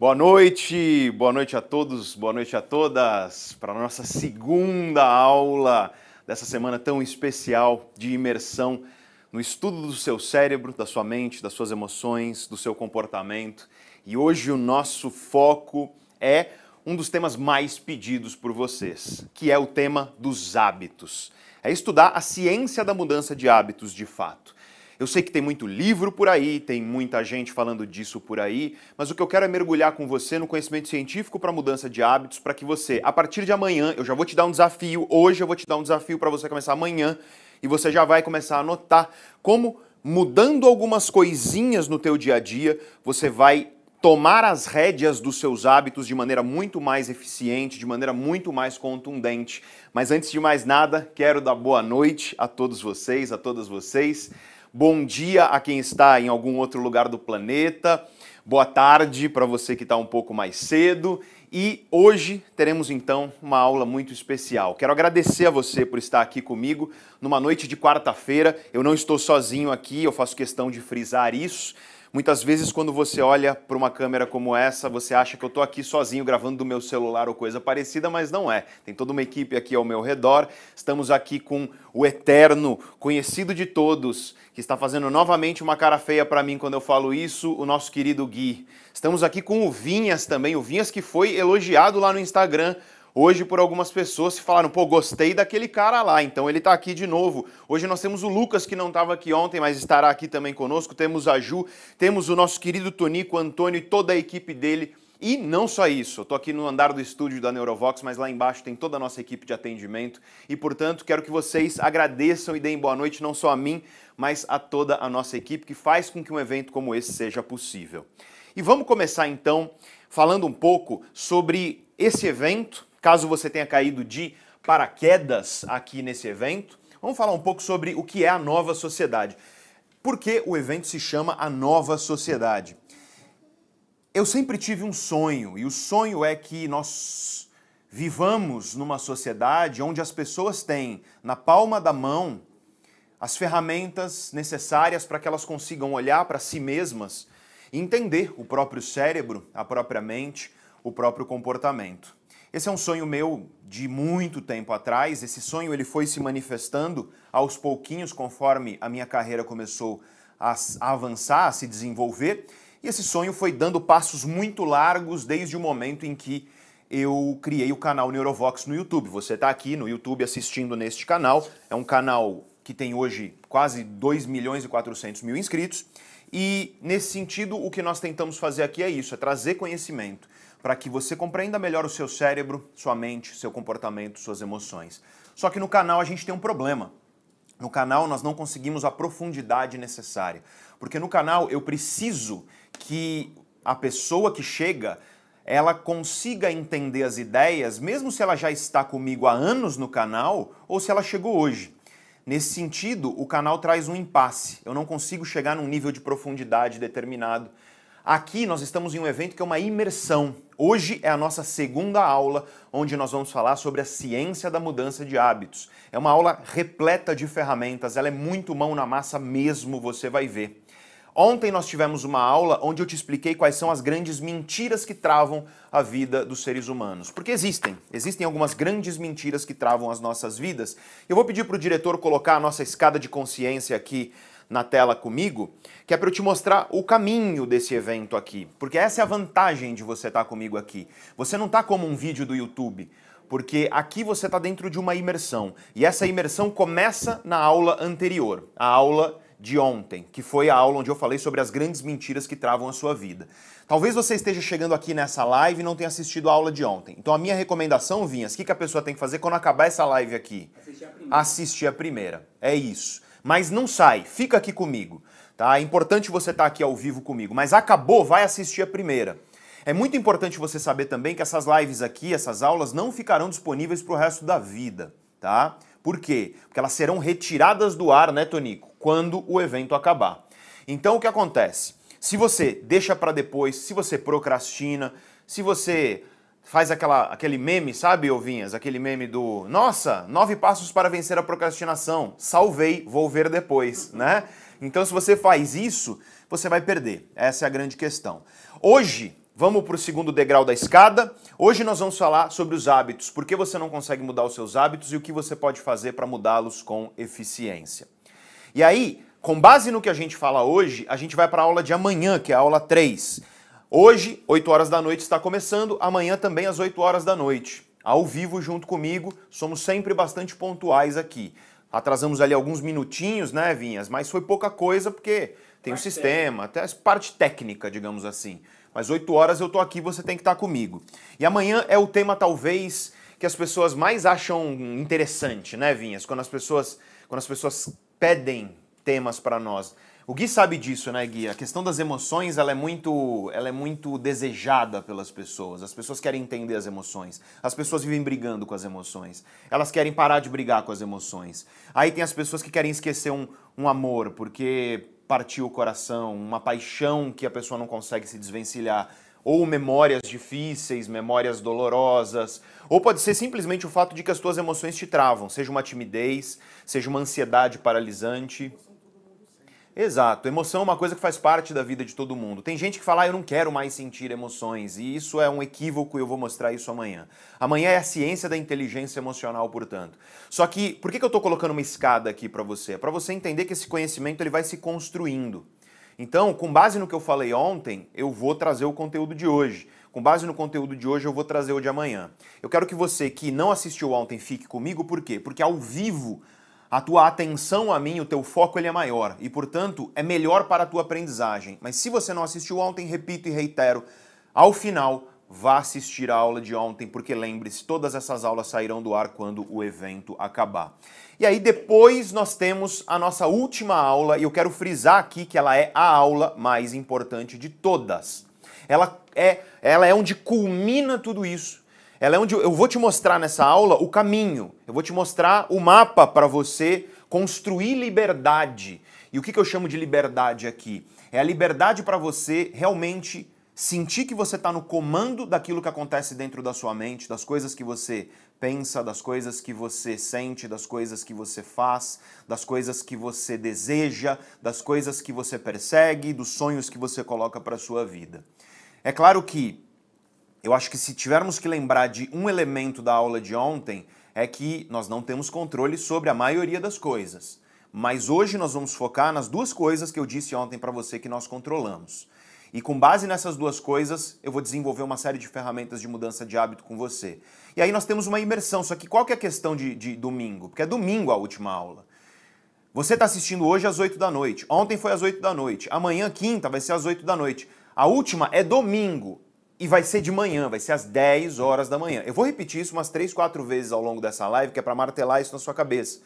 Boa noite, boa noite a todos, boa noite a todas para a nossa segunda aula dessa semana tão especial de imersão no estudo do seu cérebro, da sua mente, das suas emoções, do seu comportamento. E hoje o nosso foco é um dos temas mais pedidos por vocês, que é o tema dos hábitos. É estudar a ciência da mudança de hábitos de fato. Eu sei que tem muito livro por aí, tem muita gente falando disso por aí, mas o que eu quero é mergulhar com você no conhecimento científico para mudança de hábitos, para que você, a partir de amanhã, eu já vou te dar um desafio, hoje eu vou te dar um desafio para você começar amanhã e você já vai começar a notar como mudando algumas coisinhas no teu dia a dia, você vai tomar as rédeas dos seus hábitos de maneira muito mais eficiente, de maneira muito mais contundente. Mas antes de mais nada, quero dar boa noite a todos vocês, a todas vocês. Bom dia a quem está em algum outro lugar do planeta. Boa tarde para você que está um pouco mais cedo. E hoje teremos então uma aula muito especial. Quero agradecer a você por estar aqui comigo numa noite de quarta-feira. Eu não estou sozinho aqui, eu faço questão de frisar isso. Muitas vezes, quando você olha para uma câmera como essa, você acha que eu estou aqui sozinho gravando do meu celular ou coisa parecida, mas não é. Tem toda uma equipe aqui ao meu redor. Estamos aqui com o eterno, conhecido de todos, que está fazendo novamente uma cara feia para mim quando eu falo isso, o nosso querido Gui. Estamos aqui com o Vinhas também, o Vinhas que foi elogiado lá no Instagram hoje por algumas pessoas que falaram, pô, gostei daquele cara lá, então ele está aqui de novo. Hoje nós temos o Lucas, que não estava aqui ontem, mas estará aqui também conosco, temos a Ju, temos o nosso querido Tonico, Antônio e toda a equipe dele. E não só isso, eu estou aqui no andar do estúdio da Neurovox, mas lá embaixo tem toda a nossa equipe de atendimento e, portanto, quero que vocês agradeçam e deem boa noite não só a mim, mas a toda a nossa equipe que faz com que um evento como esse seja possível. E vamos começar então falando um pouco sobre esse evento, Caso você tenha caído de paraquedas aqui nesse evento, vamos falar um pouco sobre o que é a nova sociedade. Por que o evento se chama a nova sociedade? Eu sempre tive um sonho, e o sonho é que nós vivamos numa sociedade onde as pessoas têm na palma da mão as ferramentas necessárias para que elas consigam olhar para si mesmas e entender o próprio cérebro, a própria mente, o próprio comportamento. Esse é um sonho meu de muito tempo atrás. Esse sonho ele foi se manifestando aos pouquinhos conforme a minha carreira começou a, avançar, a se desenvolver. E esse sonho foi dando passos muito largos desde o momento em que eu criei o canal Neurovox no YouTube. Você está aqui no YouTube assistindo neste canal. É um canal que tem hoje quase 2 milhões e 400 mil inscritos. E nesse sentido, o que nós tentamos fazer aqui é isso, é trazer conhecimento para que você compreenda melhor o seu cérebro, sua mente, seu comportamento, suas emoções. Só que no canal a gente tem um problema. No canal nós não conseguimos a profundidade necessária. Porque no canal eu preciso que a pessoa que chega ela consiga entender as ideias, mesmo se ela já está comigo há anos no canal ou se ela chegou hoje. Nesse sentido, o canal traz um impasse. Eu não consigo chegar num nível de profundidade determinado Aqui nós estamos em um evento que é uma imersão. Hoje é a nossa segunda aula, onde nós vamos falar sobre a ciência da mudança de hábitos. É uma aula repleta de ferramentas, ela é muito mão na massa mesmo, você vai ver. Ontem nós tivemos uma aula onde eu te expliquei quais são as grandes mentiras que travam a vida dos seres humanos. Porque existem, existem algumas grandes mentiras que travam as nossas vidas. Eu vou pedir para o diretor colocar a nossa escada de consciência aqui na tela comigo, que é para eu te mostrar o caminho desse evento aqui. Porque essa é a vantagem de você estar tá comigo aqui. Você não está como um vídeo do YouTube, porque aqui você está dentro de uma imersão. E essa imersão começa na aula anterior, a aula de ontem, que foi a aula onde eu falei sobre as grandes mentiras que travam a sua vida. Talvez você esteja chegando aqui nessa live e não tenha assistido a aula de ontem. Então a minha recomendação, Vinhas, o que, que a pessoa tem que fazer quando acabar essa live aqui? Assistir a primeira. Assistir a primeira. É isso. Mas não sai, fica aqui comigo. Tá? É importante você estar tá aqui ao vivo comigo. Mas acabou, vai assistir a primeira. É muito importante você saber também que essas lives aqui, essas aulas, não ficarão disponíveis para o resto da vida. Tá? Por quê? Porque elas serão retiradas do ar, né, Tonico? Quando o evento acabar. Então o que acontece? Se você deixa para depois, se você procrastina, se você faz aquela, aquele meme, sabe, Ovinhas? Aquele meme do Nossa, nove passos para vencer a procrastinação. Salvei, vou ver depois, né? Então, se você faz isso, você vai perder. Essa é a grande questão. Hoje, Vamos para o segundo degrau da escada. Hoje nós vamos falar sobre os hábitos. Por que você não consegue mudar os seus hábitos e o que você pode fazer para mudá-los com eficiência. E aí, com base no que a gente fala hoje, a gente vai para a aula de amanhã, que é a aula 3. Hoje, 8 horas da noite está começando, amanhã também às 8 horas da noite. Ao vivo junto comigo, somos sempre bastante pontuais aqui. Atrasamos ali alguns minutinhos, né, Vinhas? Mas foi pouca coisa porque tem o um sistema, até a parte técnica, digamos assim mas 8 horas eu tô aqui, você tem que estar tá comigo. E amanhã é o tema talvez que as pessoas mais acham interessante, né, Vinhas? Quando as pessoas, quando as pessoas pedem temas para nós. O Gui sabe disso, né, Gui? A questão das emoções, ela é muito, ela é muito desejada pelas pessoas. As pessoas querem entender as emoções. As pessoas vivem brigando com as emoções. Elas querem parar de brigar com as emoções. Aí tem as pessoas que querem esquecer um, um amor, porque partiu o coração, uma paixão que a pessoa não consegue se desvencilhar, ou memórias difíceis, memórias dolorosas, ou pode ser simplesmente o fato de que as tuas emoções te travam, seja uma timidez, seja uma ansiedade paralisante. Exato. Emoção é uma coisa que faz parte da vida de todo mundo. Tem gente que fala, ah, eu não quero mais sentir emoções, e isso é um equívoco e eu vou mostrar isso amanhã. Amanhã é a ciência da inteligência emocional, portanto. Só que, por que eu estou colocando uma escada aqui para você? É para você entender que esse conhecimento ele vai se construindo. Então, com base no que eu falei ontem, eu vou trazer o conteúdo de hoje. Com base no conteúdo de hoje, eu vou trazer o de amanhã. Eu quero que você que não assistiu ontem fique comigo, por quê? Porque ao vivo a tua atenção a mim, o teu foco ele é maior e, portanto, é melhor para a tua aprendizagem. Mas se você não assistiu ontem, repito e reitero, ao final, vá assistir a aula de ontem, porque lembre-se, todas essas aulas sairão do ar quando o evento acabar. E aí depois nós temos a nossa última aula, e eu quero frisar aqui que ela é a aula mais importante de todas. Ela é, ela é onde culmina tudo isso. Ela é onde eu vou te mostrar nessa aula o caminho. Eu vou te mostrar o mapa para você construir liberdade. E o que, que eu chamo de liberdade aqui? É a liberdade para você realmente sentir que você está no comando daquilo que acontece dentro da sua mente, das coisas que você pensa, das coisas que você sente, das coisas que você faz, das coisas que você deseja, das coisas que você persegue, dos sonhos que você coloca para sua vida. É claro que eu acho que se tivermos que lembrar de um elemento da aula de ontem, é que nós não temos controle sobre a maioria das coisas. Mas hoje nós vamos focar nas duas coisas que eu disse ontem para você que nós controlamos. E com base nessas duas coisas, eu vou desenvolver uma série de ferramentas de mudança de hábito com você. E aí nós temos uma imersão. Só que qual que é a questão de, de domingo? Porque é domingo a última aula. Você está assistindo hoje às 8 da noite. Ontem foi às 8 da noite. Amanhã, quinta, vai ser às 8 da noite. A última é domingo e vai ser de manhã, vai ser às 10 horas da manhã. Eu vou repetir isso umas 3, 4 vezes ao longo dessa live, que é para martelar isso na sua cabeça.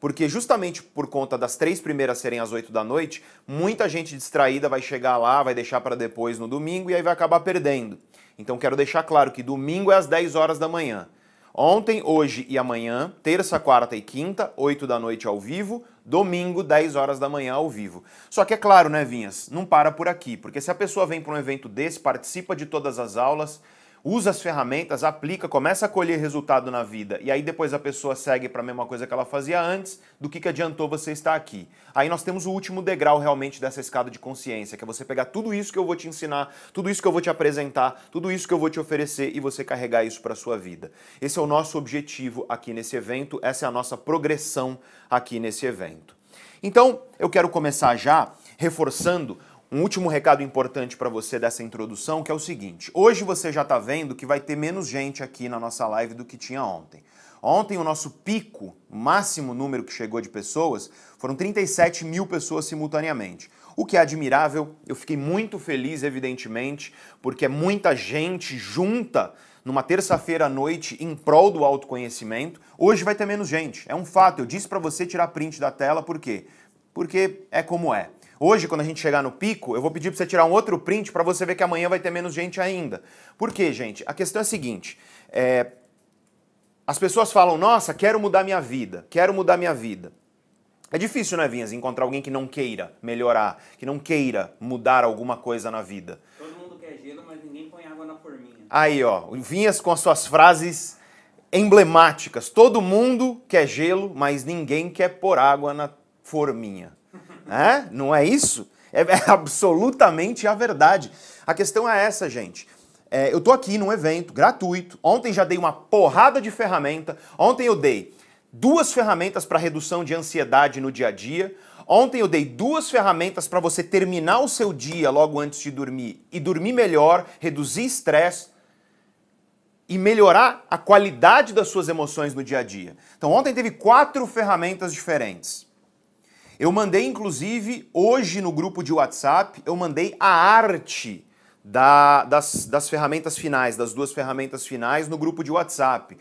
Porque justamente por conta das três primeiras serem às 8 da noite, muita gente distraída vai chegar lá, vai deixar para depois no domingo e aí vai acabar perdendo. Então quero deixar claro que domingo é às 10 horas da manhã. Ontem, hoje e amanhã, terça, quarta e quinta, 8 da noite ao vivo, domingo, 10 horas da manhã ao vivo. Só que é claro, né, Vinhas? Não para por aqui, porque se a pessoa vem para um evento desse, participa de todas as aulas, usa as ferramentas, aplica, começa a colher resultado na vida e aí depois a pessoa segue para a mesma coisa que ela fazia antes, do que, que adiantou você estar aqui? Aí nós temos o último degrau realmente dessa escada de consciência, que é você pegar tudo isso que eu vou te ensinar, tudo isso que eu vou te apresentar, tudo isso que eu vou te oferecer e você carregar isso para sua vida. Esse é o nosso objetivo aqui nesse evento, essa é a nossa progressão aqui nesse evento. Então, eu quero começar já reforçando um último recado importante para você dessa introdução, que é o seguinte: hoje você já está vendo que vai ter menos gente aqui na nossa live do que tinha ontem. Ontem o nosso pico, o máximo número que chegou de pessoas, foram 37 mil pessoas simultaneamente. O que é admirável, eu fiquei muito feliz, evidentemente, porque é muita gente junta numa terça-feira à noite em prol do autoconhecimento. Hoje vai ter menos gente, é um fato. Eu disse para você tirar print da tela, por quê? Porque é como é. Hoje, quando a gente chegar no pico, eu vou pedir para você tirar um outro print para você ver que amanhã vai ter menos gente ainda. Por quê, gente? A questão é a seguinte: é... as pessoas falam, nossa, quero mudar minha vida, quero mudar minha vida. É difícil, né, Vinhas, encontrar alguém que não queira melhorar, que não queira mudar alguma coisa na vida. Todo mundo quer gelo, mas ninguém põe água na forminha. Aí, ó, Vinhas com as suas frases emblemáticas. Todo mundo quer gelo, mas ninguém quer pôr água na forminha. Não é isso? É, é absolutamente a verdade. A questão é essa, gente. é, eu tô aqui num evento gratuito. Ontem já dei uma porrada de ferramenta. Ontem eu dei duas ferramentas para redução de ansiedade no dia a dia. Ontem eu dei duas ferramentas para você terminar o seu dia logo antes de dormir e dormir melhor, reduzir estresse e melhorar a qualidade das suas emoções no dia a dia. Então ontem teve quatro ferramentas diferentes. Eu mandei inclusive hoje no grupo de WhatsApp, eu mandei a arte da, das, das ferramentas finais, das duas ferramentas finais no grupo de WhatsApp.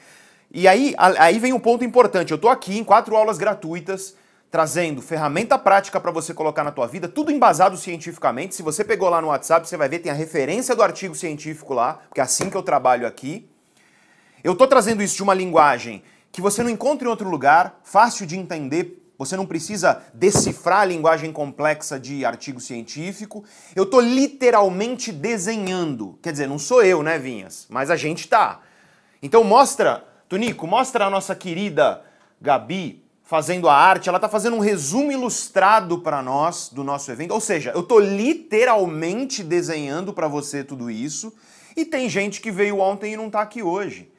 E aí, aí vem um ponto importante. Eu estou aqui em quatro aulas gratuitas trazendo ferramenta prática para você colocar na tua vida, tudo embasado cientificamente. Se você pegou lá no WhatsApp, você vai ver, tem a referência do artigo científico lá, porque é assim que eu trabalho aqui. Eu estou trazendo isso de uma linguagem que você não encontra em outro lugar, fácil de entender, você não precisa decifrar a linguagem complexa de artigo científico. Eu estou literalmente desenhando. Quer dizer, não sou eu, né, Vinhas? Mas a gente tá. Então mostra, Tonico, mostra a nossa querida Gabi fazendo a arte, ela está fazendo um resumo ilustrado para nós do nosso evento. Ou seja, eu estou literalmente desenhando para você tudo isso. E tem gente que veio ontem e não está aqui hoje.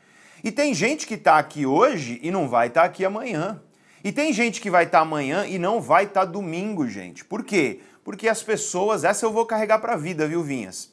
E tem gente que está aqui hoje e não vai estar tá aqui amanhã. E tem gente que vai estar tá amanhã e não vai estar tá domingo, gente. Por quê? Porque as pessoas, essa eu vou carregar para a vida, viu, Vinhas?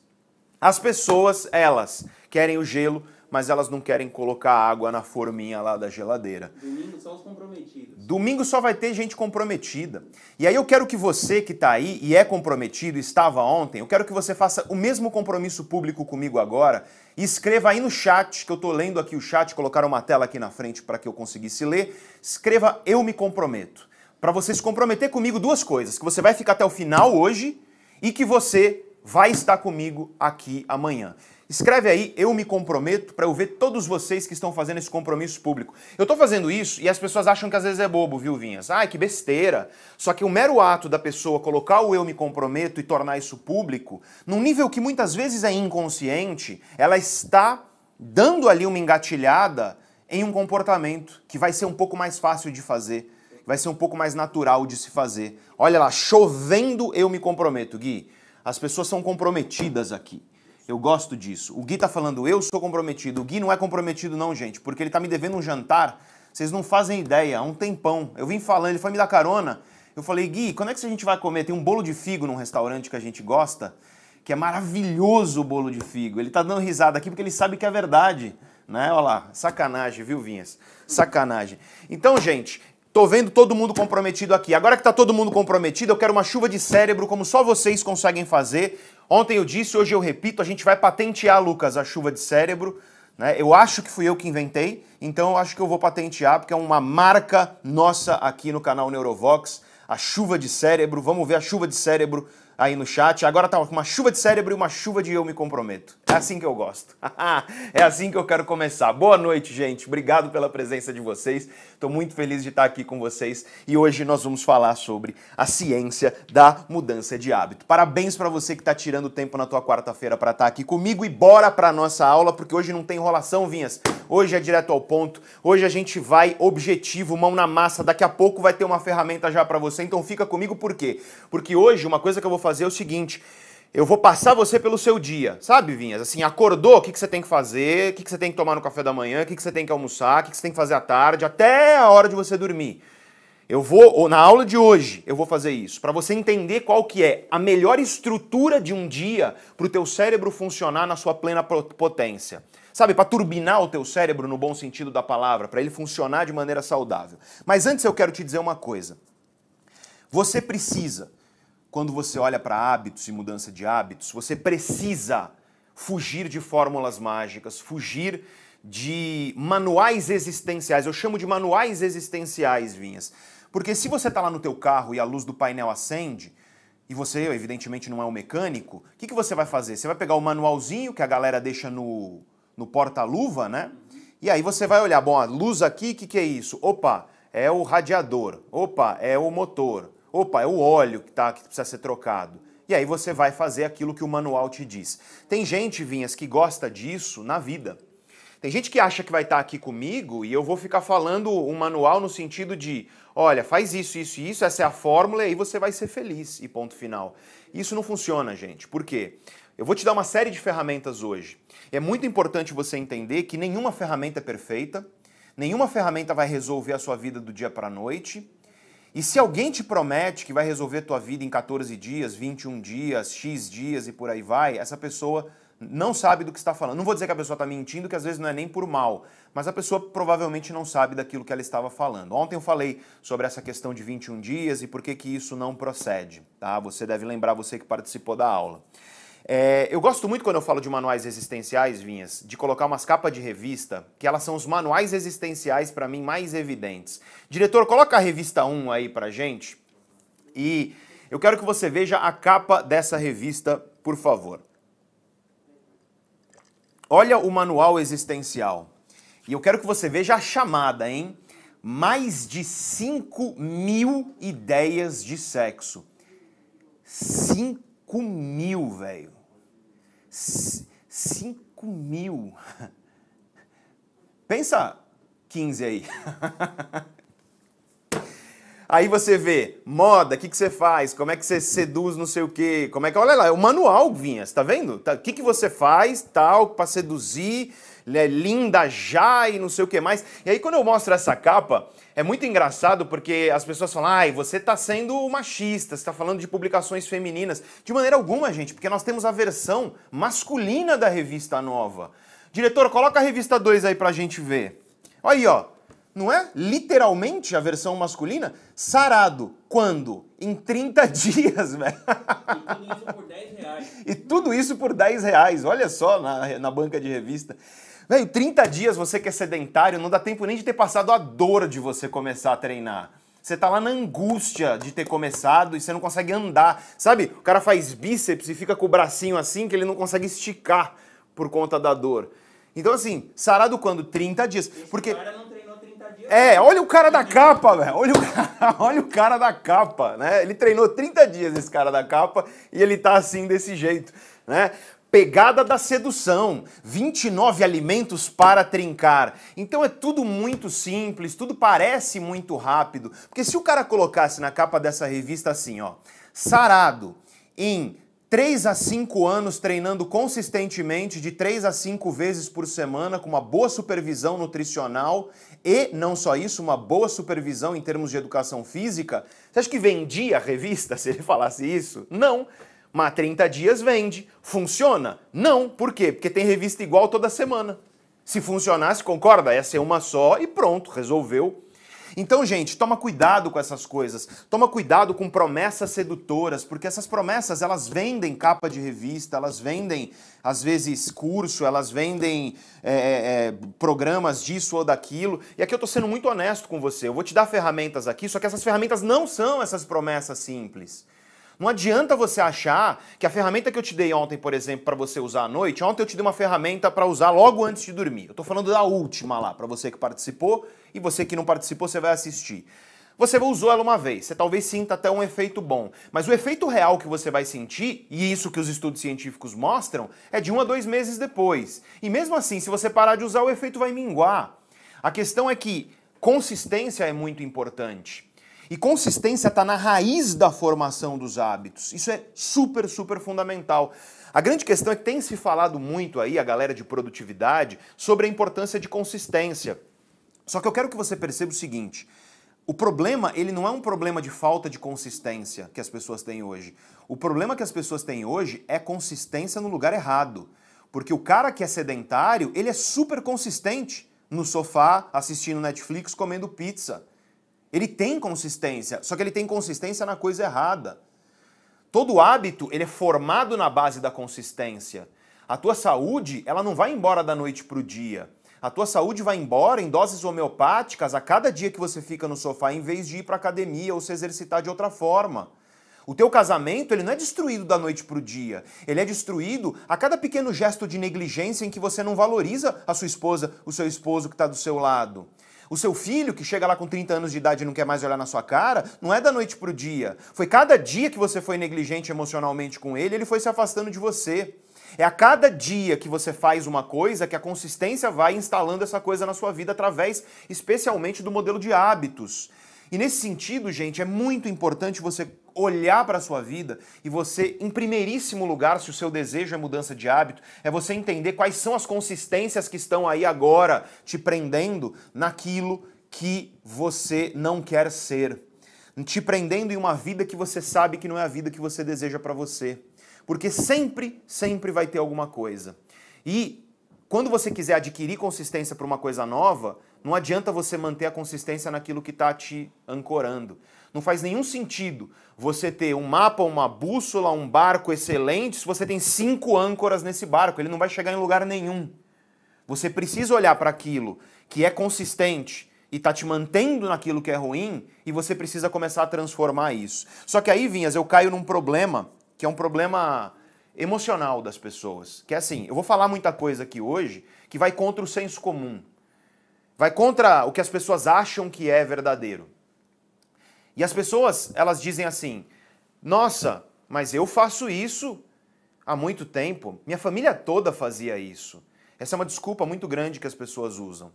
As pessoas, elas querem o gelo, mas elas não querem colocar água na forminha lá da geladeira. Domingo só os comprometidos. Domingo só vai ter gente comprometida. E aí eu quero que você que está aí e é comprometido, estava ontem, eu quero que você faça o mesmo compromisso público comigo agora escreva aí no chat, que eu estou lendo aqui o chat, colocaram uma tela aqui na frente para que eu conseguisse ler. Escreva eu me comprometo. Para você se comprometer comigo duas coisas, que você vai ficar até o final hoje e que você vai estar comigo aqui amanhã. Escreve aí, eu me comprometo, para eu ver todos vocês que estão fazendo esse compromisso público. Eu estou fazendo isso e as pessoas acham que às vezes é bobo, viu, Vinhas? Ai, que besteira. Só que o mero ato da pessoa colocar o eu me comprometo e tornar isso público, num nível que muitas vezes é inconsciente, ela está dando ali uma engatilhada em um comportamento que vai ser um pouco mais fácil de fazer, vai ser um pouco mais natural de se fazer. Olha lá, chovendo eu me comprometo, Gui. As pessoas são comprometidas aqui. Eu gosto disso. O Gui tá falando, eu sou comprometido. O Gui não é comprometido, não, gente, porque ele tá me devendo um jantar. Vocês não fazem ideia, há um tempão. Eu vim falando, ele foi me dar carona. Eu falei, Gui, quando é que a gente vai comer? Tem um bolo de figo num restaurante que a gente gosta, que é maravilhoso o bolo de figo. Ele tá dando risada aqui porque ele sabe que é verdade. Né? Olha lá, sacanagem, viu, Vinhas? Sacanagem. Então, gente, Tô vendo todo mundo comprometido aqui. Agora que tá todo mundo comprometido, eu quero uma chuva de cérebro como só vocês conseguem fazer. Ontem eu disse, hoje eu repito, a gente vai patentear, Lucas, a chuva de cérebro. Né? Eu acho que fui eu que inventei, então eu acho que eu vou patentear, porque é uma marca nossa aqui no canal Neurovox. A chuva de cérebro, vamos ver a chuva de cérebro aí no chat. Agora tá uma chuva de cérebro e uma chuva de eu me comprometo. É assim que eu gosto. é assim que eu quero começar. Boa noite, gente. Obrigado pela presença de vocês. Estou muito feliz de estar aqui com vocês e hoje nós vamos falar sobre a ciência da mudança de hábito. Parabéns para você que está tirando tempo na tua quarta-feira para estar tá aqui comigo e bora para nossa aula porque hoje não tem enrolação, Vinhas. Hoje é direto ao ponto. Hoje a gente vai objetivo, mão na massa. Daqui a pouco vai ter uma ferramenta já para você. Então fica comigo por quê? Porque hoje uma coisa que eu vou fazer é o seguinte, eu vou passar você pelo seu dia, sabe, Vinhas? Assim, acordou, o que, que você tem que fazer, o que, que você tem que tomar no café da manhã, o que, que você tem que almoçar, o que, que você tem que fazer à tarde, até a hora de você dormir. Eu vou, na aula de hoje, eu vou fazer isso, para você entender qual que é a melhor estrutura de um dia para o teu cérebro funcionar na sua plena potência. Sabe, para turbinar o teu cérebro no bom sentido da palavra, para ele funcionar de maneira saudável. Mas antes eu quero te dizer uma coisa. Você precisa quando você olha para hábitos e mudança de hábitos, você precisa fugir de fórmulas mágicas, fugir de manuais existenciais. Eu chamo de manuais existenciais, Vinhas. Porque se você está lá no teu carro e a luz do painel acende, e você, evidentemente, não é um mecânico, o que, que você vai fazer? Você vai pegar o manualzinho que a galera deixa no, no porta-luva, né? E aí você vai olhar, bom, a luz aqui, o que, que é isso? Opa, é o radiador. Opa, é o motor. Opa, é o óleo que, tá, que precisa ser trocado. E aí você vai fazer aquilo que o manual te diz. Tem gente, Vinhas, que gosta disso na vida. Tem gente que acha que vai estar aqui comigo e eu vou ficar falando um manual no sentido de, olha, faz isso, isso e isso, essa é a fórmula e aí você vai ser feliz e ponto final. Isso não funciona, gente. Por quê? Eu vou te dar uma série de ferramentas hoje. É muito importante você entender que nenhuma ferramenta é perfeita, nenhuma ferramenta vai resolver a sua vida do dia para a noite. E se alguém te promete que vai resolver tua vida em 14 dias, 21 dias, X dias e por aí vai, essa pessoa não sabe do que está falando. Não vou dizer que a pessoa está mentindo, que às vezes não é nem por mal, mas a pessoa provavelmente não sabe daquilo que ela estava falando. Ontem eu falei sobre essa questão de 21 dias e por que, que isso não procede, tá? Você deve lembrar, você que participou da aula. É, eu gosto muito quando eu falo de manuais existenciais, Vinhas, de colocar umas capas de revista, que elas são os manuais existenciais para mim mais evidentes. Diretor, coloca a revista 1 aí pra gente. E eu quero que você veja a capa dessa revista, por favor. Olha o manual existencial. E eu quero que você veja a chamada, hein? Mais de 5 mil ideias de sexo. 5 mil, velho. 5 mil. Pensa 15 aí. Aí você vê moda, o que, que você faz, como é que você seduz não sei o quê, como é que. Olha lá, é o manual, Vinhas, tá vendo? O tá, que, que você faz, tal, para seduzir, é linda já e não sei o que mais. E aí quando eu mostro essa capa, é muito engraçado porque as pessoas falam, ai, você tá sendo machista, você tá falando de publicações femininas. De maneira alguma, gente, porque nós temos a versão masculina da revista nova. Diretor, coloca a revista 2 aí pra gente ver. Olha aí, ó não é? Literalmente a versão masculina, sarado. Quando? Em 30 dias, velho. E tudo isso por 10 reais. E tudo isso por 10 reais, olha só na, na banca de revista. Velho, 30 dias você que é sedentário, não dá tempo nem de ter passado a dor de você começar a treinar. Você tá lá na angústia de ter começado e você não consegue andar. Sabe? O cara faz bíceps e fica com o bracinho assim que ele não consegue esticar por conta da dor. Então, assim, sarado quando? 30 dias. Porque. cara não treinou 30 dias. É, olha o cara da capa, velho. Olha, o cara- olha o cara da capa, né? Ele treinou 30 dias esse cara da capa e ele tá assim desse jeito, né? Pegada da sedução, 29 alimentos para trincar. Então é tudo muito simples, tudo parece muito rápido. Porque se o cara colocasse na capa dessa revista assim, ó, sarado em 3 a 5 anos treinando consistentemente, de 3 a 5 vezes por semana, com uma boa supervisão nutricional e, não só isso, uma boa supervisão em termos de educação física. Você acha que vendia a revista se ele falasse isso? Não. Mas 30 dias vende. Funciona? Não. Por quê? Porque tem revista igual toda semana. Se funcionasse, concorda? Ia ser uma só e pronto, resolveu. Então, gente, toma cuidado com essas coisas. Toma cuidado com promessas sedutoras, porque essas promessas elas vendem capa de revista, elas vendem às vezes curso, elas vendem é, é, programas disso ou daquilo. E aqui eu tô sendo muito honesto com você. Eu vou te dar ferramentas aqui, só que essas ferramentas não são essas promessas simples. Não adianta você achar que a ferramenta que eu te dei ontem, por exemplo, para você usar à noite, ontem eu te dei uma ferramenta para usar logo antes de dormir. Eu tô falando da última lá, para você que participou e você que não participou, você vai assistir. Você usou ela uma vez, você talvez sinta até um efeito bom, mas o efeito real que você vai sentir, e isso que os estudos científicos mostram, é de um a dois meses depois. E mesmo assim, se você parar de usar, o efeito vai minguar. A questão é que consistência é muito importante. E consistência está na raiz da formação dos hábitos. Isso é super, super fundamental. A grande questão é que tem se falado muito aí, a galera de produtividade, sobre a importância de consistência. Só que eu quero que você perceba o seguinte: o problema, ele não é um problema de falta de consistência que as pessoas têm hoje. O problema que as pessoas têm hoje é consistência no lugar errado. Porque o cara que é sedentário, ele é super consistente no sofá, assistindo Netflix, comendo pizza. Ele tem consistência, só que ele tem consistência na coisa errada. Todo hábito, ele é formado na base da consistência. A tua saúde, ela não vai embora da noite pro dia. A tua saúde vai embora em doses homeopáticas a cada dia que você fica no sofá, em vez de ir para academia ou se exercitar de outra forma. O teu casamento, ele não é destruído da noite pro dia. Ele é destruído a cada pequeno gesto de negligência em que você não valoriza a sua esposa, o seu esposo que está do seu lado. O seu filho, que chega lá com 30 anos de idade e não quer mais olhar na sua cara, não é da noite pro dia. Foi cada dia que você foi negligente emocionalmente com ele, ele foi se afastando de você. É a cada dia que você faz uma coisa que a consistência vai instalando essa coisa na sua vida através, especialmente, do modelo de hábitos. E nesse sentido, gente, é muito importante você olhar para a sua vida e você, em primeiríssimo lugar, se o seu desejo é mudança de hábito, é você entender quais são as consistências que estão aí agora te prendendo naquilo que você não quer ser. Te prendendo em uma vida que você sabe que não é a vida que você deseja para você. Porque sempre, sempre vai ter alguma coisa. E quando você quiser adquirir consistência para uma coisa nova, não adianta você manter a consistência naquilo que está te ancorando. Não faz nenhum sentido você ter um mapa, uma bússola, um barco excelente se você tem cinco âncoras nesse barco. Ele não vai chegar em lugar nenhum. Você precisa olhar para aquilo que é consistente e está te mantendo naquilo que é ruim e você precisa começar a transformar isso. Só que aí, Vinhas, eu caio num problema que é um problema emocional das pessoas. Que é assim, eu vou falar muita coisa aqui hoje que vai contra o senso comum. Vai contra o que as pessoas acham que é verdadeiro. E as pessoas, elas dizem assim: "Nossa, mas eu faço isso há muito tempo. Minha família toda fazia isso". Essa é uma desculpa muito grande que as pessoas usam.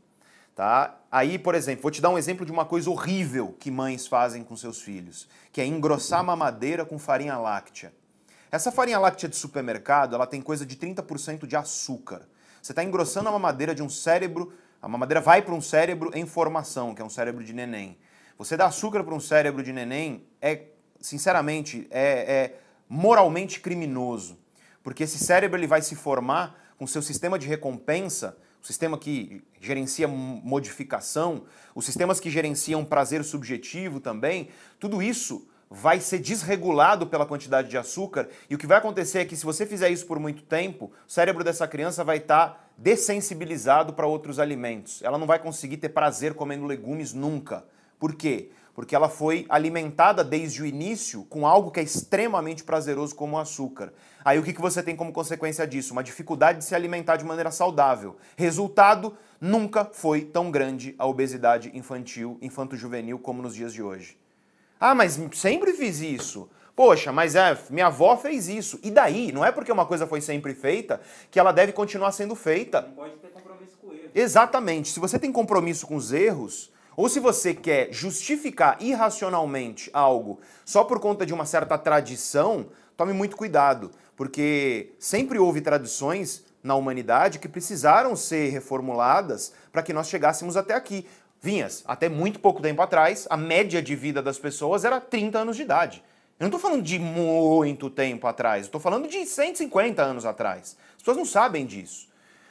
Tá? Aí, por exemplo, vou te dar um exemplo de uma coisa horrível que mães fazem com seus filhos, que é engrossar mamadeira com farinha láctea. Essa farinha láctea de supermercado, ela tem coisa de 30% de açúcar. Você está engrossando a mamadeira de um cérebro, a mamadeira vai para um cérebro em formação, que é um cérebro de neném. Você dá açúcar para um cérebro de neném é, sinceramente, é, é moralmente criminoso. Porque esse cérebro ele vai se formar com seu sistema de recompensa, o sistema que gerencia modificação, os sistemas que gerenciam prazer subjetivo também, tudo isso vai ser desregulado pela quantidade de açúcar e o que vai acontecer é que se você fizer isso por muito tempo, o cérebro dessa criança vai estar tá dessensibilizado para outros alimentos. Ela não vai conseguir ter prazer comendo legumes nunca. Por quê? Porque ela foi alimentada desde o início com algo que é extremamente prazeroso como o açúcar. Aí o que você tem como consequência disso? Uma dificuldade de se alimentar de maneira saudável. Resultado, nunca foi tão grande a obesidade infantil, infanto-juvenil como nos dias de hoje. Ah, mas sempre fiz isso. Poxa, mas é, minha avó fez isso. E daí? Não é porque uma coisa foi sempre feita que ela deve continuar sendo feita. Não pode ter compromisso com erro. Exatamente. Se você tem compromisso com os erros, ou se você quer justificar irracionalmente algo só por conta de uma certa tradição, tome muito cuidado, porque sempre houve tradições na humanidade que precisaram ser reformuladas para que nós chegássemos até aqui. Vinhas, até muito pouco tempo atrás, a média de vida das pessoas era 30 anos de idade. Eu não estou falando de muito tempo atrás, estou falando de 150 anos atrás. As pessoas não sabem disso.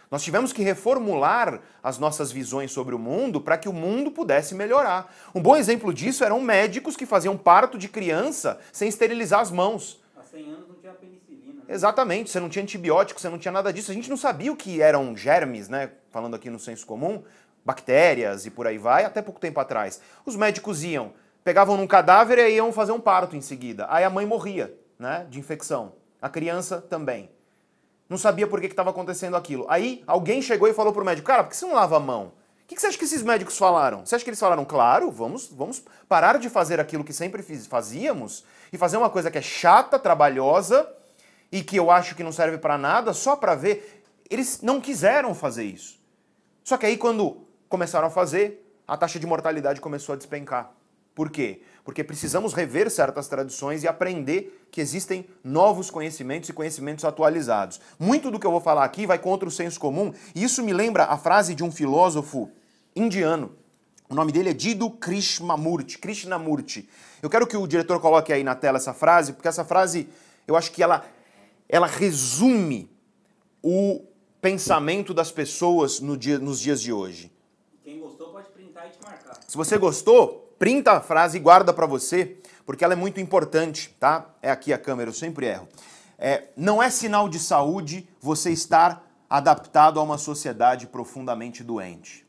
Nós tivemos que reformular as nossas visões sobre o mundo para que o mundo pudesse melhorar. Um bom exemplo disso eram médicos que faziam parto de criança sem esterilizar as mãos. Há 100 anos não tinha penicilina. Né? Exatamente, você não tinha antibiótico, você não tinha nada disso. A gente não sabia o que eram germes, né? Falando aqui no senso comum bactérias e por aí vai, até pouco tempo atrás. Os médicos iam, pegavam num cadáver e iam fazer um parto em seguida. Aí a mãe morria, né, de infecção. A criança também. Não sabia por que estava acontecendo aquilo. Aí alguém chegou e falou pro médico, cara, por que você não lava a mão? O que, que você acha que esses médicos falaram? Você acha que eles falaram, claro, vamos, vamos parar de fazer aquilo que sempre fiz, fazíamos e fazer uma coisa que é chata, trabalhosa e que eu acho que não serve para nada só para ver? Eles não quiseram fazer isso. Só que aí quando começaram a fazer, a taxa de mortalidade começou a despencar. Por quê? Porque precisamos rever certas tradições e aprender que existem novos conhecimentos e conhecimentos atualizados. Muito do que eu vou falar aqui vai contra o senso comum, e isso me lembra a frase de um filósofo indiano. O nome dele é Dido Krishnamurti. Krishnamurti. Eu quero que o diretor coloque aí na tela essa frase, porque essa frase, eu acho que ela, ela resume o pensamento das pessoas no dia, nos dias de hoje. Se você gostou, printa a frase e guarda para você, porque ela é muito importante, tá? É aqui a câmera, eu sempre erro. É, não é sinal de saúde você estar adaptado a uma sociedade profundamente doente.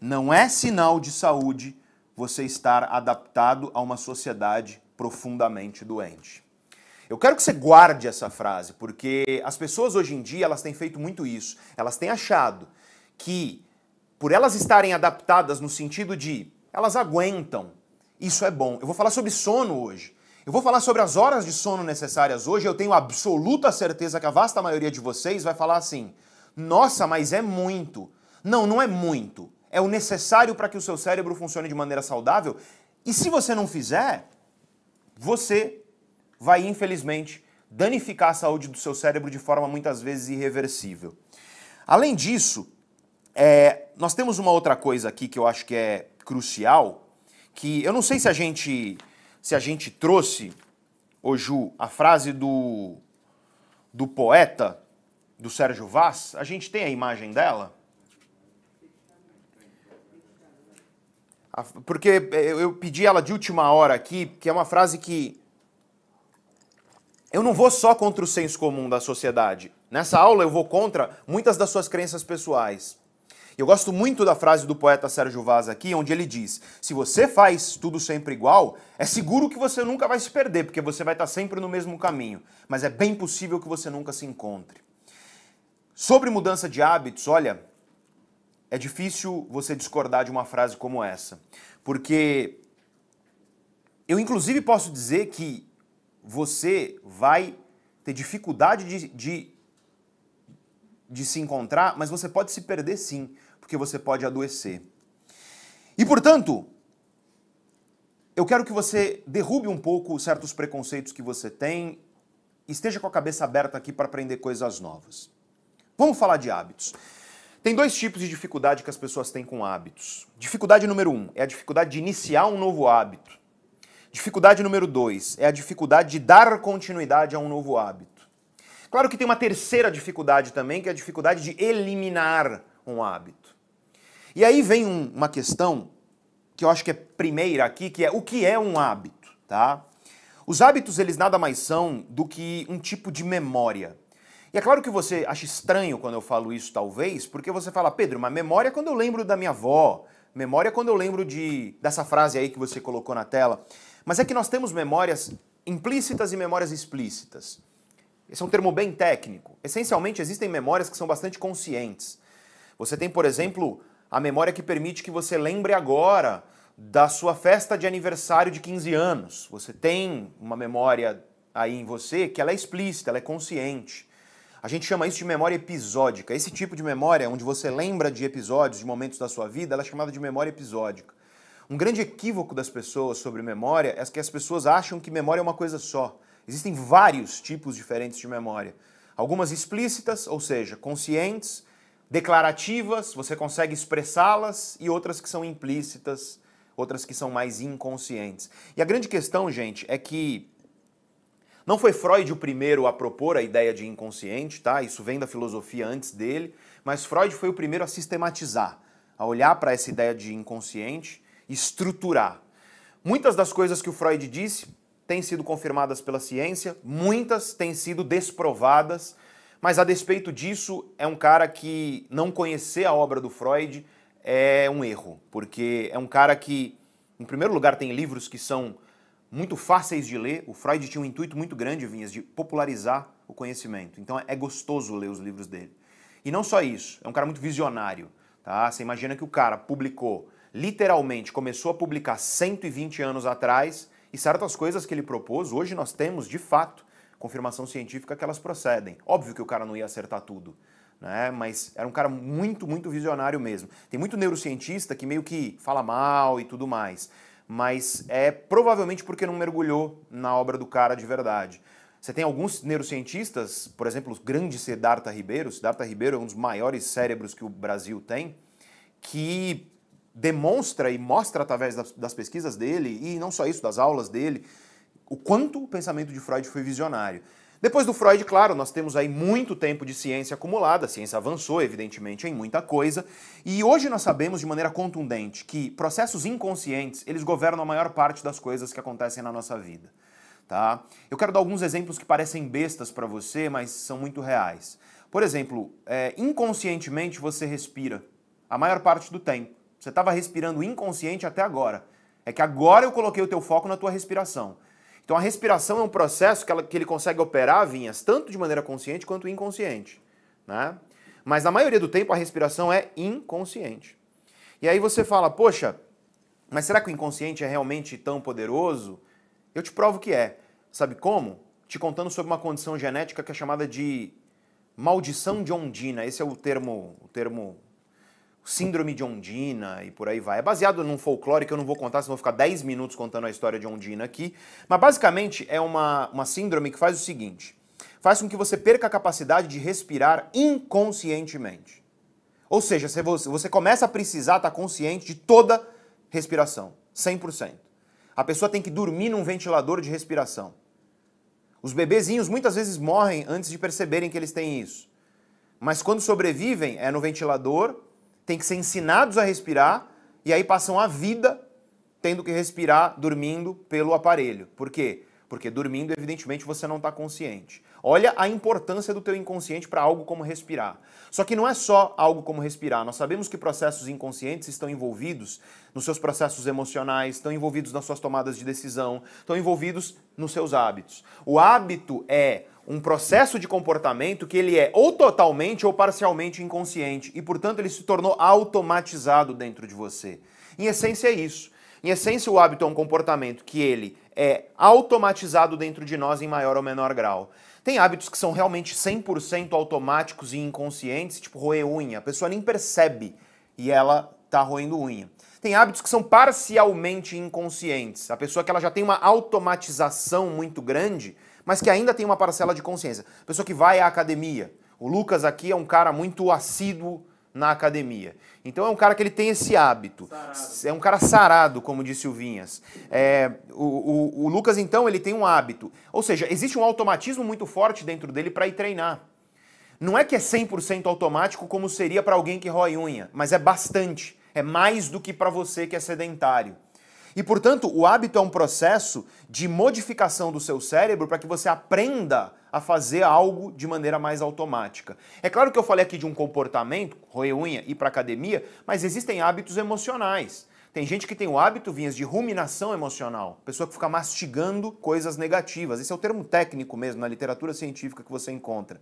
Não é sinal de saúde você estar adaptado a uma sociedade profundamente doente. Eu quero que você guarde essa frase, porque as pessoas hoje em dia elas têm feito muito isso. Elas têm achado que por elas estarem adaptadas no sentido de elas aguentam, isso é bom. Eu vou falar sobre sono hoje. Eu vou falar sobre as horas de sono necessárias hoje. Eu tenho absoluta certeza que a vasta maioria de vocês vai falar assim: nossa, mas é muito. Não, não é muito. É o necessário para que o seu cérebro funcione de maneira saudável. E se você não fizer, você vai infelizmente danificar a saúde do seu cérebro de forma muitas vezes irreversível. Além disso, é, nós temos uma outra coisa aqui que eu acho que é crucial, que eu não sei se a gente se a gente trouxe, Ju, a frase do, do poeta, do Sérgio Vaz, a gente tem a imagem dela? Porque eu pedi ela de última hora aqui, que é uma frase que eu não vou só contra o senso comum da sociedade. Nessa aula eu vou contra muitas das suas crenças pessoais. Eu gosto muito da frase do poeta Sérgio Vaz aqui, onde ele diz: se você faz tudo sempre igual, é seguro que você nunca vai se perder, porque você vai estar sempre no mesmo caminho. Mas é bem possível que você nunca se encontre. Sobre mudança de hábitos, olha, é difícil você discordar de uma frase como essa, porque eu, inclusive, posso dizer que você vai ter dificuldade de, de, de se encontrar, mas você pode se perder sim, porque você pode adoecer. E, portanto, eu quero que você derrube um pouco certos preconceitos que você tem, esteja com a cabeça aberta aqui para aprender coisas novas. Vamos falar de hábitos. Tem dois tipos de dificuldade que as pessoas têm com hábitos. Dificuldade número um é a dificuldade de iniciar um novo hábito. Dificuldade número dois é a dificuldade de dar continuidade a um novo hábito. Claro que tem uma terceira dificuldade também, que é a dificuldade de eliminar um hábito. E aí vem um, uma questão que eu acho que é primeira aqui, que é o que é um hábito, tá? Os hábitos, eles nada mais são do que um tipo de memória. E é claro que você acha estranho quando eu falo isso, talvez, porque você fala, Pedro, mas memória é quando eu lembro da minha avó, memória é quando eu lembro de dessa frase aí que você colocou na tela. Mas é que nós temos memórias implícitas e memórias explícitas. Esse é um termo bem técnico. Essencialmente, existem memórias que são bastante conscientes. Você tem, por exemplo, a memória que permite que você lembre agora da sua festa de aniversário de 15 anos. Você tem uma memória aí em você que ela é explícita, ela é consciente. A gente chama isso de memória episódica. Esse tipo de memória, onde você lembra de episódios, de momentos da sua vida, ela é chamada de memória episódica. Um grande equívoco das pessoas sobre memória é que as pessoas acham que memória é uma coisa só. Existem vários tipos diferentes de memória. Algumas explícitas, ou seja, conscientes, declarativas, você consegue expressá-las, e outras que são implícitas, outras que são mais inconscientes. E a grande questão, gente, é que não foi Freud o primeiro a propor a ideia de inconsciente, tá? Isso vem da filosofia antes dele, mas Freud foi o primeiro a sistematizar, a olhar para essa ideia de inconsciente estruturar. Muitas das coisas que o Freud disse têm sido confirmadas pela ciência, muitas têm sido desprovadas, mas a despeito disso, é um cara que não conhecer a obra do Freud é um erro, porque é um cara que, em primeiro lugar, tem livros que são muito fáceis de ler. O Freud tinha um intuito muito grande, Vinhas, de popularizar o conhecimento. Então é gostoso ler os livros dele. E não só isso, é um cara muito visionário. Tá? Você imagina que o cara publicou literalmente começou a publicar 120 anos atrás e certas coisas que ele propôs, hoje nós temos, de fato, confirmação científica que elas procedem. Óbvio que o cara não ia acertar tudo, né? mas era um cara muito, muito visionário mesmo. Tem muito neurocientista que meio que fala mal e tudo mais, mas é provavelmente porque não mergulhou na obra do cara de verdade. Você tem alguns neurocientistas, por exemplo, o grande Siddhartha Ribeiro, Siddhartha Ribeiro é um dos maiores cérebros que o Brasil tem, que demonstra e mostra através das, das, pesquisas dele, e não só isso, das aulas dele, o quanto o pensamento de Freud foi visionário. Depois do Freud, claro, nós temos aí muito tempo de ciência acumulada, a ciência avançou, evidentemente, em muita coisa, e hoje nós sabemos de maneira contundente que processos inconscientes, eles governam a maior parte das coisas que acontecem na nossa vida. Tá? Eu quero dar alguns exemplos que parecem bestas para você, mas são muito reais. Por exemplo, é, inconscientemente você respira a maior parte do tempo. Você estava respirando inconsciente até agora. É que agora eu coloquei o teu foco na tua respiração. Então a respiração é um processo que, ela, que ele consegue operar, Vinhas, tanto de maneira consciente quanto inconsciente. Né? Mas na maioria do tempo a respiração é inconsciente. E aí você fala, poxa, mas será que o inconsciente é realmente tão poderoso? Eu te provo que é. Sabe como? Te contando sobre uma condição genética que é chamada de maldição de Ondina. Esse é o termo, o termo síndrome de Ondina e por aí vai. É baseado num folclore que eu não vou contar, senão vou ficar 10 minutos contando a história de Ondina aqui. Mas basicamente é uma, uma síndrome que faz o seguinte: faz com que você perca a capacidade de respirar inconscientemente. Ou seja, você começa a precisar estar consciente de toda respiração, 100%. A pessoa tem que dormir num ventilador de respiração. Os bebezinhos muitas vezes morrem antes de perceberem que eles têm isso. Mas quando sobrevivem, é no ventilador, tem que ser ensinados a respirar e aí passam a vida tendo que respirar dormindo pelo aparelho. Por quê? Porque dormindo, evidentemente, você não está consciente. Olha a importância do teu inconsciente para algo como respirar. Só que não é só algo como respirar. Nós sabemos que processos inconscientes estão envolvidos nos seus processos emocionais, estão envolvidos nas suas tomadas de decisão, estão envolvidos nos seus hábitos. O hábito é um processo de comportamento que ele é ou totalmente ou parcialmente inconsciente e, portanto, ele se tornou automatizado dentro de você. Em essência é isso. Em essência, o hábito é um comportamento que ele é automatizado dentro de nós em maior ou menor grau. Tem hábitos que são realmente 100% automáticos e inconscientes, tipo roer unha. A pessoa nem percebe e ela tá roendo unha. Tem hábitos que são parcialmente inconscientes. A pessoa que ela já tem uma automatização muito grande, mas que ainda tem uma parcela de consciência. Pessoa que vai à academia. O Lucas aqui é um cara muito assíduo na academia. Então é um cara que ele tem esse hábito. Sarado. É um cara sarado, como disse o Vinhas. É, o, o, o, Lucas, então, ele tem um hábito. Ou seja, existe um automatismo muito forte dentro dele para ir treinar. Não é que é 100% automático como seria para alguém que rói unha, mas é bastante. É mais do que para você que é sedentário. E, portanto, o hábito é um processo de modificação do seu cérebro para que você aprenda a fazer algo de maneira mais automática. É claro que eu falei aqui de um comportamento, roer unha, ir para academia, mas existem hábitos emocionais. Tem gente que tem o hábito, Vinhas, de ruminação emocional. Pessoa que fica mastigando coisas negativas. Esse é o termo técnico mesmo, na literatura científica que você encontra.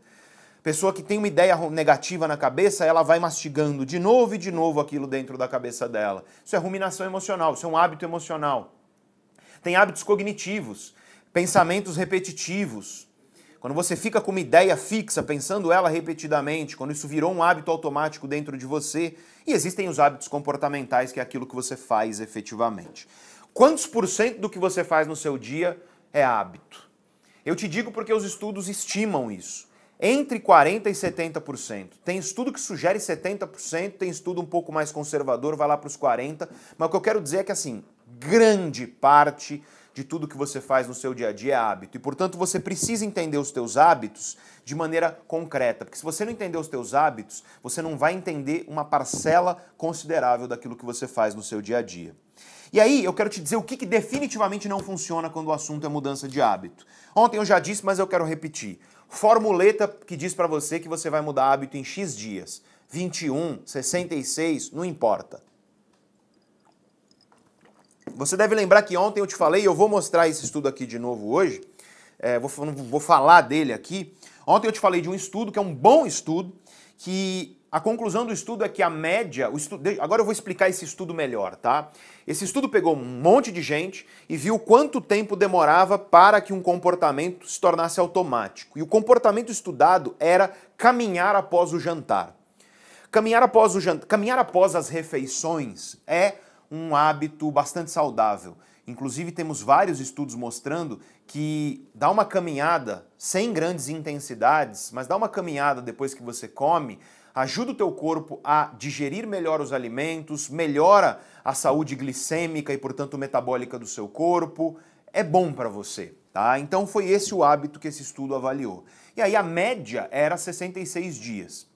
Pessoa que tem uma ideia negativa na cabeça, ela vai mastigando de novo e de novo aquilo dentro da cabeça dela. Isso é ruminação emocional, isso é um hábito emocional. Tem hábitos cognitivos, pensamentos repetitivos. Quando você fica com uma ideia fixa, pensando ela repetidamente, quando isso virou um hábito automático dentro de você, e existem os hábitos comportamentais, que é aquilo que você faz efetivamente. Quantos por cento do que você faz no seu dia é hábito? Eu te digo porque os estudos estimam isso entre 40% e 70%. Tem estudo que sugere 70%, tem estudo um pouco mais conservador, vai lá para os 40%, mas o que eu quero dizer é que, assim, grande parte de tudo que você faz no seu dia a dia é hábito. E, portanto, você precisa entender os teus hábitos de maneira concreta. Porque se você não entender os teus hábitos, você não vai entender uma parcela considerável daquilo que você faz no seu dia a dia. E aí, eu quero te dizer o que, que definitivamente não funciona quando o assunto é mudança de hábito. Ontem eu já disse, mas eu quero repetir formuleta que diz para você que você vai mudar hábito em X dias. 21, 66, não importa. Você deve lembrar que ontem eu te falei, eu vou mostrar esse estudo aqui de novo hoje, é, vou, vou falar dele aqui. Ontem eu te falei de um estudo que é um bom estudo, que a conclusão do estudo é que a média, agora eu vou explicar esse estudo melhor, tá? Esse estudo pegou um monte de gente e viu quanto tempo demorava para que um comportamento se tornasse automático. E o comportamento estudado era caminhar após o jantar. Caminhar após o jantar, caminhar após as refeições é um hábito bastante saudável. Inclusive temos vários estudos mostrando que dá uma caminhada sem grandes intensidades, mas dá uma caminhada depois que você come, ajuda o teu corpo a digerir melhor os alimentos, melhora a saúde glicêmica e, portanto, metabólica do seu corpo. É bom para você, tá? Então foi esse o hábito que esse estudo avaliou. E aí a média era 66 dias.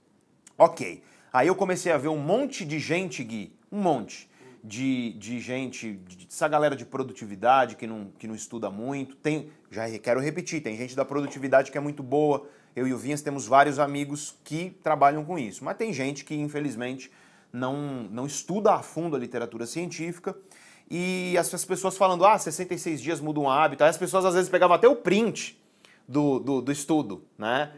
Ok. Aí eu comecei a ver um monte de gente, Gui, um monte de, de gente, de, essa galera de produtividade que não, que não estuda muito. Tem, já quero repetir, tem gente da produtividade que é muito boa, eu e o Vinhas temos vários amigos que trabalham com isso, mas tem gente que infelizmente não, não estuda a fundo a literatura científica e as, pessoas falando, ah, 66 dias muda um hábito, aí as pessoas às vezes pegavam até o print do, do, do estudo, né?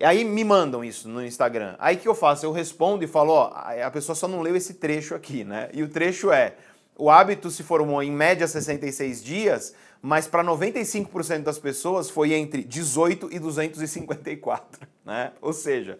E aí me mandam isso no Instagram. Aí o que eu faço? Eu respondo e falo, ó, a pessoa só não leu esse trecho aqui, né? E o trecho é, o hábito se formou em média 66 dias, mas para 95% das pessoas foi entre 18 e 254, né? Ou seja,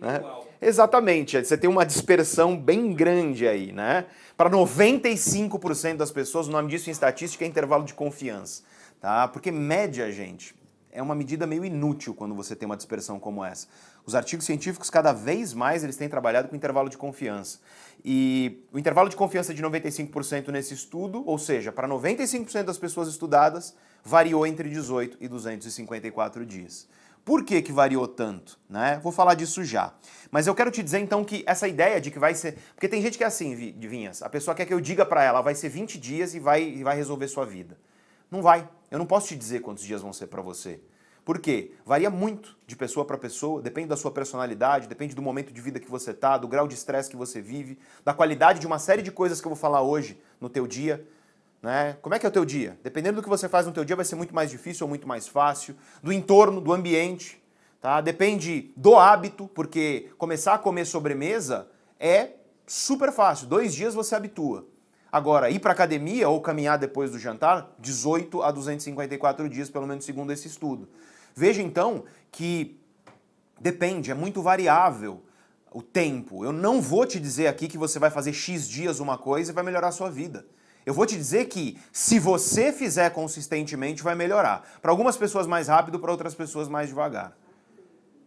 né? exatamente, você tem uma dispersão bem grande aí, né? Para 95% das pessoas, o nome disso em estatística é intervalo de confiança, tá? Porque média, gente, é uma medida meio inútil quando você tem uma dispersão como essa. Os artigos científicos, cada vez mais, eles têm trabalhado com intervalo de confiança. E o intervalo de confiança de 95% nesse estudo, ou seja, para 95% das pessoas estudadas, variou entre 18 e 254 dias. Por que, que variou tanto? Né? Vou falar disso já. Mas eu quero te dizer então que essa ideia de que vai ser. Porque tem gente que é assim, Vinhas. A pessoa quer que eu diga para ela, vai ser 20 dias e vai, e vai resolver sua vida. Não vai. Eu não posso te dizer quantos dias vão ser para você. Por quê? Varia muito de pessoa para pessoa, depende da sua personalidade, depende do momento de vida que você tá, do grau de estresse que você vive, da qualidade de uma série de coisas que eu vou falar hoje no teu dia. Né? Como é que é o teu dia? Dependendo do que você faz no teu dia, vai ser muito mais difícil ou muito mais fácil, do entorno, do ambiente, tá? Depende do hábito, porque começar a comer sobremesa é super fácil. Dois dias você habitua. Agora, ir para academia ou caminhar depois do jantar, 18 a 254 dias, pelo menos segundo esse estudo. Veja então que depende, é muito variável o tempo. Eu não vou te dizer aqui que você vai fazer X dias uma coisa e vai melhorar a sua vida. Eu vou te dizer que se você fizer consistentemente, vai melhorar. Para algumas pessoas mais rápido, para outras pessoas mais devagar.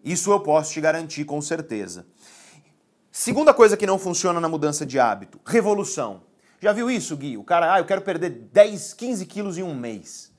Isso eu posso te garantir com certeza. Segunda coisa que não funciona na mudança de hábito: revolução. Já viu isso, Gui? O cara, ah, eu quero perder 10, 15 quilos em um mês.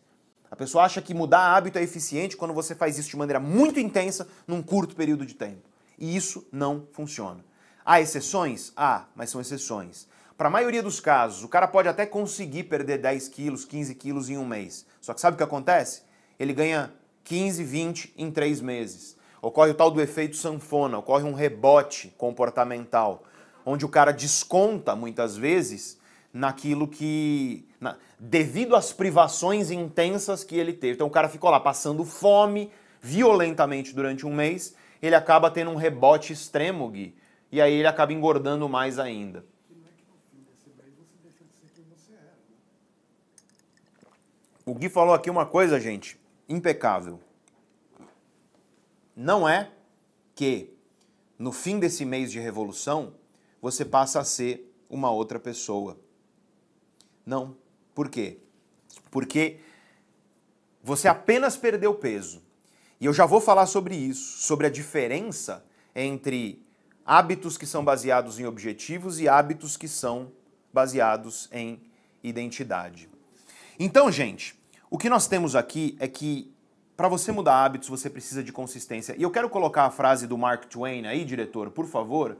A pessoa acha que mudar hábito é eficiente quando você faz isso de maneira muito intensa num curto período de tempo. E isso não funciona. Há exceções? Há, mas são exceções. Para a maioria dos casos, o cara pode até conseguir perder 10 quilos, 15 quilos em um mês. Só que sabe o que acontece? Ele ganha 15, 20 em três meses. Ocorre o tal do efeito sanfona, ocorre um rebote comportamental, onde o cara desconta muitas vezes naquilo que. Na, devido às privações intensas que ele teve. Então o cara ficou lá passando fome violentamente durante um mês, ele acaba tendo um rebote extremo, Gui, e aí ele acaba engordando mais ainda. O Gui falou aqui uma coisa, gente, impecável. Não é que no fim desse mês de revolução você passa a ser uma outra pessoa. Não. Por quê? Porque você apenas perdeu peso. E eu já vou falar sobre isso, sobre a diferença entre hábitos que são baseados em objetivos e hábitos que são baseados em identidade. Então, gente, o que nós temos aqui é que para você mudar hábitos você precisa de consistência. E eu quero colocar a frase do Mark Twain aí, diretor, por favor,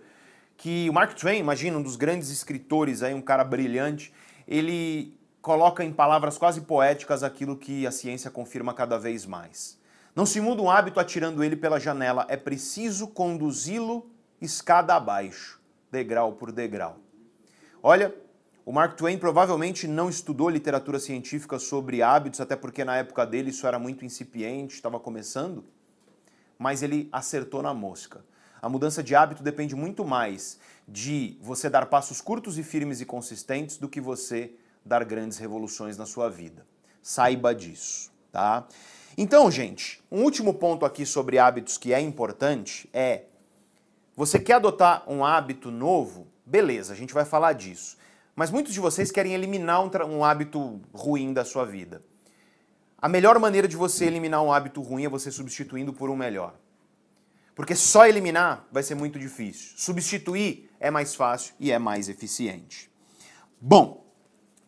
que o Mark Twain, imagina um dos grandes escritores aí, um cara brilhante, ele coloca em palavras quase poéticas aquilo que a ciência confirma cada vez mais. Não se muda um hábito atirando ele pela janela, é preciso conduzi-lo escada abaixo, degrau por degrau. Olha, o Mark Twain provavelmente não estudou literatura científica sobre hábitos, até porque na época dele isso era muito incipiente, estava começando, mas ele acertou na mosca. A mudança de hábito depende muito mais de você dar passos curtos e firmes e consistentes do que você dar grandes revoluções na sua vida. Saiba disso, tá? Então, gente, um último ponto aqui sobre hábitos que é importante é você quer adotar um hábito novo? Beleza, a gente vai falar disso. Mas muitos de vocês querem eliminar um, um hábito ruim da sua vida. A melhor maneira de você eliminar um hábito ruim é você substituindo por um melhor. Porque só eliminar vai ser muito difícil. Substituir é mais fácil e é mais eficiente. Bom,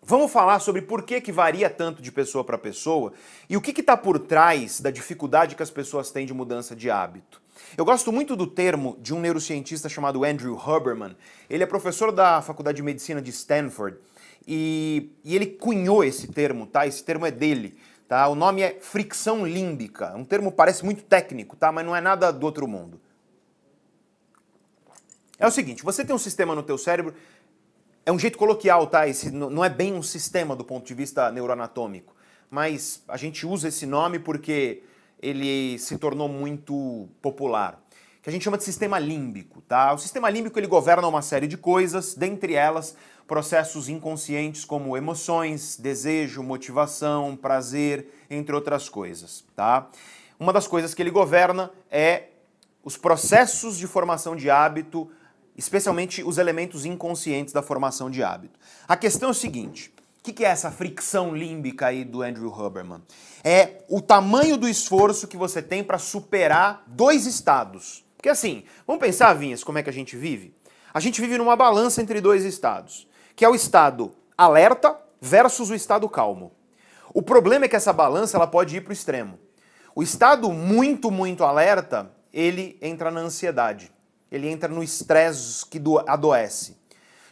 vamos falar sobre por que, que varia tanto de pessoa para pessoa e o que está por trás da dificuldade que as pessoas têm de mudança de hábito. Eu gosto muito do termo de um neurocientista chamado Andrew Huberman. Ele é professor da Faculdade de Medicina de Stanford e, e ele cunhou esse termo, tá? Esse termo é dele. Tá? O nome é fricção límbica. Um termo parece muito técnico, tá? mas não é nada do outro mundo. É o seguinte, você tem um sistema no teu cérebro, é um jeito coloquial, tá? Esse não é bem um sistema do ponto de vista neuroanatômico, mas a gente usa esse nome porque ele se tornou muito popular. que a gente chama de sistema límbico, tá? O sistema límbico ele governa uma série de coisas, dentre elas processos inconscientes como emoções, desejo, motivação, prazer, entre outras coisas, tá? Uma das coisas que ele governa é os processos de formação de hábito, especialmente os elementos inconscientes da formação de hábito. A questão é o seguinte: o que é essa fricção límbica aí do Andrew Huberman? É o tamanho do esforço que você tem para superar dois estados. Porque assim, vamos pensar, Vinhas, como é que a gente vive? A gente vive numa balança entre dois estados, que é o estado alerta versus o estado calmo. O problema é que essa balança ela pode ir para o extremo. O estado muito, muito alerta, ele entra na ansiedade ele entra no estresse que adoece.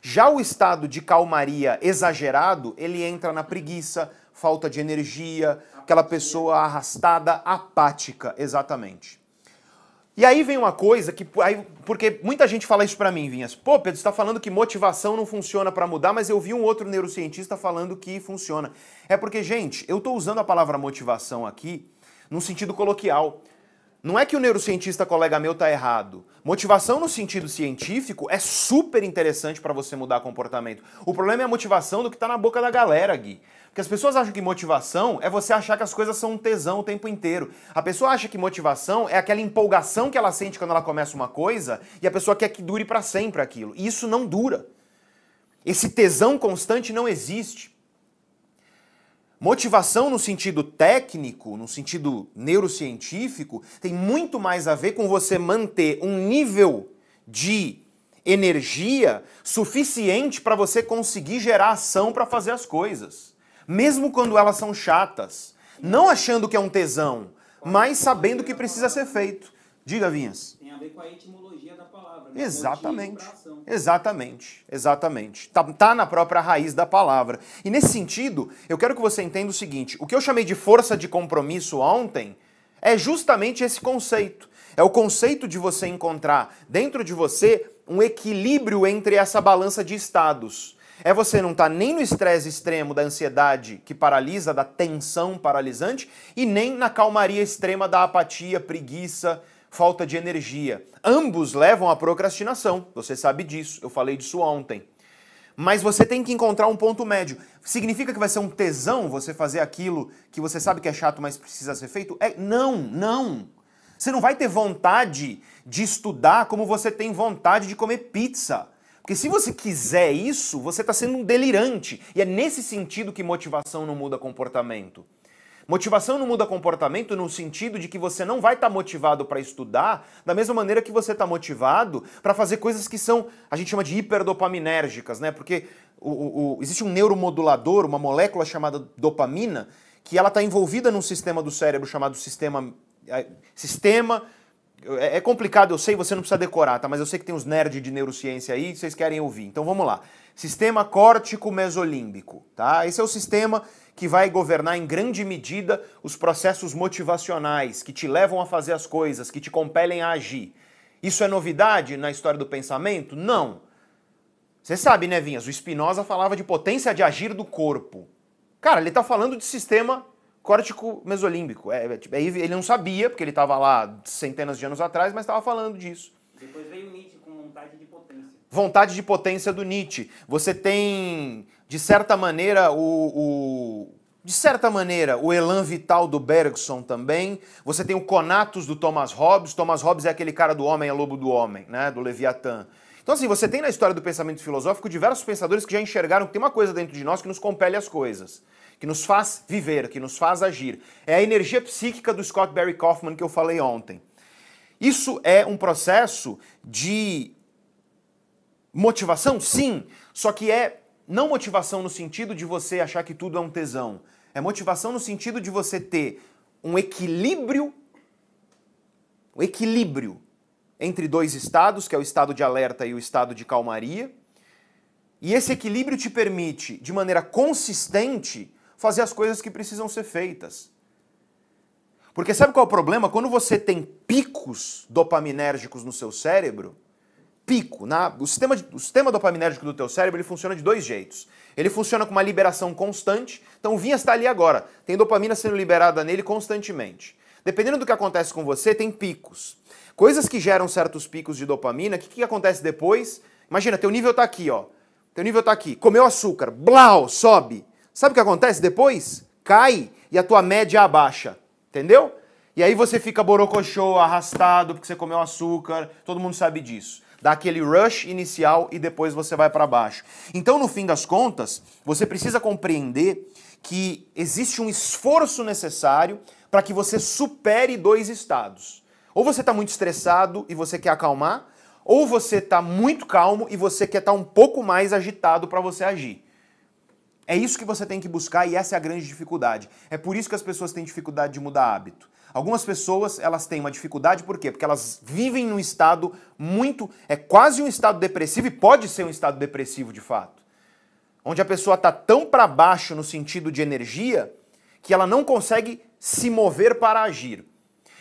Já o estado de calmaria exagerado, ele entra na preguiça, falta de energia, aquela pessoa arrastada, apática, exatamente. E aí vem uma coisa que, aí, porque muita gente fala isso para mim, Vinhas. Pô, Pedro, você tá falando que motivação não funciona para mudar, mas eu vi um outro neurocientista falando que funciona. É porque, gente, eu tô usando a palavra motivação aqui num sentido coloquial. Não é que o neurocientista colega meu tá errado. Motivação no sentido científico é super interessante para você mudar comportamento. O problema é a motivação do que tá na boca da galera, Gui. Porque as pessoas acham que motivação é você achar que as coisas são um tesão o tempo inteiro. A pessoa acha que motivação é aquela empolgação que ela sente quando ela começa uma coisa e a pessoa quer que dure para sempre aquilo. E isso não dura. Esse tesão constante não existe. Motivação no sentido técnico, no sentido neurocientífico, tem muito mais a ver com você manter um nível de energia suficiente para você conseguir gerar ação para fazer as coisas, mesmo quando elas são chatas, não achando que é um tesão, mas sabendo que precisa ser feito. Diga, Vinhas. Tem a ver com a etimologia da palavra. Né? Exatamente. Exatamente. Exatamente. Tá, tá na própria raiz da palavra. E nesse sentido, eu quero que você entenda o seguinte: o que eu chamei de força de compromisso ontem é justamente esse conceito. É o conceito de você encontrar dentro de você um equilíbrio entre essa balança de estados. É você não estar tá nem no estresse extremo da ansiedade que paralisa, da tensão paralisante, e nem na calmaria extrema da apatia, preguiça, falta de energia. Ambos levam à procrastinação, você sabe disso, eu falei disso ontem. Mas você tem que encontrar um ponto médio. Significa que vai ser um tesão você fazer aquilo que você sabe que é chato, mas precisa ser feito? É, não, não. Você não vai ter vontade de estudar como você tem vontade de comer pizza. Porque se você quiser isso, você está sendo um delirante. E é nesse sentido que motivação não muda comportamento. Motivação não muda comportamento no sentido de que você não vai estar tá motivado para estudar da mesma maneira que você está motivado para fazer coisas que são, a gente chama de hiperdopaminérgicas, né? Porque o, o, o, existe um neuromodulador, uma molécula chamada dopamina, que ela está envolvida num sistema do cérebro chamado sistema. É, sistema. É, é complicado, eu sei, você não precisa decorar, tá? Mas eu sei que tem uns nerds de neurociência aí, vocês querem ouvir. Então vamos lá. Sistema córtico mesolímbico, tá? Esse é o sistema que vai governar em grande medida os processos motivacionais que te levam a fazer as coisas, que te compelem a agir. Isso é novidade na história do pensamento? Não. Você sabe, né, Vinhas? O Spinoza falava de potência de agir do corpo. Cara, ele está falando de sistema córtico mesolímbico. É, é, tipo, ele não sabia, porque ele estava lá centenas de anos atrás, mas estava falando disso. Depois veio Nietzsche com vontade de potência. Vontade de potência do Nietzsche. Você tem de certa maneira, o, o, de certa maneira, o elan vital do Bergson também. Você tem o Conatus do Thomas Hobbes. Thomas Hobbes é aquele cara do homem, é lobo do homem, né? Do Leviatã. Então, assim, você tem na história do pensamento filosófico diversos pensadores que já enxergaram que tem uma coisa dentro de nós que nos compele as coisas, que nos faz viver, que nos faz agir. É a energia psíquica do Scott Barry Kaufman que eu falei ontem. Isso é um processo de motivação? Sim, só que é não motivação no sentido de você achar que tudo é um tesão. É motivação no sentido de você ter um equilíbrio, um equilíbrio entre dois estados, que é o estado de alerta e o estado de calmaria. E esse equilíbrio te permite, de maneira consistente, fazer as coisas que precisam ser feitas. Porque sabe qual é o problema? Quando você tem picos dopaminérgicos no seu cérebro, pico. Na, o, sistema, o sistema dopaminérgico do teu cérebro ele funciona de dois jeitos. Ele funciona com uma liberação constante. Então o Vinhas está ali agora. Tem dopamina sendo liberada nele constantemente. Dependendo do que acontece com você, tem picos. Coisas que geram certos picos de dopamina, o que, que acontece depois? Imagina, teu nível tá aqui, ó. Teu nível tá aqui. Comeu açúcar, blau, sobe. Sabe o que acontece depois? Cai e a tua média abaixa. Entendeu? E aí você fica borocochô, arrastado, porque você comeu açúcar, todo mundo sabe disso. Dá aquele rush inicial e depois você vai para baixo. Então, no fim das contas, você precisa compreender que existe um esforço necessário para que você supere dois estados. Ou você está muito estressado e você quer acalmar, ou você está muito calmo e você quer estar tá um pouco mais agitado para você agir. É isso que você tem que buscar e essa é a grande dificuldade. É por isso que as pessoas têm dificuldade de mudar hábito. Algumas pessoas, elas têm uma dificuldade por quê? Porque elas vivem num estado muito, é quase um estado depressivo e pode ser um estado depressivo de fato. Onde a pessoa está tão para baixo no sentido de energia que ela não consegue se mover para agir.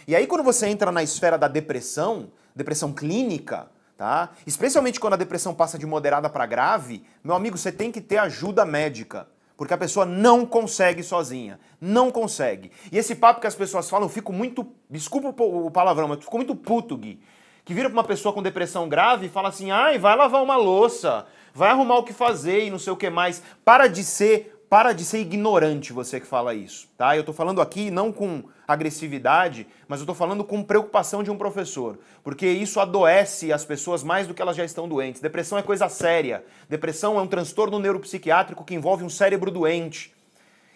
E aí quando você entra na esfera da depressão, depressão clínica, tá? Especialmente quando a depressão passa de moderada para grave, meu amigo, você tem que ter ajuda médica. Porque a pessoa não consegue sozinha. Não consegue. E esse papo que as pessoas falam, eu fico muito. Desculpa o palavrão, mas eu fico muito puto, Gui. Que vira pra uma pessoa com depressão grave e fala assim: ai, vai lavar uma louça, vai arrumar o que fazer e não sei o que mais. Para de ser para de ser ignorante você que fala isso, tá? Eu tô falando aqui não com agressividade, mas eu tô falando com preocupação de um professor, porque isso adoece as pessoas mais do que elas já estão doentes. Depressão é coisa séria. Depressão é um transtorno neuropsiquiátrico que envolve um cérebro doente.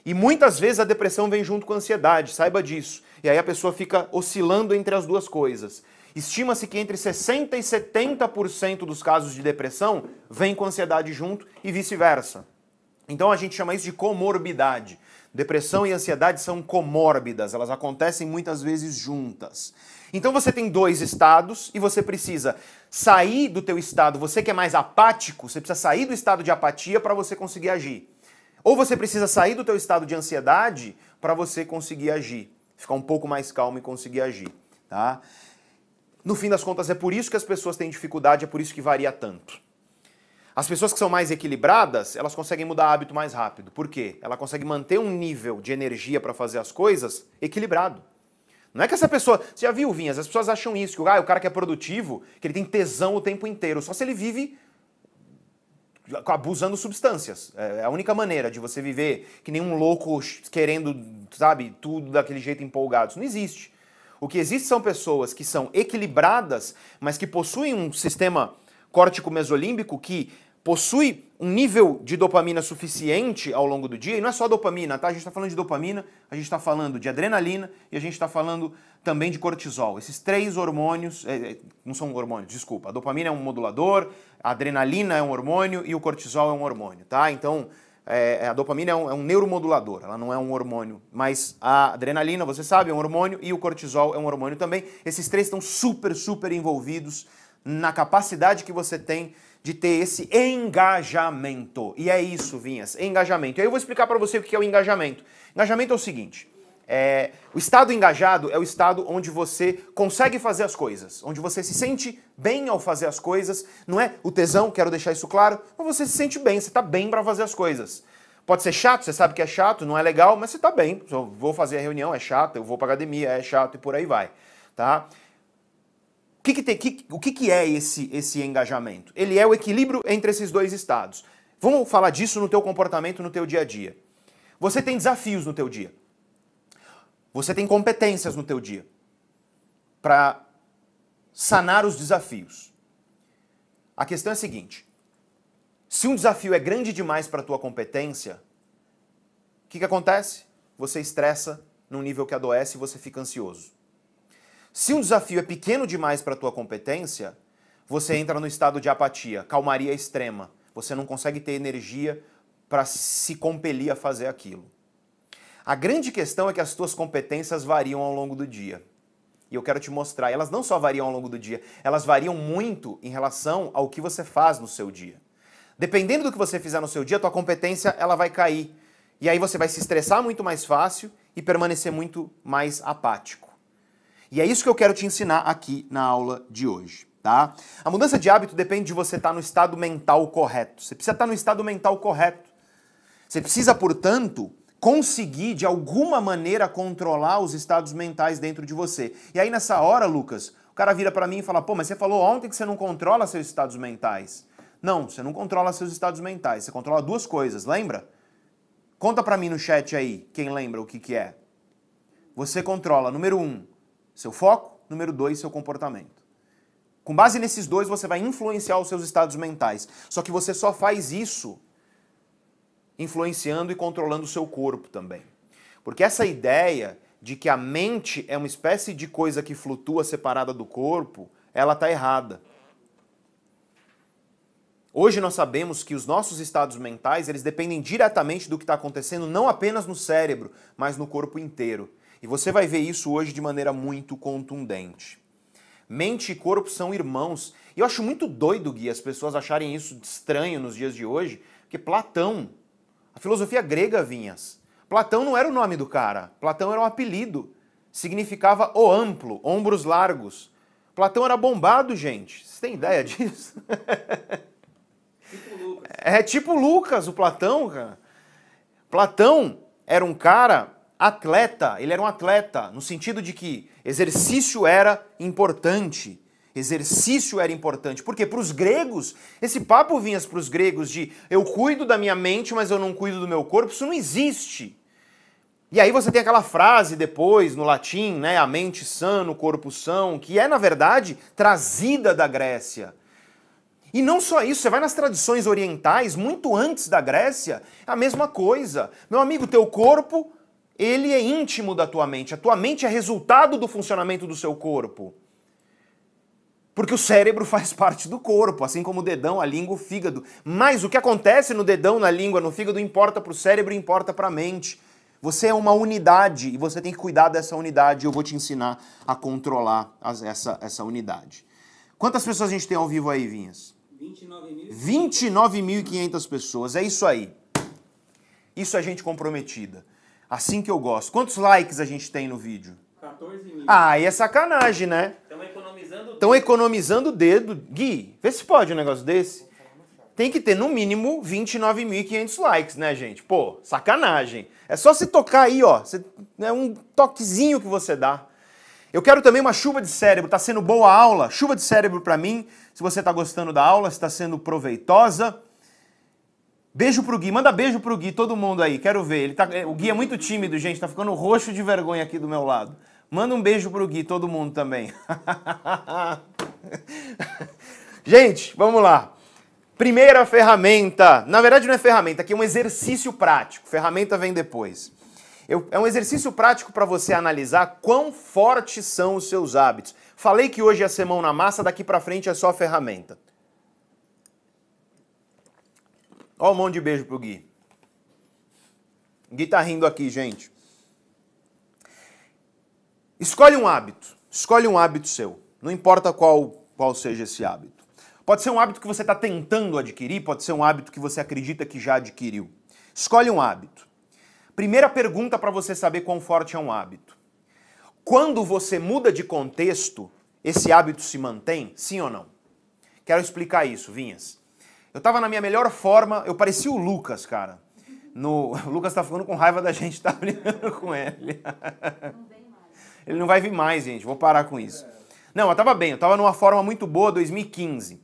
E muitas vezes a depressão vem junto com a ansiedade, saiba disso. E aí a pessoa fica oscilando entre as duas coisas. Estima-se que entre 60% e 70% dos casos de depressão vem com ansiedade junto e vice-versa. Então a gente chama isso de comorbidade. Depressão e ansiedade são comórbidas, elas acontecem muitas vezes juntas. Então você tem dois estados e você precisa sair do teu estado, você que é mais apático, você precisa sair do estado de apatia para você conseguir agir. Ou você precisa sair do teu estado de ansiedade para você conseguir agir, ficar um pouco mais calmo e conseguir agir, tá? No fim das contas é por isso que as pessoas têm dificuldade, é por isso que varia tanto. As pessoas que são mais equilibradas, elas conseguem mudar hábito mais rápido. Por quê? Ela consegue manter um nível de energia para fazer as coisas equilibrado. Não é que essa pessoa. Você já viu, Vinhas? As pessoas acham isso, que ah, o cara que é produtivo, que ele tem tesão o tempo inteiro. Só se ele vive abusando substâncias. É, é a única maneira de você viver que nem um louco querendo, sabe, tudo daquele jeito empolgado. Isso não existe. O que existe são pessoas que são equilibradas, mas que possuem um sistema córtico mesolímbico que possui um nível de dopamina suficiente ao longo do dia, e não é só dopamina, tá? A gente está falando de dopamina, a gente está falando de adrenalina e a gente está falando também de cortisol. Esses três hormônios, é, é, não são hormônios, desculpa. A dopamina é um modulador, a adrenalina é um hormônio e o cortisol é um hormônio, tá? Então, é, a dopamina é um, é um, neuromodulador, ela não é um hormônio, mas a adrenalina, você sabe, é um hormônio e o cortisol é um hormônio também. Esses três estão super, super envolvidos na capacidade que você tem de ter esse engajamento. E é isso, Vinhas, engajamento. E aí eu vou explicar para você o que é o engajamento. Engajamento é o seguinte: é, o estado engajado é o estado onde você consegue fazer as coisas, onde você se sente bem ao fazer as coisas. Não é o tesão, quero deixar isso claro, mas você se sente bem, você está bem para fazer as coisas. Pode ser chato, você sabe que é chato, não é legal, mas você está bem. Eu vou fazer a reunião, é chato, eu vou para academia, é chato e por aí vai. Tá? Que que tem, que, o que, que é esse, esse engajamento? Ele é o equilíbrio entre esses dois estados. Vamos falar disso no teu comportamento, no teu dia a dia. Você tem desafios no teu dia. Você tem competências no teu dia para sanar os desafios. A questão é a seguinte: se um desafio é grande demais para a tua competência, o que, que acontece? Você estressa num nível que adoece e você fica ansioso. Se um desafio é pequeno demais para a tua competência, você entra no estado de apatia, calmaria extrema. Você não consegue ter energia para se compelir a fazer aquilo. A grande questão é que as tuas competências variam ao longo do dia. E eu quero te mostrar, elas não só variam ao longo do dia, elas variam muito em relação ao que você faz no seu dia. Dependendo do que você fizer no seu dia, a tua competência ela vai cair. E aí você vai se estressar muito mais fácil e permanecer muito mais apático. E é isso que eu quero te ensinar aqui na aula de hoje. Tá? A mudança de hábito depende de você estar no estado mental correto. Você precisa estar no estado mental correto. Você precisa, portanto, conseguir de alguma maneira controlar os estados mentais dentro de você. E aí nessa hora, Lucas, o cara vira para mim e fala: "Pô, mas você falou ontem que você não controla seus estados mentais". Não, você não controla seus estados mentais, você controla duas coisas, lembra? Conta para mim no chat aí, quem lembra o que que é. Você controla, número um, seu foco, número dois, seu comportamento. Com base nesses dois, você vai influenciar os seus estados mentais. Só que você só faz isso influenciando e controlando o seu corpo também. Porque essa ideia de que a mente é uma espécie de coisa que flutua separada do corpo, ela está errada. Hoje nós sabemos que os nossos estados mentais, eles dependem diretamente do que está acontecendo não apenas no cérebro, mas no corpo inteiro. E você vai ver isso hoje de maneira muito contundente. Mente e corpo são irmãos. E eu acho muito doido, Gui, as pessoas acharem isso estranho nos dias de hoje, porque Platão, a filosofia grega, Vinhas, Platão não era o nome do cara, Platão era um apelido. Significava o amplo, ombros largos. Platão era bombado, gente. Vocês têm ideia disso? Tipo Lucas. É tipo Lucas, o Platão, cara. Platão era um cara atleta, ele era um atleta, no sentido de que exercício era importante. Exercício era importante. Porque para os gregos, esse papo vinha para os gregos de eu cuido da minha mente, mas eu não cuido do meu corpo, isso não existe. E aí você tem aquela frase depois, no latim, né, a mente sã, o corpo são, que é, na verdade, trazida da Grécia. E não só isso, você vai nas tradições orientais, muito antes da Grécia, a mesma coisa. Meu amigo, teu corpo, ele é íntimo da tua mente. A tua mente é resultado do funcionamento do seu corpo. Porque o cérebro faz parte do corpo, assim como o dedão, a língua, o fígado. Mas o que acontece no dedão, na língua, no fígado, importa para o cérebro importa para a mente. Você é uma unidade e você tem que cuidar dessa unidade. Eu vou te ensinar a controlar as- essa, essa unidade. Quantas pessoas a gente tem ao vivo aí, Vinhas? 29 mil. 29.500 pessoas. É isso aí. Isso é gente comprometida. Assim que eu gosto. Quantos likes a gente tem no vídeo? 14 mil. Ah, aí é sacanagem, né? Estamos economizando Estão economizando o dedo. Gui, vê se pode um negócio desse. Tem que ter no mínimo 29.500 likes, né, gente? Pô, sacanagem. É só você tocar aí, ó. É um toquezinho que você dá. Eu quero também uma chuva de cérebro. Tá sendo boa aula? Chuva de cérebro pra mim. Se você tá gostando da aula, se tá sendo proveitosa. Beijo pro Gui. Manda beijo pro Gui, todo mundo aí. Quero ver. Ele tá... O Gui é muito tímido, gente. Tá ficando roxo de vergonha aqui do meu lado. Manda um beijo pro Gui, todo mundo também. gente, vamos lá. Primeira ferramenta. Na verdade, não é ferramenta, aqui é um exercício prático. Ferramenta vem depois. Eu- é um exercício prático para você analisar quão fortes são os seus hábitos. Falei que hoje ia ser mão na massa, daqui para frente é só ferramenta. Ó, um monte de beijo pro Gui. Gui tá rindo aqui, gente. Escolhe um hábito. Escolhe um hábito seu. Não importa qual, qual seja esse hábito. Pode ser um hábito que você está tentando adquirir, pode ser um hábito que você acredita que já adquiriu. Escolhe um hábito. Primeira pergunta para você saber quão forte é um hábito. Quando você muda de contexto, esse hábito se mantém? Sim ou não? Quero explicar isso, Vinhas. Eu tava na minha melhor forma, eu parecia o Lucas, cara. No, o Lucas tá ficando com raiva da gente, tá brincando com ele. Ele não vai vir mais, gente. Vou parar com isso. Não, eu tava bem, eu tava numa forma muito boa 2015.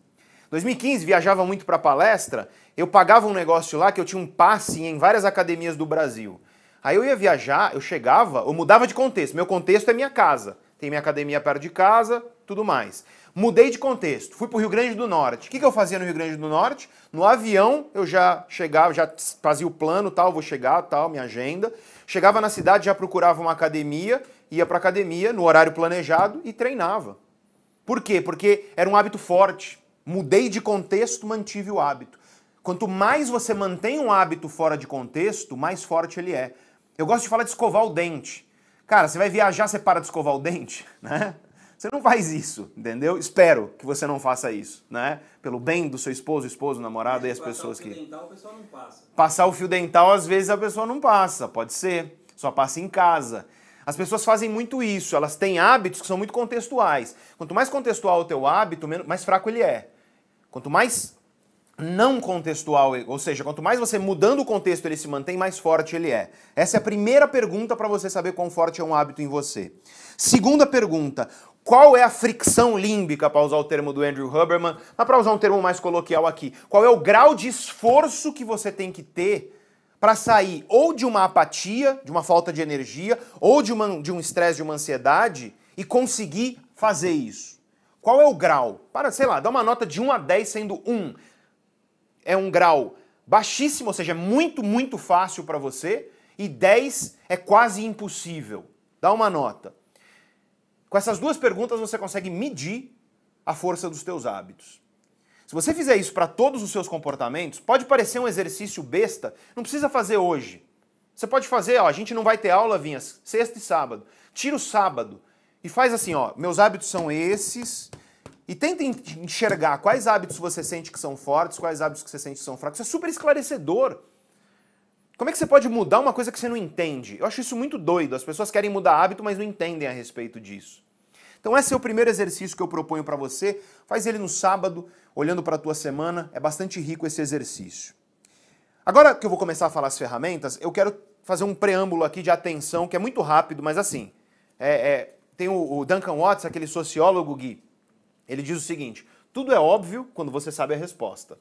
2015, viajava muito para palestra, eu pagava um negócio lá que eu tinha um passe em várias academias do Brasil. Aí eu ia viajar, eu chegava, eu mudava de contexto. Meu contexto é minha casa. Tem minha academia perto de casa, tudo mais. Mudei de contexto, fui pro Rio Grande do Norte. O que, que eu fazia no Rio Grande do Norte? No avião eu já chegava, já fazia o plano, tal, vou chegar, tal, minha agenda. Chegava na cidade, já procurava uma academia, ia pra academia no horário planejado e treinava. Por quê? Porque era um hábito forte. Mudei de contexto, mantive o hábito. Quanto mais você mantém um hábito fora de contexto, mais forte ele é. Eu gosto de falar de escovar o dente. Cara, você vai viajar, você para de escovar o dente, né? Você não faz isso, entendeu? Espero que você não faça isso, né? Pelo bem do seu esposo, esposo, namorado e as Passar pessoas o fio que dental, o pessoal não passa. Passar o fio dental, às vezes a pessoa não passa, pode ser, só passa em casa. As pessoas fazem muito isso, elas têm hábitos que são muito contextuais. Quanto mais contextual o teu hábito, mais fraco ele é. Quanto mais não contextual, ou seja, quanto mais você mudando o contexto ele se mantém, mais forte ele é. Essa é a primeira pergunta para você saber quão forte é um hábito em você. Segunda pergunta, qual é a fricção límbica, para usar o termo do Andrew Huberman, mas para usar um termo mais coloquial aqui, qual é o grau de esforço que você tem que ter para sair ou de uma apatia, de uma falta de energia, ou de, uma, de um estresse, de uma ansiedade e conseguir fazer isso? Qual é o grau? Para, sei lá, dá uma nota de 1 a 10 sendo 1 é um grau baixíssimo, ou seja, é muito, muito fácil para você, e 10 é quase impossível. Dá uma nota. Com essas duas perguntas você consegue medir a força dos teus hábitos. Se você fizer isso para todos os seus comportamentos, pode parecer um exercício besta, não precisa fazer hoje. Você pode fazer, ó, a gente não vai ter aula, Vinhas, sexta e sábado. Tira o sábado e faz assim, ó, meus hábitos são esses, e tenta enxergar quais hábitos você sente que são fortes, quais hábitos que você sente que são fracos. Isso é super esclarecedor. Como é que você pode mudar uma coisa que você não entende? Eu acho isso muito doido. As pessoas querem mudar hábito, mas não entendem a respeito disso. Então esse é o primeiro exercício que eu proponho para você. Faz ele no sábado, olhando para a tua semana. É bastante rico esse exercício. Agora que eu vou começar a falar as ferramentas, eu quero fazer um preâmbulo aqui de atenção, que é muito rápido, mas assim, é, é, tem o, o Duncan Watts, aquele sociólogo, Gui, ele diz o seguinte: tudo é óbvio quando você sabe a resposta.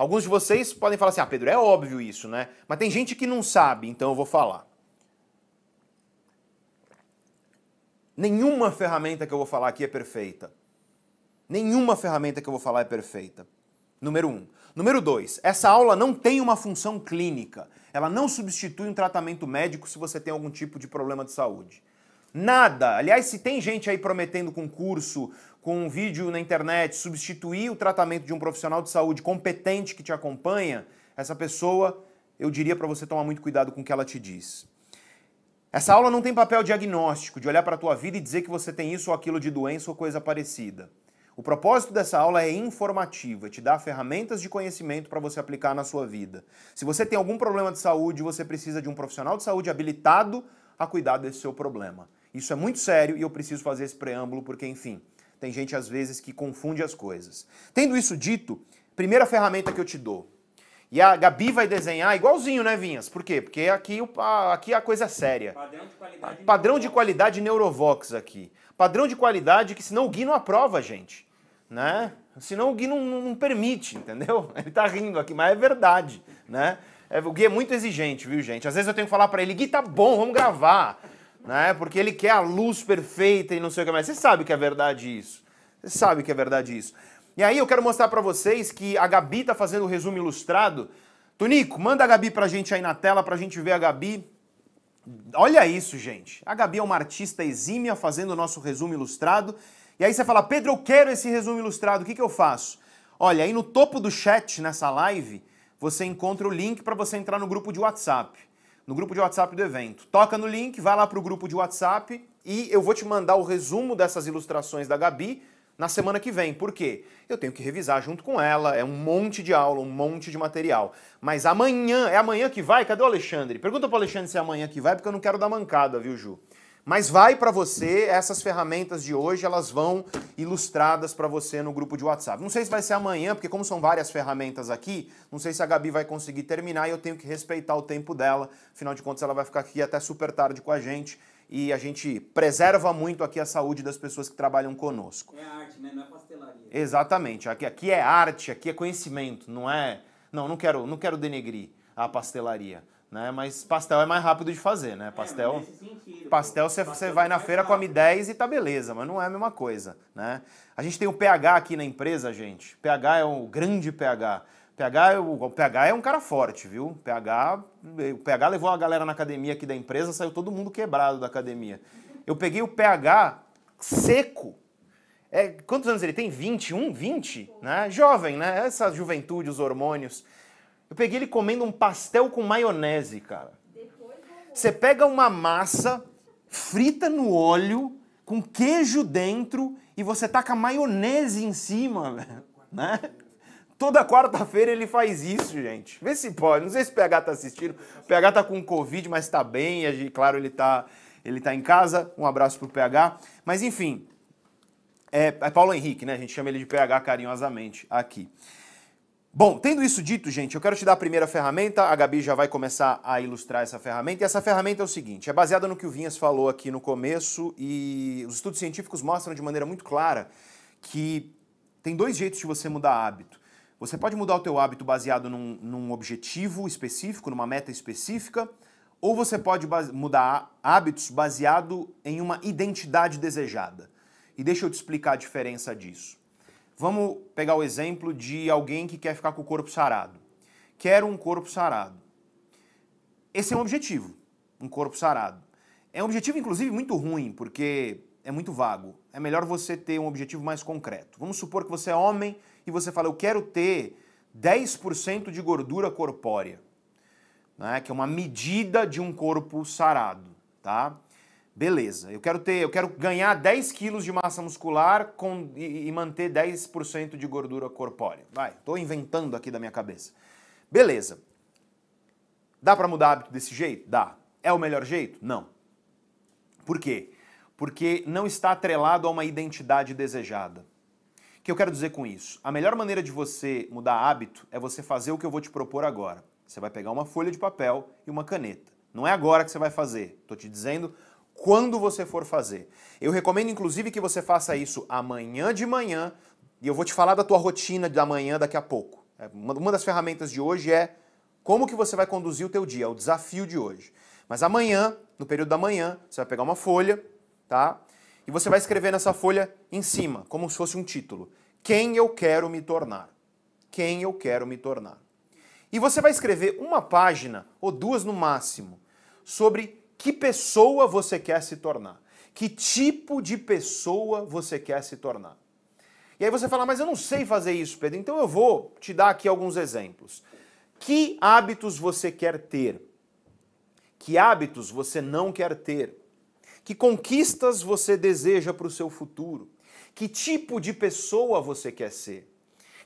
Alguns de vocês podem falar assim: ah, Pedro, é óbvio isso, né? Mas tem gente que não sabe, então eu vou falar. Nenhuma ferramenta que eu vou falar aqui é perfeita. Nenhuma ferramenta que eu vou falar é perfeita. Número um. Número dois, essa aula não tem uma função clínica. Ela não substitui um tratamento médico se você tem algum tipo de problema de saúde. Nada. Aliás, se tem gente aí prometendo concurso, com um vídeo na internet, substituir o tratamento de um profissional de saúde competente que te acompanha, essa pessoa, eu diria para você tomar muito cuidado com o que ela te diz. Essa aula não tem papel diagnóstico, de olhar para a tua vida e dizer que você tem isso ou aquilo de doença ou coisa parecida. O propósito dessa aula é informativa, te dar ferramentas de conhecimento para você aplicar na sua vida. Se você tem algum problema de saúde, você precisa de um profissional de saúde habilitado a cuidar desse seu problema. Isso é muito sério e eu preciso fazer esse preâmbulo porque, enfim, tem gente às vezes que confunde as coisas. Tendo isso dito, primeira ferramenta que eu te dou. E a Gabi vai desenhar igualzinho, né, Vinhas? Por quê? Porque aqui, aqui a coisa é séria. Padrão de qualidade. Padrão de qualidade Neurovox aqui. Padrão de qualidade que senão o Gui não aprova, gente. Né? Senão o Gui não, não, permite, entendeu? Ele tá rindo aqui, mas é verdade, né? É, o Gui é muito exigente, viu, gente? Às vezes eu tenho que falar para ele, Gui, tá bom, vamos gravar né? Porque ele quer a luz perfeita e não sei o que mais. Você sabe que é verdade isso. Você sabe que é verdade isso. E aí eu quero mostrar para vocês que a Gabi tá fazendo o resumo ilustrado. Tonico, manda a Gabi pra gente aí na tela pra gente ver a Gabi. Olha isso, gente. A Gabi é uma artista exímia fazendo o nosso resumo ilustrado. E aí você fala, Pedro, eu quero esse resumo ilustrado, o que, que eu faço? Olha, aí no topo do chat nessa live, você encontra o link para você entrar no grupo de WhatsApp no grupo de WhatsApp do evento. Toca no link, vai lá para o grupo de WhatsApp e eu vou te mandar o resumo dessas ilustrações da Gabi na semana que vem. Por quê? Eu tenho que revisar junto com ela, é um monte de aula, um monte de material. Mas amanhã, é amanhã que vai? Cadê o Alexandre? Pergunta para o Alexandre se é amanhã que vai, porque eu não quero dar mancada, viu, Ju? Mas vai para você, essas ferramentas de hoje, elas vão ilustradas para você no grupo de WhatsApp. Não sei se vai ser amanhã, porque como são várias ferramentas aqui, não sei se a Gabi vai conseguir terminar e eu tenho que respeitar o tempo dela. Afinal de contas, ela vai ficar aqui até super tarde com a gente e a gente preserva muito aqui a saúde das pessoas que trabalham conosco. É arte, né? Não é pastelaria. Exatamente. Aqui, aqui é arte, aqui é conhecimento, não é... Não, não quero, não quero denegrir a pastelaria né? Mas pastel é mais rápido de fazer, né? Pastel, é, sentido, pastel você, você vai na feira, come 10 e tá beleza, mas não é a mesma coisa, né? A gente tem o PH aqui na empresa, gente. PH é o grande PH. PH é o, o PH é um cara forte, viu? PH, o PH levou a galera na academia aqui da empresa, saiu todo mundo quebrado da academia. Eu peguei o PH seco. É, quantos anos ele tem? 21, 20, né? Jovem, né? Essa juventude, os hormônios. Eu peguei ele comendo um pastel com maionese, cara. Você pega uma massa frita no óleo, com queijo dentro, e você taca maionese em cima, né? Toda quarta-feira ele faz isso, gente. Vê se pode. Não sei se o PH tá assistindo. O PH tá com Covid, mas tá bem. E, claro, ele tá, ele tá em casa. Um abraço pro PH. Mas, enfim, é, é Paulo Henrique, né? A gente chama ele de PH carinhosamente aqui. Bom, tendo isso dito, gente, eu quero te dar a primeira ferramenta. A Gabi já vai começar a ilustrar essa ferramenta. E essa ferramenta é o seguinte: é baseada no que o Vinhas falou aqui no começo, e os estudos científicos mostram de maneira muito clara que tem dois jeitos de você mudar hábito. Você pode mudar o teu hábito baseado num, num objetivo específico, numa meta específica, ou você pode mudar hábitos baseado em uma identidade desejada. E deixa eu te explicar a diferença disso. Vamos pegar o exemplo de alguém que quer ficar com o corpo sarado. Quero um corpo sarado. Esse é um objetivo, um corpo sarado. É um objetivo, inclusive, muito ruim, porque é muito vago. É melhor você ter um objetivo mais concreto. Vamos supor que você é homem e você fala, eu quero ter 10% de gordura corpórea, né? que é uma medida de um corpo sarado, tá? Beleza, eu quero ter, eu quero ganhar 10 quilos de massa muscular com, e, e manter 10% de gordura corpórea. Vai, estou inventando aqui da minha cabeça. Beleza. Dá para mudar hábito desse jeito? Dá. É o melhor jeito? Não. Por quê? porque não está atrelado a uma identidade desejada. O que eu quero dizer com isso? A melhor maneira de você mudar hábito é você fazer o que eu vou te propor agora. Você vai pegar uma folha de papel e uma caneta. Não é agora que você vai fazer. Estou te dizendo quando você for fazer. Eu recomendo, inclusive, que você faça isso amanhã de manhã. E eu vou te falar da tua rotina da manhã daqui a pouco. É, uma das ferramentas de hoje é como que você vai conduzir o teu dia, é o desafio de hoje. Mas amanhã, no período da manhã, você vai pegar uma folha, tá? E você vai escrever nessa folha em cima, como se fosse um título: Quem eu quero me tornar? Quem eu quero me tornar? E você vai escrever uma página ou duas no máximo sobre que pessoa você quer se tornar. Que tipo de pessoa você quer se tornar? E aí você fala, mas eu não sei fazer isso, Pedro. Então eu vou te dar aqui alguns exemplos. Que hábitos você quer ter? Que hábitos você não quer ter? Que conquistas você deseja para o seu futuro? Que tipo de pessoa você quer ser?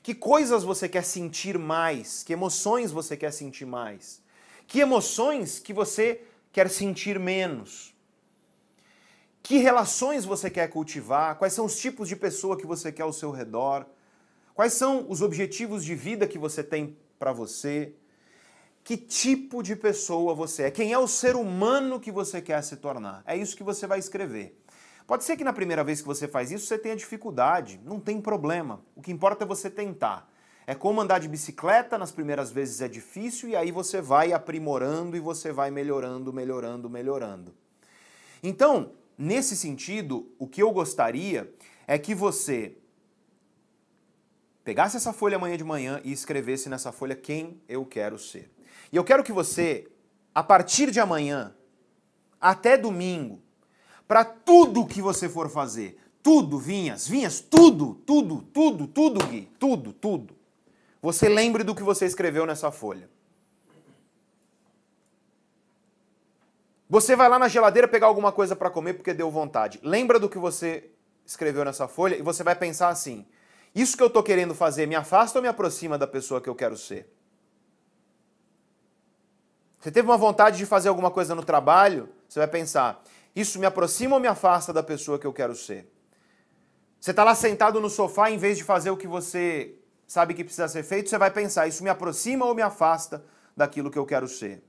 Que coisas você quer sentir mais? Que emoções você quer sentir mais? Que emoções que você quer sentir menos? Que relações você quer cultivar? Quais são os tipos de pessoa que você quer ao seu redor? Quais são os objetivos de vida que você tem para você? que tipo de pessoa você é, quem é o ser humano que você quer se tornar. É isso que você vai escrever. Pode ser que na primeira vez que você faz isso você tenha dificuldade, não tem problema. O que importa é você tentar. É como andar de bicicleta, nas primeiras vezes é difícil e aí você vai aprimorando e você vai melhorando, melhorando, melhorando. Então, nesse sentido, o que eu gostaria é que você pegasse essa folha amanhã de manhã e escrevesse nessa folha quem eu quero ser. E eu quero que você, a partir de amanhã, até domingo, para tudo que você for fazer, tudo, Vinhas, Vinhas, tudo, tudo, tudo, tudo, Gui, tudo, tudo, você lembre do que você escreveu nessa folha. Você vai lá na geladeira pegar alguma coisa para comer porque deu vontade. Lembra do que você escreveu nessa folha e você vai pensar assim: isso que eu estou querendo fazer me afasta ou me aproxima da pessoa que eu quero ser? Você teve uma vontade de fazer alguma coisa no trabalho, você vai pensar: isso me aproxima ou me afasta da pessoa que eu quero ser? Você está lá sentado no sofá, em vez de fazer o que você sabe que precisa ser feito, você vai pensar: isso me aproxima ou me afasta daquilo que eu quero ser?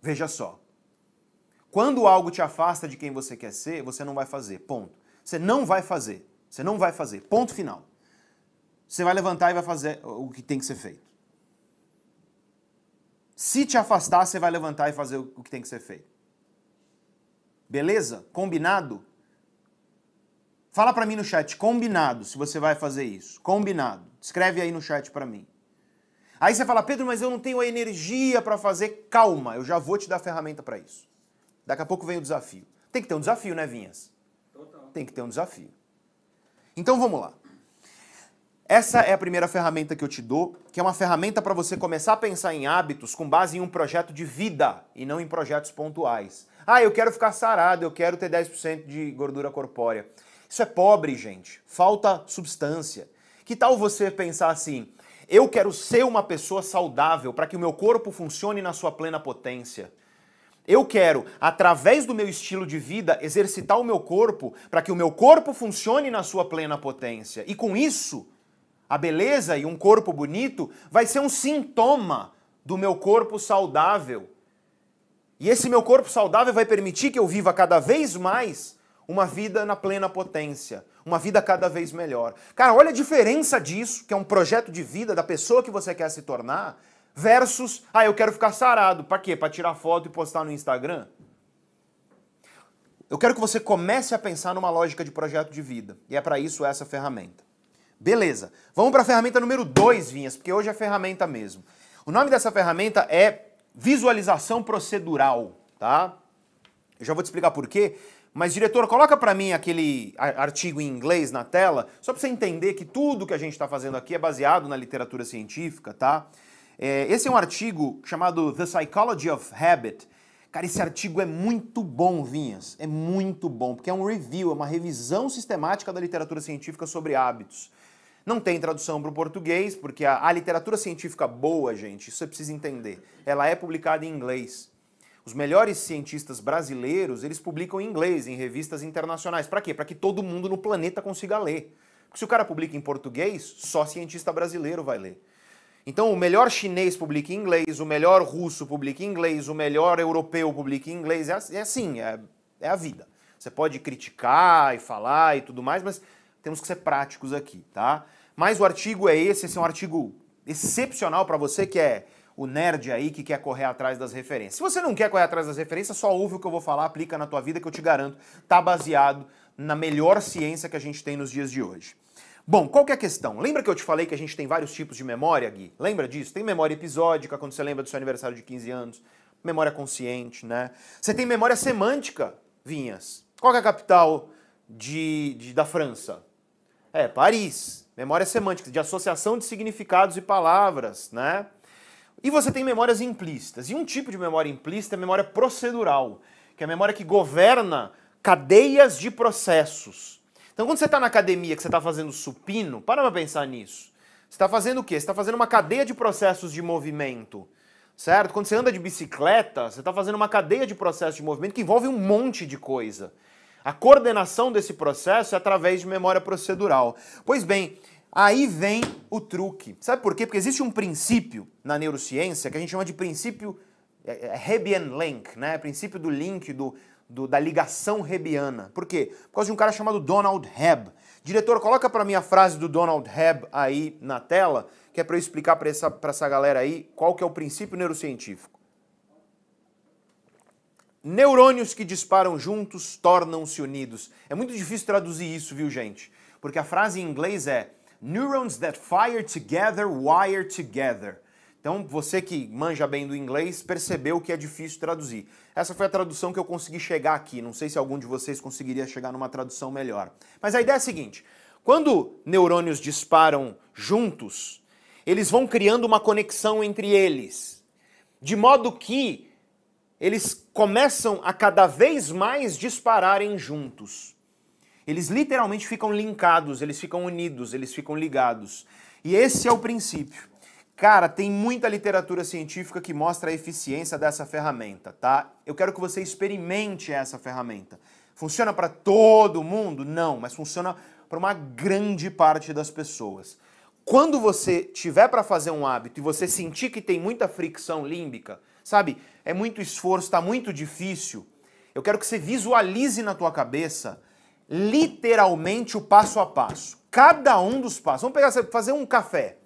Veja só. Quando algo te afasta de quem você quer ser, você não vai fazer. Ponto. Você não vai fazer. Você não vai fazer. Ponto final. Você vai levantar e vai fazer o que tem que ser feito. Se te afastar, você vai levantar e fazer o que tem que ser feito. Beleza? Combinado? Fala para mim no chat, combinado, se você vai fazer isso. Combinado. Escreve aí no chat para mim. Aí você fala, Pedro, mas eu não tenho a energia para fazer. Calma, eu já vou te dar a ferramenta para isso. Daqui a pouco vem o desafio. Tem que ter um desafio, né, Vinhas? Total. Tem que ter um desafio. Então vamos lá. Essa é a primeira ferramenta que eu te dou, que é uma ferramenta para você começar a pensar em hábitos com base em um projeto de vida e não em projetos pontuais. Ah, eu quero ficar sarado, eu quero ter 10% de gordura corpórea. Isso é pobre, gente. Falta substância. Que tal você pensar assim: eu quero ser uma pessoa saudável para que o meu corpo funcione na sua plena potência. Eu quero, através do meu estilo de vida, exercitar o meu corpo para que o meu corpo funcione na sua plena potência. E com isso, A beleza e um corpo bonito vai ser um sintoma do meu corpo saudável. E esse meu corpo saudável vai permitir que eu viva cada vez mais uma vida na plena potência, uma vida cada vez melhor. Cara, olha a diferença disso, que é um projeto de vida da pessoa que você quer se tornar, versus, ah, eu quero ficar sarado. Para quê? Para tirar foto e postar no Instagram? Eu quero que você comece a pensar numa lógica de projeto de vida. E é para isso essa ferramenta. Beleza. Vamos para a ferramenta número 2, Vinhas, porque hoje é ferramenta mesmo. O nome dessa ferramenta é visualização procedural, tá? Eu já vou te explicar por quê. Mas, diretor, coloca para mim aquele artigo em inglês na tela, só para você entender que tudo que a gente está fazendo aqui é baseado na literatura científica, tá? É, esse é um artigo chamado The Psychology of Habit. Cara, esse artigo é muito bom, Vinhas. É muito bom, porque é um review, é uma revisão sistemática da literatura científica sobre hábitos. Não tem tradução para o português, porque a, a, literatura científica boa, gente, isso você precisa entender, ela é publicada em inglês. Os melhores cientistas brasileiros, eles publicam em inglês, em revistas internacionais. Para quê? Para que todo mundo no planeta consiga ler. Porque se o cara publica em português, só cientista brasileiro vai ler. Então, o melhor chinês publica em inglês, o melhor russo publica em inglês, o melhor europeu publica em inglês. É, é assim, é, é a vida. Você pode criticar e falar e tudo mais, mas temos que ser práticos aqui, tá? Mas o artigo é esse, esse é um artigo excepcional para você que é o nerd aí que quer correr atrás das referências. Se você não quer correr atrás das referências, só ouve o que eu vou falar, aplica na tua vida que eu te garanto, tá baseado na melhor ciência que a gente tem nos dias de hoje. Bom, qual que é a questão? Lembra que eu te falei que a gente tem vários tipos de memória, Gui? Lembra disso? Tem memória episódica, quando você lembra do seu aniversário de 15 anos, memória consciente, né? Você tem memória semântica, Vinhas. Qual é a capital de, de da França? É, Paris. Memória semântica, de associação de significados e palavras, né? E você tem memórias implícitas. E um tipo de memória implícita é a memória procedural, que é a memória que governa cadeias de processos. Então, quando você está na academia, que você está fazendo supino, para pra pensar nisso. Você está fazendo o quê? Você está fazendo uma cadeia de processos de movimento, certo? Quando você anda de bicicleta, você está fazendo uma cadeia de processos de movimento que envolve um monte de coisa. A coordenação desse processo é através de memória procedural. Pois bem, aí vem o truque. Sabe por quê? Porque existe um princípio na neurociência que a gente chama de princípio é, é, Hebbian link, né? Princípio do link, do, do, da ligação hebbiana. Por quê? Por causa de um cara chamado Donald Hebb. Diretor, coloca para mim a frase do Donald Hebb aí na tela, que é para eu explicar para essa, essa galera aí qual que é o princípio neurocientífico. Neurônios que disparam juntos tornam-se unidos. É muito difícil traduzir isso, viu, gente? Porque a frase em inglês é Neurons that fire together wire together. Então, você que manja bem do inglês percebeu que é difícil traduzir. Essa foi a tradução que eu consegui chegar aqui. Não sei se algum de vocês conseguiria chegar numa tradução melhor. Mas a ideia é a seguinte: quando neurônios disparam juntos, eles vão criando uma conexão entre eles, de modo que eles começam a cada vez mais dispararem juntos. Eles literalmente ficam linkados, eles ficam unidos, eles ficam ligados. E esse é o princípio. Cara, tem muita literatura científica que mostra a eficiência dessa ferramenta, tá? Eu quero que você experimente essa ferramenta. Funciona para todo mundo? Não, mas funciona para uma grande parte das pessoas. Quando você tiver para fazer um hábito e você sentir que tem muita fricção límbica, sabe? É muito esforço, está muito difícil. Eu quero que você visualize na tua cabeça literalmente o passo a passo. Cada um dos passos. Vamos pegar, fazer um café.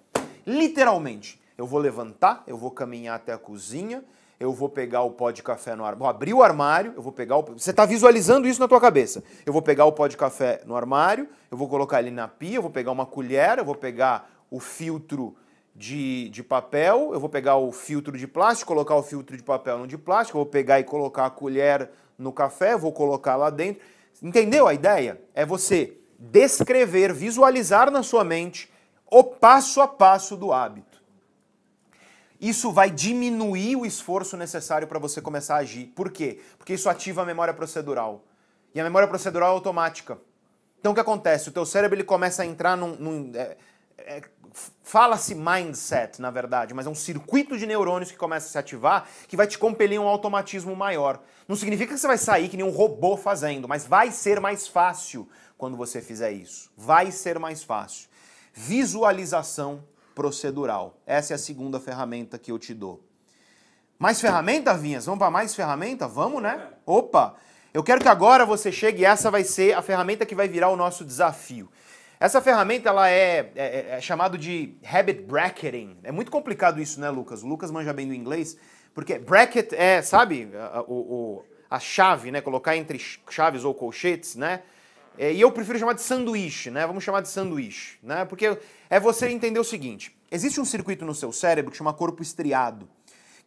Literalmente. Eu vou levantar, eu vou caminhar até a cozinha, eu vou pegar o pó de café no armário, vou abrir o armário, eu vou pegar o... Você está visualizando isso na tua cabeça. Eu vou pegar o pó de café no armário, eu vou colocar ele na pia, eu vou pegar uma colher, eu vou pegar o filtro de, de papel, eu vou pegar o filtro de plástico, colocar o filtro de papel no de plástico, eu vou pegar e colocar a colher no café, vou colocar lá dentro. Entendeu a ideia? É você descrever, visualizar na sua mente o passo a passo do hábito. Isso vai diminuir o esforço necessário para você começar a agir. Por quê? Porque isso ativa a memória procedural. E a memória procedural é automática. Então o que acontece? O teu cérebro ele começa a entrar num. num é, é, fala-se mindset, na verdade, mas é um circuito de neurônios que começa a se ativar que vai te compelir um automatismo maior. Não significa que você vai sair que nem um robô fazendo, mas vai ser mais fácil quando você fizer isso. Vai ser mais fácil. visualização procedural. Essa é a segunda ferramenta que eu te dou. Mais ferramenta, Vinhas? Vamos para mais ferramenta? Vamos, né? Opa! Eu quero que agora você chegue e essa vai ser a ferramenta que vai virar o nosso desafio. Essa ferramenta ela é, é, é, é chamado de habit bracketing. É muito complicado isso, né, Lucas? O Lucas manja bem do inglês, porque bracket é, sabe, a, o, a chave, né? Colocar entre chaves ou colchetes, né? É, e eu prefiro chamar de sanduíche, né? Vamos chamar de sanduíche, né? Porque é você entender o seguinte: existe um circuito no seu cérebro que chama corpo estriado,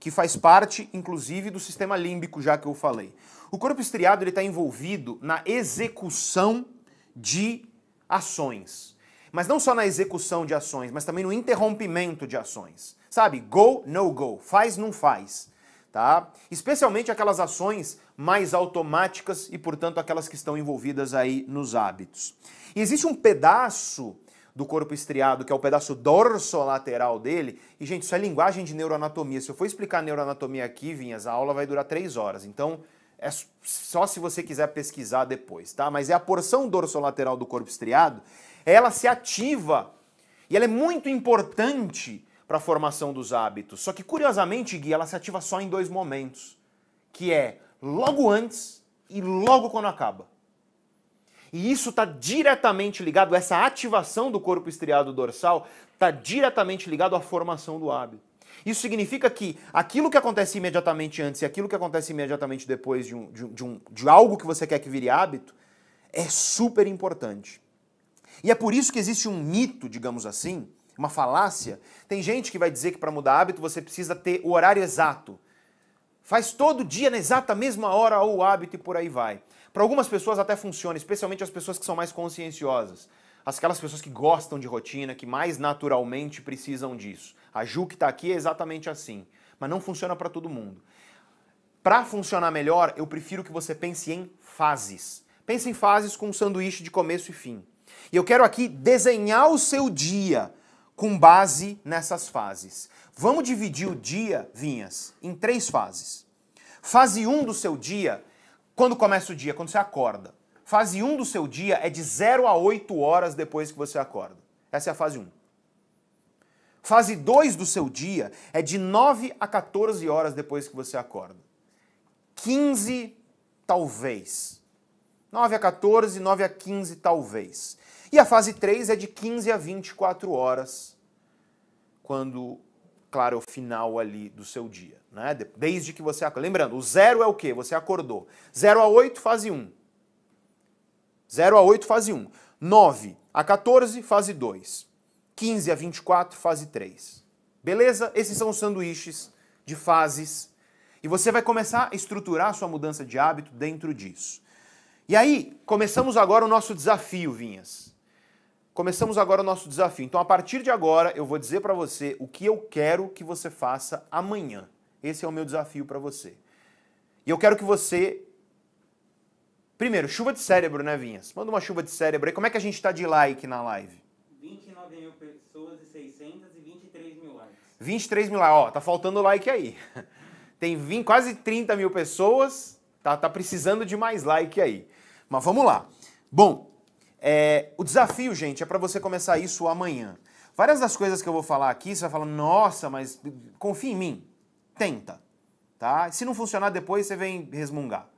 que faz parte, inclusive, do sistema límbico, já que eu falei. O corpo estriado está envolvido na execução de ações. Mas não só na execução de ações, mas também no interrompimento de ações. Sabe? Go, no go. Faz, não faz. Tá? Especialmente aquelas ações mais automáticas e, portanto, aquelas que estão envolvidas aí nos hábitos. E existe um pedaço do corpo estriado, que é o pedaço dorsolateral dele. E, gente, isso é linguagem de neuroanatomia. Se eu for explicar neuroanatomia aqui, Vinhas, a aula vai durar três horas. Então, é só se você quiser pesquisar depois, tá? Mas é a porção dorsolateral do corpo estriado, ela se ativa e ela é muito importante para a formação dos hábitos. Só que curiosamente, Gui, ela se ativa só em dois momentos, que é logo antes e logo quando acaba. E isso está diretamente ligado, essa ativação do corpo estriado dorsal está diretamente ligado à formação do hábito. Isso significa que aquilo que acontece imediatamente antes e aquilo que acontece imediatamente depois de, um, de, um, de, um, de algo que você quer que vire hábito é super importante. E é por isso que existe um mito, digamos assim, uma falácia. Tem gente que vai dizer que para mudar hábito você precisa ter o horário exato. Faz todo dia na exata mesma hora o hábito e por aí vai. Para algumas pessoas até funciona, especialmente as pessoas que são mais conscienciosas. Aquelas pessoas que gostam de rotina, que mais naturalmente precisam disso. A Ju que está aqui é exatamente assim, mas não funciona para todo mundo. Para funcionar melhor, eu prefiro que você pense em fases. Pense em fases com um sanduíche de começo e fim. E eu quero aqui desenhar o seu dia com base nessas fases. Vamos dividir o dia, Vinhas, em três fases. Fase 1 um do seu dia, quando começa o dia, quando você acorda. Fase 1 um do seu dia é de 0 a 8 horas depois que você acorda. Essa é a fase 1. Um. Fase 2 do seu dia é de 9 a 14 horas depois que você acorda. 15, talvez. 9 a 14, 9 a 15, talvez. E a fase 3 é de 15 a 24 horas, quando, claro, é o final ali do seu dia. Né? Desde que você acorda. Lembrando, o zero é o quê? Você acordou. 0 a 8, fase 1. 0 a 8, fase 1. 9 a 14, fase 2. 15 a 24, fase 3. Beleza? Esses são os sanduíches de fases. E você vai começar a estruturar a sua mudança de hábito dentro disso. E aí, começamos agora o nosso desafio, Vinhas. Começamos agora o nosso desafio. Então, a partir de agora, eu vou dizer para você o que eu quero que você faça amanhã. Esse é o meu desafio para você. E eu quero que você. Primeiro, chuva de cérebro, né, Vinhas? Manda uma chuva de cérebro aí. Como é que a gente está de like na live? 29 mil pessoas e 623 mil likes. 23 mil likes. Ó, tá faltando like aí. Tem 20, quase 30 mil pessoas. Tá, tá precisando de mais like aí. Mas vamos lá. Bom, é, o desafio, gente, é para você começar isso amanhã. Várias das coisas que eu vou falar aqui, você vai falar, nossa, mas confia em mim. Tenta. Tá? Se não funcionar depois, você vem resmungar.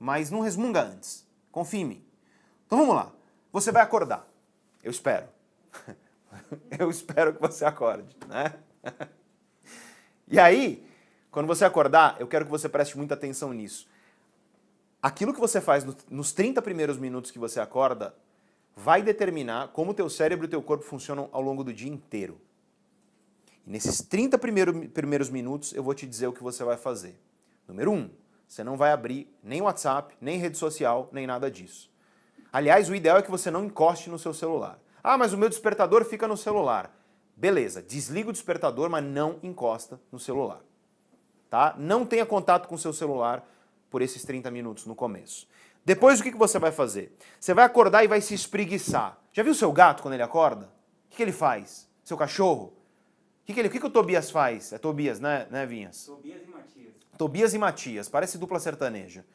Mas não resmunga antes. Confia em mim. Então vamos lá. Você vai acordar. Eu espero. Eu espero que você acorde, né? E aí, quando você acordar, eu quero que você preste muita atenção nisso. Aquilo que você faz nos 30 primeiros minutos que você acorda vai determinar como o teu cérebro e o teu corpo funcionam ao longo do dia inteiro. E nesses 30 primeiro, primeiros minutos eu vou te dizer o que você vai fazer. Número 1, um, você não vai abrir nem WhatsApp, nem rede social, nem nada disso. Aliás, o ideal é que você não encoste no seu celular. Ah, mas o meu despertador fica no celular. Beleza, desliga o despertador, mas não encosta no celular. Tá? Não tenha contato com o seu celular por esses 30 minutos no começo. Depois o que você vai fazer? Você vai acordar e vai se espreguiçar. Já viu seu gato quando ele acorda? O que ele faz? Seu cachorro? O que, ele, o, que, o Tobias faz? É Tobias, né, né Vinhas? Tobias e Matias. Tobias e Matias, parece dupla sertaneja.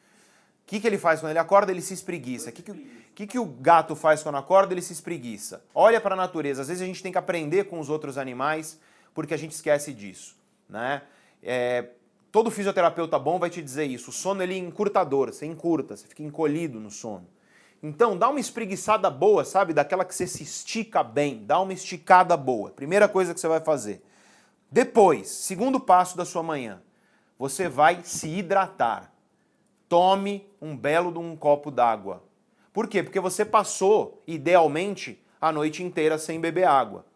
que, que ele faz quando ele acorda? Ele se espreguiça. O que, que, que, que o gato faz quando acorda? Ele se espreguiça. Olha para a natureza. Às vezes a gente tem que aprender com os outros animais porque a gente esquece disso. Né? É, todo fisioterapeuta bom vai te dizer isso. O sono ele é encurtador, você encurta, você fica encolhido no sono. Então, dá uma espreguiçada boa, sabe? Daquela que você se estica bem. Dá uma esticada boa. Primeira coisa que você vai fazer. Depois, segundo passo da sua manhã, você vai se hidratar. Tome um belo de um copo d'água. Por quê? Porque você passou, idealmente, a noite inteira sem beber água.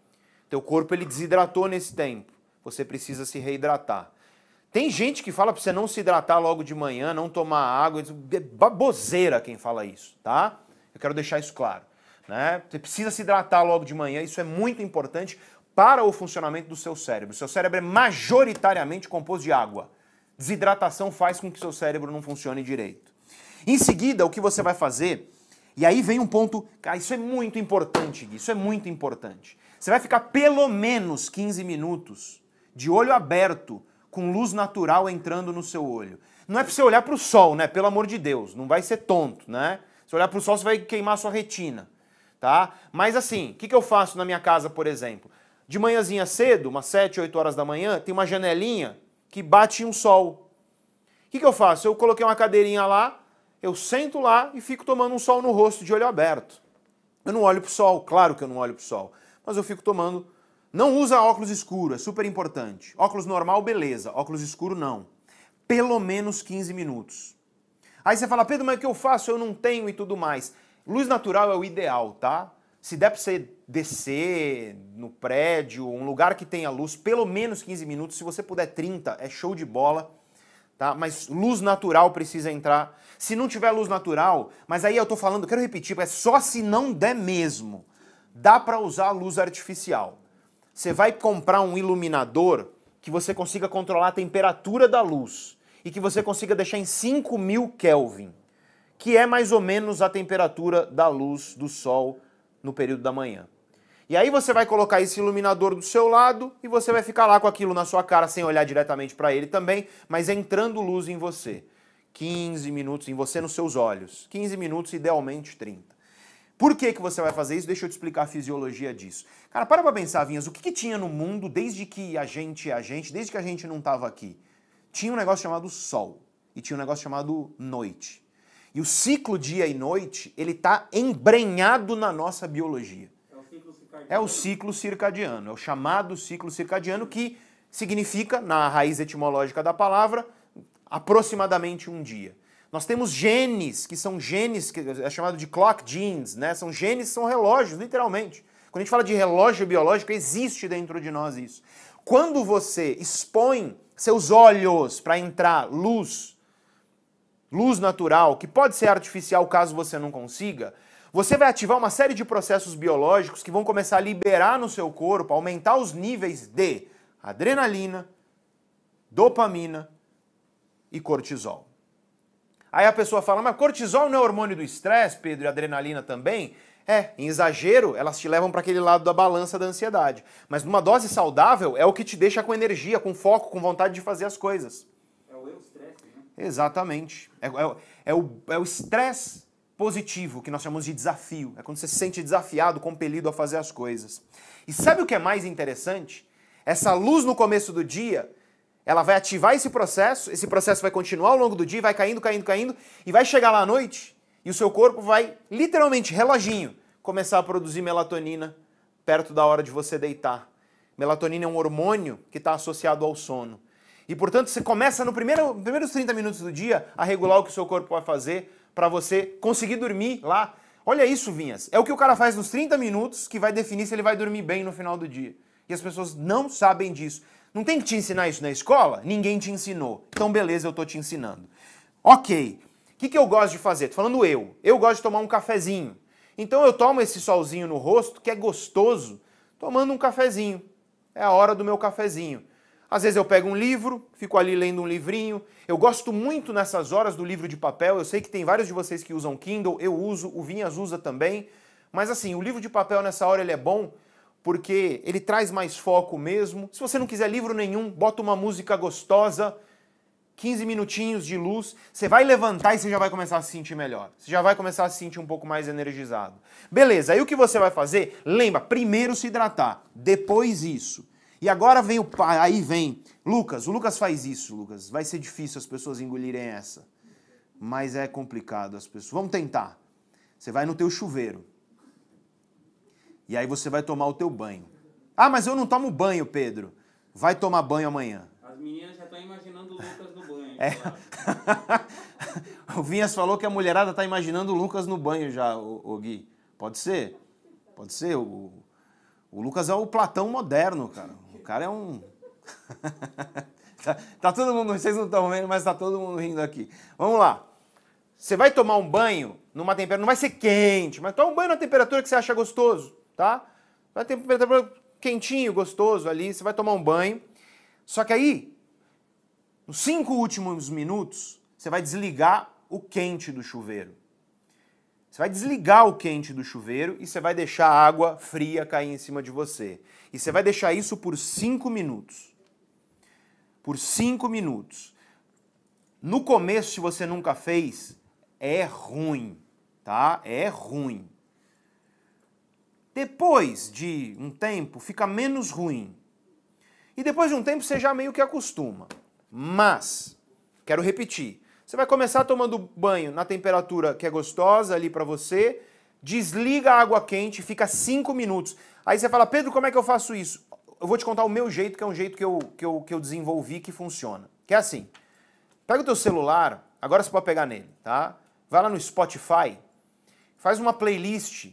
Teu corpo ele desidratou nesse tempo. Você precisa se reidratar. Tem gente que fala para você não se hidratar logo de manhã, não tomar água. É baboseira quem fala isso, tá? Eu quero deixar isso claro. Né? Você precisa se hidratar logo de manhã, isso é muito importante para o funcionamento do seu cérebro. Seu cérebro é majoritariamente composto de água. Desidratação faz com que seu cérebro não funcione direito. Em seguida, o que você vai fazer, e aí vem um ponto, cara, isso é muito importante, isso é muito importante. Você vai ficar pelo menos 15 minutos de olho aberto com luz natural entrando no seu olho. Não é para você olhar para o sol, né? Pelo amor de Deus, não vai ser tonto, né? Se olhar para o sol, você vai queimar sua retina, tá? Mas assim, o que, que eu faço na minha casa, por exemplo? De manhãzinha cedo, umas 7, 8 horas da manhã, tem uma janelinha que bate um sol. O que, que eu faço? Eu coloquei uma cadeirinha lá, eu sento lá e fico tomando um sol no rosto de olho aberto. Eu não olho para o sol, claro que eu não olho para o sol, mas eu fico tomando não usa óculos escuro, é super importante. Óculos normal, beleza. Óculos escuro, não. Pelo menos 15 minutos. Aí você fala, Pedro, mas o que eu faço? Eu não tenho e tudo mais. Luz natural é o ideal, tá? Se der para você descer no prédio, um lugar que tenha luz, pelo menos 15 minutos. Se você puder 30, é show de bola. Tá? Mas luz natural precisa entrar. Se não tiver luz natural, mas aí eu tô falando, quero repetir, é só se não der mesmo. Dá para usar luz artificial. Você vai comprar um iluminador que você consiga controlar a temperatura da luz e que você consiga deixar em 5000 Kelvin, que é mais ou menos a temperatura da luz do sol no período da manhã. E aí você vai colocar esse iluminador do seu lado e você vai ficar lá com aquilo na sua cara sem olhar diretamente para ele também, mas entrando luz em você. 15 minutos em você nos seus olhos. 15 minutos, idealmente 30. Por que, que você vai fazer isso? Deixa eu te explicar a fisiologia disso. Cara, para pra pensar, Vinhas, o que, que tinha no mundo desde que a gente é a gente, desde que a gente não estava aqui? Tinha um negócio chamado sol e tinha um negócio chamado noite. E o ciclo dia e noite, ele está embrenhado na nossa biologia. É o ciclo circadiano. É o ciclo circadiano, é o chamado ciclo circadiano que significa, na raiz etimológica da palavra, aproximadamente um dia. Nós temos genes, que são genes, que é chamado de clock genes, né? São genes, são relógios, literalmente. Quando a gente fala de relógio biológico, existe dentro de nós isso. Quando você expõe seus olhos para entrar luz, luz natural, que pode ser artificial caso você não consiga, você vai ativar uma série de processos biológicos que vão começar a liberar no seu corpo, aumentar os níveis de adrenalina, dopamina e cortisol. Aí a pessoa fala, mas cortisol não é hormônio do estresse, Pedro, e adrenalina também? É, em exagero, elas te levam para aquele lado da balança da ansiedade. Mas numa dose saudável é o que te deixa com energia, com foco, com vontade de fazer as coisas. É o eu estresse, né? Exatamente. É, é, é o é o estresse positivo, que nós chamamos de desafio. É quando você se sente desafiado, compelido a fazer as coisas. E sabe o que é mais interessante? Essa luz no começo do dia ela vai ativar esse processo, esse processo vai continuar ao longo do dia, vai caindo, caindo, caindo, e vai chegar lá à noite e o seu corpo vai, literalmente, reloginho, começar a produzir melatonina perto da hora de você deitar. Melatonina é um hormônio que está associado ao sono. E, portanto, você começa no primeiro, primeiros 30 minutos do dia a regular o que o seu corpo vai fazer para você conseguir dormir lá. Olha isso, Vinhas. É o que o cara faz nos 30 minutos que vai definir se ele vai dormir bem no final do dia. E as pessoas não sabem disso. Não tem que te ensinar isso na escola? Ninguém te ensinou. Então, beleza, eu tô te ensinando. Ok. O que, que eu gosto de fazer? Tô falando eu. Eu gosto de tomar um cafezinho. Então eu tomo esse solzinho no rosto, que é gostoso, tomando um cafezinho. É a hora do meu cafezinho. Às vezes eu pego um livro, fico ali lendo um livrinho. Eu gosto muito nessas horas do livro de papel. Eu sei que tem vários de vocês que usam Kindle, eu uso, o Vinhas usa também. Mas assim, o livro de papel nessa hora ele é bom porque ele traz mais foco mesmo. Se você não quiser livro nenhum, bota uma música gostosa 15 minutinhos de luz, você vai levantar e você já vai começar a se sentir melhor. Você já vai começar a se sentir um pouco mais energizado. Beleza, aí o que você vai fazer? Lembra, primeiro se hidratar, depois isso. E agora vem o aí vem Lucas, o Lucas faz isso, Lucas. Vai ser difícil as pessoas engolirem essa. Mas é complicado as pessoas. Vamos tentar. Você vai no teu chuveiro. E aí você vai tomar o teu banho. Ah, mas eu não tomo banho, Pedro. Vai tomar banho amanhã. As meninas já estão imaginando o Lucas no banho. É. o Vinhas falou que a mulherada está imaginando o Lucas no banho já, o, o, Gui. Pode ser? Pode ser. O, o Lucas é o Platão moderno, cara. Cara é um. tá, tá todo mundo, vocês não estão vendo, mas tá todo mundo rindo aqui. Vamos lá. Você vai tomar um banho numa temperatura, não vai ser quente, mas toma um banho na temperatura que você acha gostoso, tá? Vai ter temperatura quentinho, gostoso ali, você vai tomar um banho. Só que aí, nos cinco últimos minutos, você vai desligar o quente do chuveiro. Você vai desligar o quente do chuveiro e você vai deixar a água fria cair em cima de você. E você vai deixar isso por cinco minutos. Por cinco minutos. No começo, se você nunca fez, é ruim, tá? É ruim. Depois de um tempo, fica menos ruim. E depois de um tempo, você já meio que acostuma. Mas, quero repetir, você vai começar tomando banho na temperatura que é gostosa ali para você, desliga a água quente, fica 5 minutos. Aí você fala, Pedro, como é que eu faço isso? Eu vou te contar o meu jeito, que é um jeito que eu, que eu, que eu desenvolvi que funciona. Que é assim, pega o teu celular, agora você pode pegar nele, tá? vai lá no Spotify, faz uma playlist.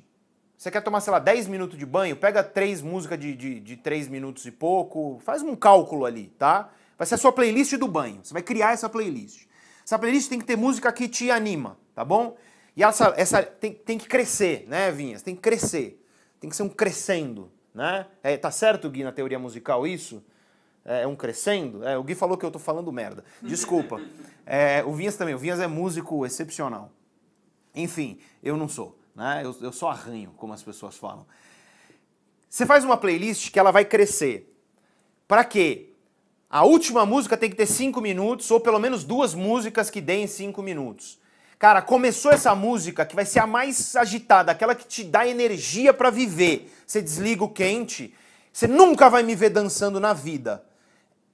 Você quer tomar, sei lá, 10 minutos de banho? Pega três músicas de, de, de 3 minutos e pouco, faz um cálculo ali, tá? Vai ser a sua playlist do banho. Você vai criar essa playlist. Essa playlist tem que ter música que te anima, tá bom? E essa, essa tem, tem que crescer, né, Vinhas? Tem que crescer. Tem que ser um crescendo, né? É, tá certo, Gui, na teoria musical isso? É, é um crescendo? É, o Gui falou que eu tô falando merda. Desculpa. É, o Vinhas também. O Vinhas é músico excepcional. Enfim, eu não sou. Né? Eu, eu só arranho, como as pessoas falam. Você faz uma playlist que ela vai crescer. Para quê? A última música tem que ter cinco minutos, ou pelo menos duas músicas que deem cinco minutos. Cara, começou essa música que vai ser a mais agitada, aquela que te dá energia para viver. Você desliga o quente, você nunca vai me ver dançando na vida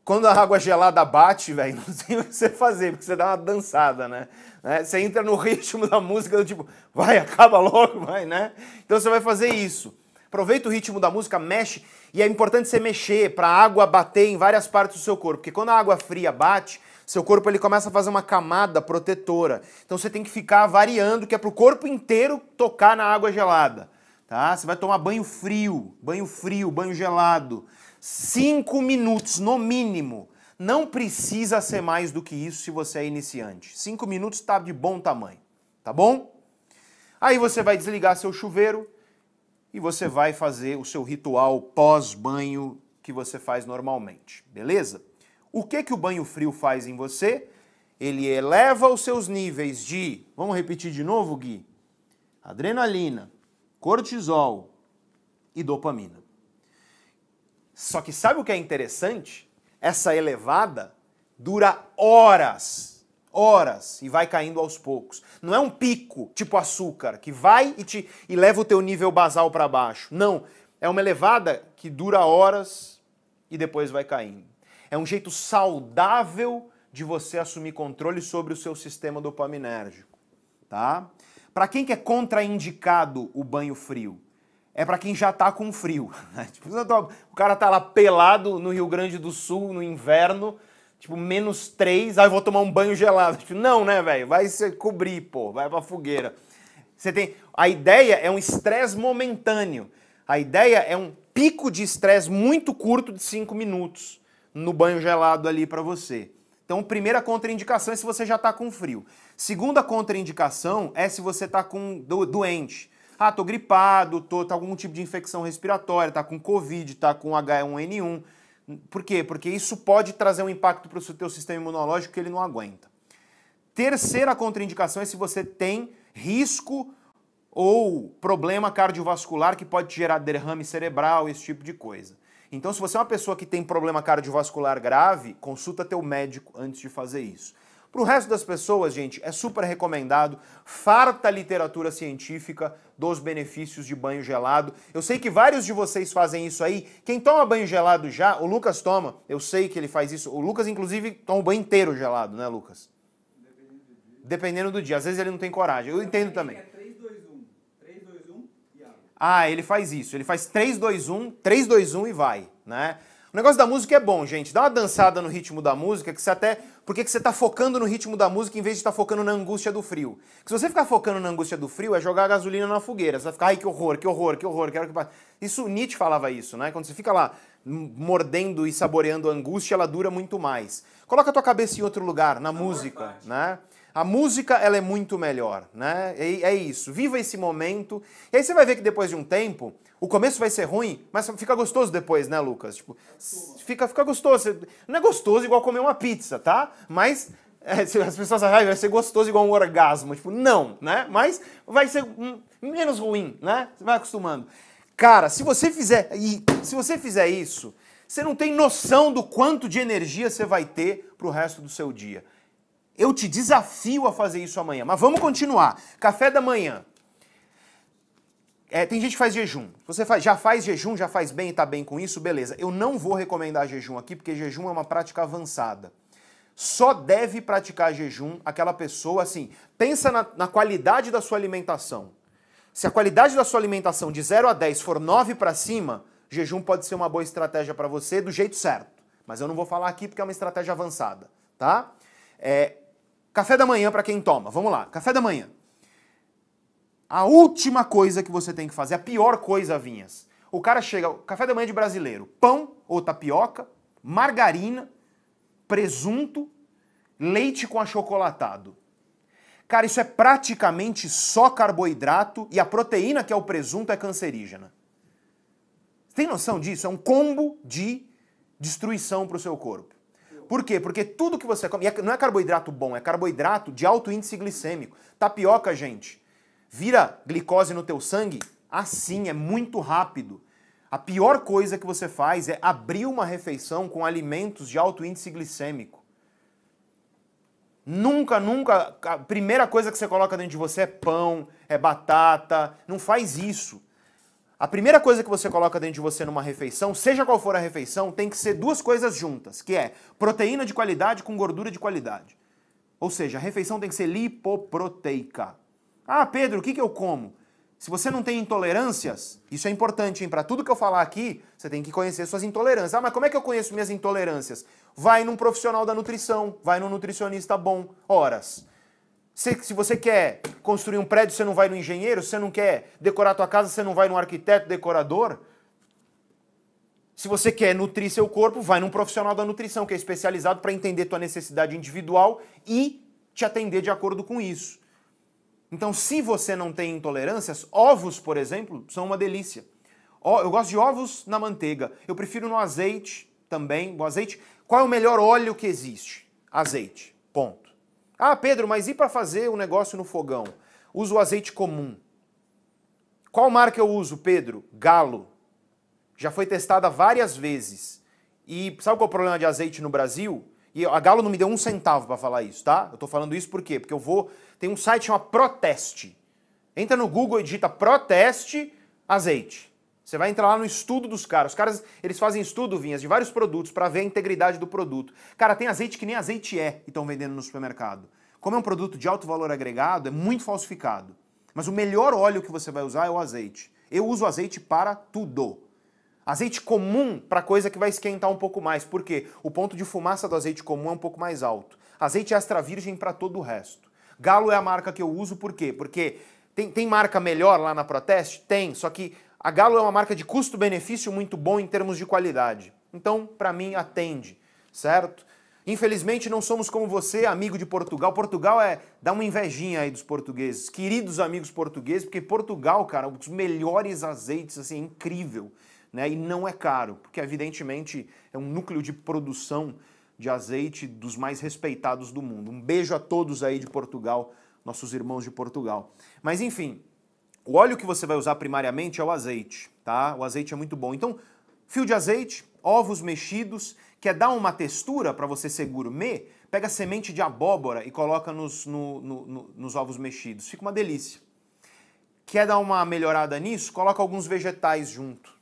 quando a água gelada bate, velho, não tem o que você fazer, porque você dá uma dançada, né? né? Você entra no ritmo da música, do tipo, vai, acaba logo, vai, né? Então você vai fazer isso. Aproveita o ritmo da música, mexe, e é importante você mexer para a água bater em várias partes do seu corpo, porque quando a água fria bate, seu corpo ele começa a fazer uma camada protetora. Então você tem que ficar variando, que é para o corpo inteiro tocar na água gelada. Tá? Você vai tomar banho frio, banho frio, banho gelado. Cinco minutos, no mínimo. Não precisa ser mais do que isso se você é iniciante. Cinco minutos está de bom tamanho, tá bom? Aí você vai desligar seu chuveiro e você vai fazer o seu ritual pós-banho que você faz normalmente, beleza? O que que o banho frio faz em você? Ele eleva os seus níveis de, vamos repetir de novo, Gui? Adrenalina, cortisol e dopamina. Só que sabe o que é interessante? Essa elevada dura horas, horas e vai caindo aos poucos. Não é um pico tipo açúcar que vai e te e leva o teu nível basal para baixo. Não, é uma elevada que dura horas e depois vai caindo. É um jeito saudável de você assumir controle sobre o seu sistema dopaminérgico, tá? Para quem que é contraindicado o banho frio? é para quem já tá com frio. Né? Tipo, o cara tá lá pelado no Rio Grande do Sul no inverno, tipo, menos 3, aí eu vou tomar um banho gelado. Tipo, não, né, velho? Vai se cobrir, pô, vai pra fogueira. Você tem. A ideia é um estresse momentâneo. A ideia é um pico de estresse muito curto de 5 minutos no banho gelado ali para você. Então, primeira contraindicação é se você já está com frio. Segunda contraindicação é se você está com do, doente. Ah, tô gripado, tô tá algum tipo de infecção respiratória, tá com Covid, tá com H1N1. Por quê? Porque isso pode trazer um impacto para o seu sistema imunológico que ele não aguenta. Terceira contraindicação é se você tem risco ou problema cardiovascular que pode gerar derrame cerebral, esse tipo de coisa. Então, se você é uma pessoa que tem problema cardiovascular grave, consulta teu médico antes de fazer isso. Para o resto das pessoas, gente, é super recomendado, farta literatura científica dos benefícios de banho gelado. Eu sei que vários de vocês fazem isso aí. Quem toma banho gelado já, o Lucas toma, eu sei que ele faz isso. O Lucas, inclusive, toma o banho inteiro gelado, né, Lucas? Dependendo do dia. Dependendo do dia. Às vezes ele não tem coragem. Eu entendo também. É 3, 2, 1. 3, 2, 1 e água. Ah, ele faz isso. Ele faz 3, 2, 1, 3, 2, 1 e vai, né? O negócio da música é bom, gente. Dá uma dançada no ritmo da música, que você até. Por que você está focando no ritmo da música em vez de estar tá focando na angústia do frio? Porque se você ficar focando na angústia do frio, é jogar gasolina na fogueira. Você vai ficar, ai, que horror, que horror, que horror, quero que. Isso Nietzsche falava isso, né? Quando você fica lá mordendo e saboreando a angústia, ela dura muito mais. Coloca a tua cabeça em outro lugar, na música, né? A música, ela é muito melhor, né? É, é, isso. Viva esse momento. E aí você vai ver que depois de um tempo, o começo vai ser ruim, mas fica gostoso depois, né, Lucas? Tipo, fica, fica gostoso. Não é gostoso igual comer uma pizza, tá? Mas é, as pessoas acham que vai ser gostoso igual um orgasmo. Tipo, não, né? Mas vai ser menos ruim, né? Você vai acostumando. Cara, se você fizer, se você fizer isso, você não tem noção do quanto de energia você vai ter pro resto do seu dia. Eu te desafio a fazer isso amanhã. Mas vamos continuar. Café da manhã. É, tem gente que faz jejum. Você faz, já faz jejum, já faz bem e está bem com isso, beleza. Eu não vou recomendar jejum aqui, porque jejum é uma prática avançada. Só deve praticar jejum aquela pessoa, assim, pensa na, na qualidade da sua alimentação. Se a qualidade da sua alimentação de 0 a 10 for 9 para cima, jejum pode ser uma boa estratégia para você do jeito certo. Mas eu não vou falar aqui porque é uma estratégia avançada, tá? É, Café da manhã para quem toma. Vamos lá. Café da manhã. A última coisa que você tem que fazer, a pior coisa, Vinhas. O cara chega, café da manhã de brasileiro, pão ou tapioca, margarina, presunto, leite com achocolatado. Cara, isso é praticamente só carboidrato e a proteína que é o presunto é cancerígena. Tem noção disso? É um combo de destruição para o seu corpo. Por quê? Porque tudo que você come, não é carboidrato bom, é carboidrato de alto índice glicêmico. Tapioca, gente, vira glicose no teu sangue assim, é muito rápido. A pior coisa que você faz é abrir uma refeição com alimentos de alto índice glicêmico. Nunca, nunca, a primeira coisa que você coloca dentro de você é pão, é batata, não faz isso. A primeira coisa que você coloca dentro de você numa refeição, seja qual for a refeição, tem que ser duas coisas juntas, que é proteína de qualidade com gordura de qualidade. Ou seja, a refeição tem que ser lipoproteica. Ah, Pedro, o que, que eu como? Se você não tem intolerâncias, isso é importante, hein? Para tudo que eu falar aqui, você tem que conhecer suas intolerâncias. Ah, mas como é que eu conheço minhas intolerâncias? Vai num profissional da nutrição, vai num nutricionista bom. Horas. Se, se você quer construir um prédio, você não vai no engenheiro. Você não quer decorar a tua casa, você não vai no arquiteto, decorador. Se você quer nutrir seu corpo, vai num profissional da nutrição, que é especializado para entender tua necessidade individual e te atender de acordo com isso. Então, se você não tem intolerâncias, ovos, por exemplo, são uma delícia. Eu gosto de ovos na manteiga. Eu prefiro no azeite também. O azeite. Qual é o melhor óleo que existe? Azeite. Ponto. Ah, Pedro, mas e para fazer o negócio no fogão? Uso azeite comum. Qual marca eu uso, Pedro? Galo. Já foi testada várias vezes. E sabe qual é o problema de azeite no Brasil? E a Galo não me deu um centavo para falar isso, tá? Eu tô falando isso por quê? Porque eu vou. Tem um site chamado Proteste. Entra no Google e digita Proteste azeite. Você vai entrar lá no estudo dos caras. Os caras, eles fazem estudo, Vinhas, de vários produtos para ver a integridade do produto. Cara, tem azeite que nem azeite é e estão vendendo no supermercado. Como é um produto de alto valor agregado, é muito falsificado. Mas o melhor óleo que você vai usar é o azeite. Eu uso azeite para tudo. Azeite comum para coisa que vai esquentar um pouco mais. Por quê? O ponto de fumaça do azeite comum é um pouco mais alto. Azeite extra virgem para todo o resto. Galo é a marca que eu uso, por quê? Porque tem, tem marca melhor lá na Proteste? Tem, só que a Galo é uma marca de custo-benefício muito bom em termos de qualidade. Então, para mim, atende, certo? Infelizmente, não somos como você, amigo de Portugal. Portugal é. dá uma invejinha aí dos portugueses. Queridos amigos portugueses, porque Portugal, cara, os melhores azeites, assim, é incrível. Né? E não é caro, porque evidentemente é um núcleo de produção de azeite dos mais respeitados do mundo. Um beijo a todos aí de Portugal, nossos irmãos de Portugal. Mas enfim, o óleo que você vai usar primariamente é o azeite, tá? O azeite é muito bom. Então, Fio de azeite, ovos mexidos, quer dar uma textura para você ser gourmet? Pega semente de abóbora e coloca nos, no, no, no, nos ovos mexidos. Fica uma delícia. Quer dar uma melhorada nisso? Coloca alguns vegetais junto.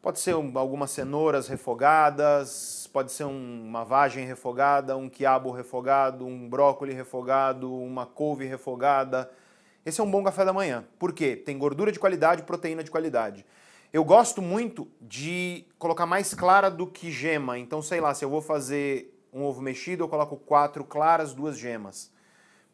Pode ser um, algumas cenouras refogadas, pode ser um, uma vagem refogada, um quiabo refogado, um brócolis refogado, uma couve refogada. Esse é um bom café da manhã. Por quê? Tem gordura de qualidade, proteína de qualidade. Eu gosto muito de colocar mais clara do que gema. Então, sei lá, se eu vou fazer um ovo mexido, eu coloco quatro claras, duas gemas,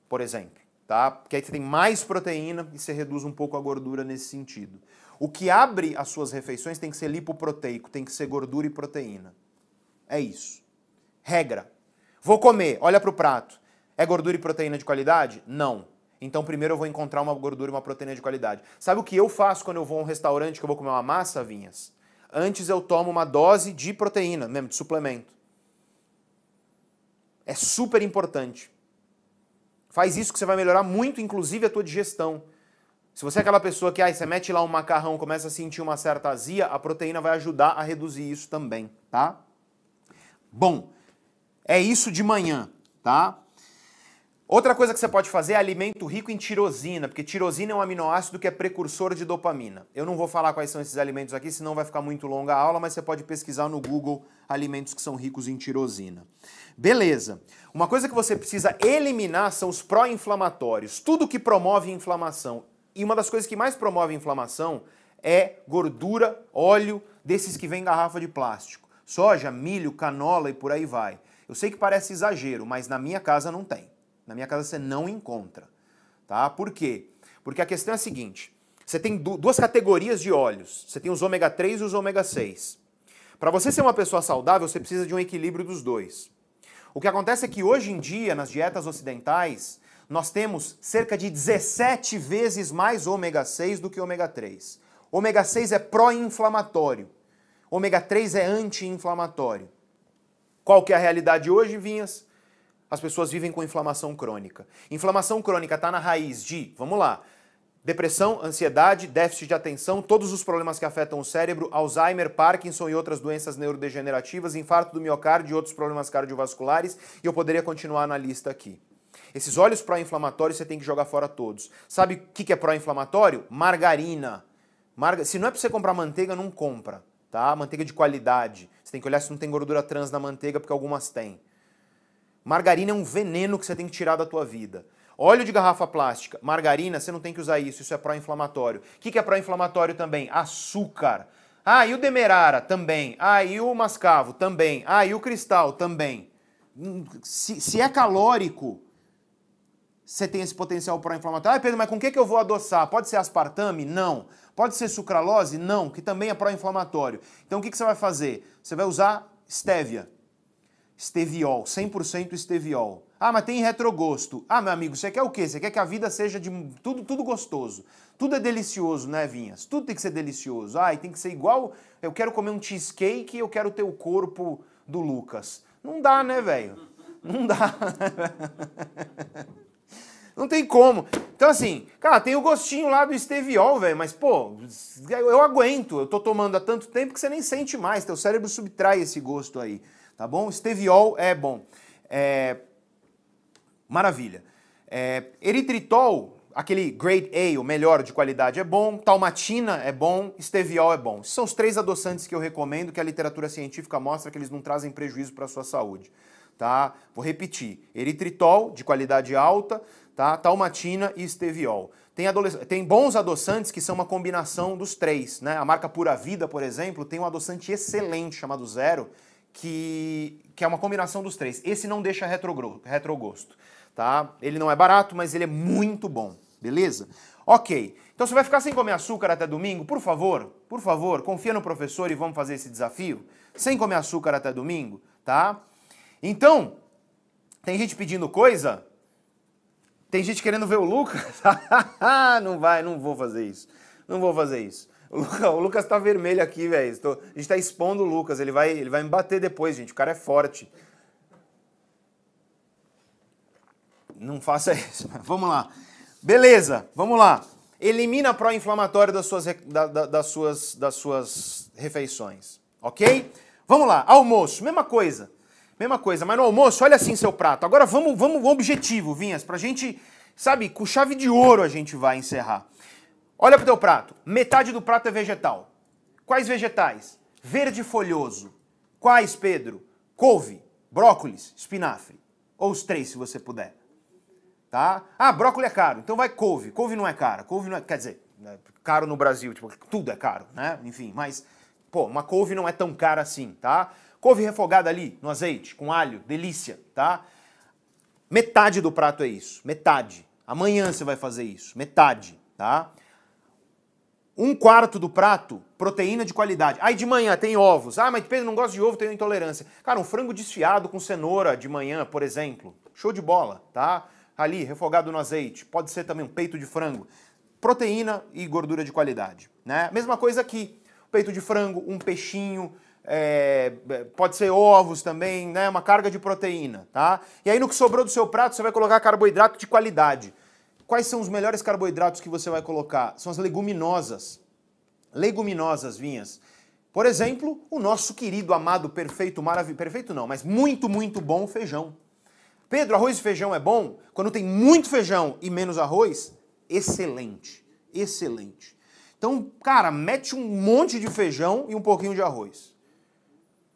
por exemplo. Tá? Porque aí você tem mais proteína e você reduz um pouco a gordura nesse sentido. O que abre as suas refeições tem que ser lipoproteico, tem que ser gordura e proteína. É isso. Regra. Vou comer, olha para o prato. É gordura e proteína de qualidade? Não. Então primeiro eu vou encontrar uma gordura e uma proteína de qualidade. Sabe o que eu faço quando eu vou a um restaurante que eu vou comer uma massa, Vinhas? Antes eu tomo uma dose de proteína, mesmo, de suplemento. É super importante. Faz isso que você vai melhorar muito, inclusive, a tua digestão. Se você é aquela pessoa que, ah, você mete lá um macarrão, começa a sentir uma certa azia, a proteína vai ajudar a reduzir isso também, tá? Bom, é isso de manhã, tá? Outra coisa que você pode fazer é alimento rico em tirosina, porque tirosina é um aminoácido que é precursor de dopamina. Eu não vou falar quais são esses alimentos aqui, senão vai ficar muito longa a aula, mas você pode pesquisar no Google alimentos que são ricos em tirosina. Beleza. Uma coisa que você precisa eliminar são os pró-inflamatórios, tudo que promove inflamação. E uma das coisas que mais promove inflamação é gordura, óleo, desses que vem em garrafa de plástico. Soja, milho, canola e por aí vai. Eu sei que parece exagero, mas na minha casa não tem. Na minha casa você não encontra. Tá? Por quê? Porque a questão é a seguinte: você tem duas categorias de óleos. Você tem os ômega 3 e os ômega 6. Para você ser uma pessoa saudável, você precisa de um equilíbrio dos dois. O que acontece é que hoje em dia, nas dietas ocidentais, nós temos cerca de 17 vezes mais ômega 6 do que ômega 3. Ômega 6 é pró-inflamatório. Ômega 3 é anti-inflamatório. Qual que é a realidade hoje, Vinhas? As pessoas vivem com inflamação crônica. Inflamação crônica está na raiz de, vamos lá, depressão, ansiedade, déficit de atenção, todos os problemas que afetam o cérebro, Alzheimer, Parkinson e outras doenças neurodegenerativas, infarto do miocárdio e outros problemas cardiovasculares, e eu poderia continuar na lista aqui. Esses óleos pró-inflamatórios você tem que jogar fora todos. Sabe o que é pró-inflamatório? Margarina. Marga... Se não é para você comprar manteiga, não compra. Tá? Manteiga de qualidade. Você tem que olhar se não tem gordura trans na manteiga, porque algumas têm. Margarina é um veneno que você tem que tirar da tua vida. Óleo de garrafa plástica, margarina, você não tem que usar isso, isso é pró-inflamatório. O que é pró-inflamatório também? Açúcar. Ah, e o demerara? Também. Ah, e o mascavo? Também. Ah, e o cristal? Também. Hum, se, se é calórico, você tem esse potencial pró-inflamatório. Ah, Pedro, mas com o que, que eu vou adoçar? Pode ser aspartame? Não. Pode ser sucralose? Não, que também é pró-inflamatório. Então o que, que você vai fazer? Você vai usar stevia. Steviol, 100% steviol. Ah, mas tem retrogosto. Ah, meu amigo, você quer o quê? Você quer que a vida seja de tudo, tudo gostoso. Tudo é delicioso, né, Vinhas? Tudo tem que ser delicioso. Ah, e tem que ser igual. Eu quero comer um cheesecake e eu quero ter o corpo do Lucas. Não dá, né, velho? Não dá. Não tem como. Então, assim, cara, tem o gostinho lá do Esteviol, velho, mas, pô, eu aguento. Eu tô tomando há tanto tempo que você nem sente mais. Teu cérebro subtrai esse gosto aí, tá bom? Esteviol é bom. É... Maravilha. É... Eritritol, aquele grade A, o melhor de qualidade, é bom. Talmatina é bom. Esteviol é bom. São os três adoçantes que eu recomendo, que a literatura científica mostra que eles não trazem prejuízo para a sua saúde. Tá? Vou repetir. Eritritol, de qualidade alta tá? Talmatina e Esteviol. Tem, tem, bons adoçantes que são uma combinação dos três, né? A marca Pura Vida, por exemplo, tem um adoçante excelente chamado Zero, que, que é uma combinação dos três. Esse não deixa retrogosto, tá? Ele não é barato, mas ele é muito bom, beleza? Ok, então você vai ficar sem comer açúcar até domingo? Por favor, por favor, confia no professor e vamos fazer esse desafio? Sem comer açúcar até domingo, tá? Então, tem gente pedindo coisa? Tem gente querendo ver o Lucas. não vai, não vou fazer isso. Não vou fazer isso. O Lucas, tá vermelho aqui, velho. A gente tá expondo o Lucas. Ele vai, ele vai me bater depois, gente. O cara é forte. Não faça isso. Vamos lá. Beleza, vamos lá. Elimina pró-inflamatório das suas, da, da, das, suas, das suas refeições. ok? Vamos lá, almoço, mesma coisa. Mesma coisa, mas no almoço, olha assim seu prato. Agora vamos, vamos, objetivo, Vinhas, pra gente, sabe, com chave de ouro a gente vai encerrar. Olha pro teu prato, metade do prato é vegetal. Quais vegetais? Verde folhoso. Quais, Pedro? Couve, brócolis, espinafre. Ou os três, se você puder. Tá? Ah, brócolis é caro, então vai couve. Couve não é cara. Couve não é, quer dizer, é caro no Brasil, tipo, tudo é caro, né? Enfim, mas, pô, uma couve não é tão cara assim, tá? Couve refogada ali, no azeite, com alho, delícia, tá? Metade do prato é isso, metade. Amanhã você vai fazer isso, metade, tá? Um quarto do prato, proteína de qualidade. Aí de manhã tem ovos. Ah, mas Pedro não gosta de ovo, tenho intolerância. Cara, um frango desfiado com cenoura de manhã, por exemplo. Show de bola, tá? Ali, refogado no azeite. Pode ser também um peito de frango. Proteína e gordura de qualidade, né? Mesma coisa aqui. Peito de frango, um peixinho, é, pode ser ovos também, né? Uma carga de proteína, tá? E aí no que sobrou do seu prato, você vai colocar carboidrato de qualidade. Quais são os melhores carboidratos que você vai colocar? São as leguminosas. Leguminosas, vinhas. Por exemplo, o nosso querido, amado, perfeito, maravilhoso. Perfeito não, mas muito, muito bom feijão. Pedro, arroz e feijão é bom? Quando tem muito feijão e menos arroz? Excelente. Excelente. Então, cara, mete um monte de feijão e um pouquinho de arroz.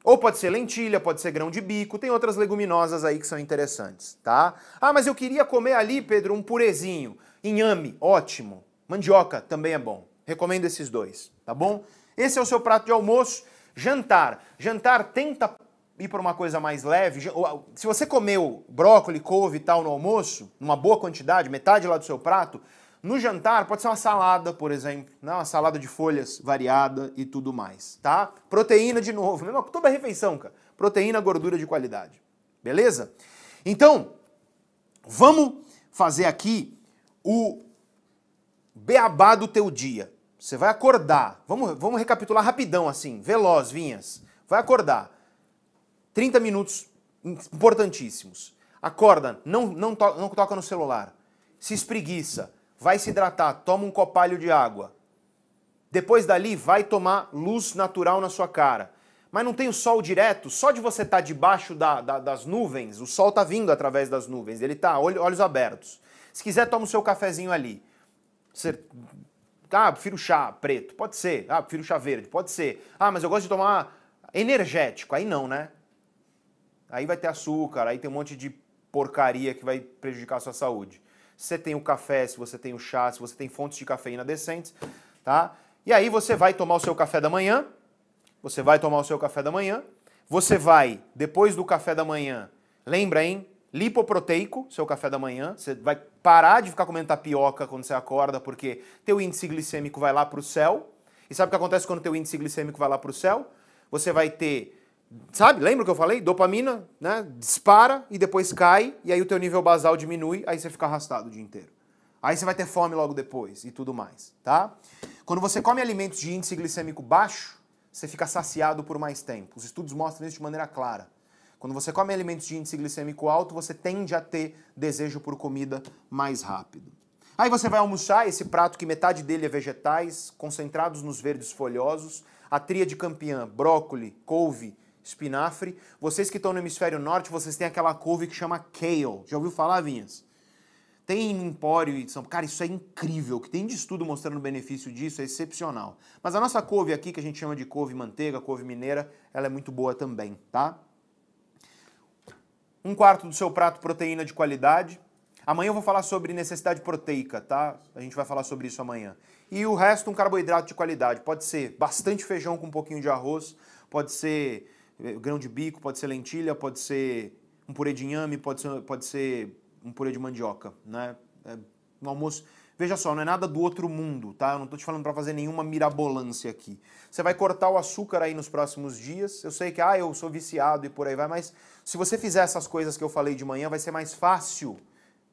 Ou pode ser lentilha, pode ser grão de bico, tem outras leguminosas aí que são interessantes, tá? Ah, mas eu queria comer ali, Pedro, um purezinho. Inhame, ótimo. Mandioca também é bom. Recomendo esses dois, tá bom? Esse é o seu prato de almoço. Jantar. Jantar tenta ir para uma coisa mais leve. Se você comeu brócolis, couve e tal no almoço, numa boa quantidade, metade lá do seu prato, no jantar, pode ser uma salada, por exemplo, né? uma salada de folhas variada e tudo mais, tá? Proteína de novo, mesma, toda refeição, cara. Proteína, gordura de qualidade. Beleza? Então, vamos fazer aqui o beabá do teu dia. Você vai acordar. Vamos, vamos recapitular rapidão assim, veloz, vinhas. Vai acordar. 30 minutos importantíssimos. Acorda, não, não, to não toca no celular. Se espreguiça vai se hidratar, toma um copalho de água. Depois dali, vai tomar luz natural na sua cara. Mas não tem o sol direto, só de você estar tá debaixo da, da, das nuvens, o sol está vindo através das nuvens, ele está olhos abertos. Se quiser, toma o seu cafezinho ali. Você, ah, prefiro chá preto, pode ser. Ah, prefiro chá verde, pode ser. Ah, mas eu gosto de tomar energético, aí não, né? Aí vai ter açúcar, aí tem um monte de porcaria que vai prejudicar a sua saúde se você tem o café, se você tem o chá, se você tem fontes de cafeína decentes, tá? E aí você vai tomar o seu café da manhã, você vai tomar o seu café da manhã, você vai, depois do café da manhã, lembra, hein? Lipoproteico, seu café da manhã, você vai parar de ficar comendo tapioca quando você acorda, porque teu índice glicêmico vai lá para o céu. E sabe o que acontece quando teu índice glicêmico vai lá para o céu? Você vai ter Sabe? Lembra que eu falei? Dopamina, né? Dispara e depois cai, e aí o teu nível basal diminui, aí você fica arrastado o dia inteiro. Aí você vai ter fome logo depois e tudo mais, tá? Quando você come alimentos de índice glicêmico baixo, você fica saciado por mais tempo. Os estudos mostram isso de maneira clara. Quando você come alimentos de índice glicêmico alto, você tende a ter desejo por comida mais rápido. Aí você vai almoçar esse prato que metade dele é vegetais, concentrados nos verdes folhosos, a tríade campeã, brócolis, couve espinafre. Vocês que estão no hemisfério norte, vocês têm aquela couve que chama kale. Já ouviu falar, Vinhas? Tem empório e são, cara, isso é incrível. O que tem de estudo mostrando o benefício disso é excepcional. Mas a nossa couve aqui, que a gente chama de couve manteiga, couve mineira, ela é muito boa também, tá? Um quarto do seu prato proteína de qualidade. Amanhã eu vou falar sobre necessidade proteica, tá? A gente vai falar sobre isso amanhã. E o resto um carboidrato de qualidade. Pode ser bastante feijão com um pouquinho de arroz, pode ser grão de bico, pode ser lentilha, pode ser um purê de inhame, pode ser, pode ser um purê de mandioca, né? É, no almoço, veja só, não é nada do outro mundo, tá? Eu não estou te falando para fazer nenhuma mirabolância aqui. Você vai cortar o açúcar aí nos próximos dias. Eu sei que, ah, eu sou viciado e por aí vai, mas se você fizer essas coisas que eu falei de manhã, vai ser mais fácil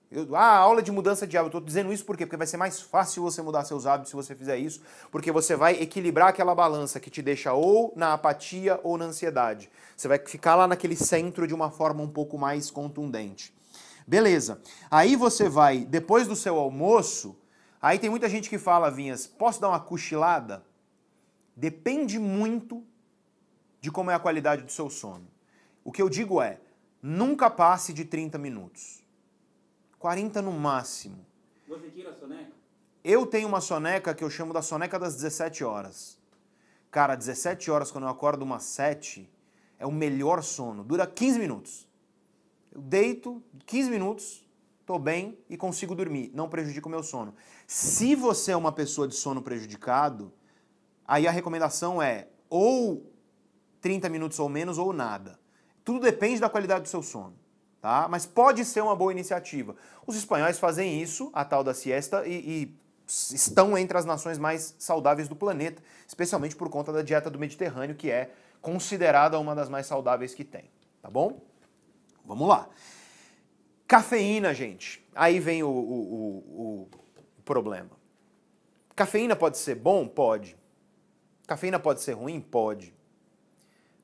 eu, ah, aula de mudança de hábito. Estou dizendo isso por quê? Porque vai ser mais fácil você mudar seus hábitos se você fizer isso, porque você vai equilibrar aquela balança que te deixa ou na apatia ou na ansiedade. Você vai ficar lá naquele centro de uma forma um pouco mais contundente. Beleza. Aí você vai, depois do seu almoço, aí tem muita gente que fala, Vinhas, posso dar uma cochilada? Depende muito de como é a qualidade do seu sono. O que eu digo é, nunca passe de 30 minutos. 40 no máximo. Você tira a soneca? Eu tenho uma soneca que eu chamo da soneca das 17 horas. Cara, 17 horas quando eu acordo umas 7 é o melhor sono. Dura 15 minutos. Eu deito 15 minutos, tô bem e consigo dormir. Não prejudica o meu sono. Se você é uma pessoa de sono prejudicado, aí a recomendação é ou 30 minutos ou menos ou nada. Tudo depende da qualidade do seu sono. Tá? Mas pode ser uma boa iniciativa. Os espanhóis fazem isso, a tal da siesta, e, e estão entre as nações mais saudáveis do planeta, especialmente por conta da dieta do Mediterrâneo, que é considerada uma das mais saudáveis que tem. Tá bom? Vamos lá. Cafeína, gente. Aí vem o, o, o, o problema. Cafeína pode ser bom? Pode. Cafeína pode ser ruim? Pode.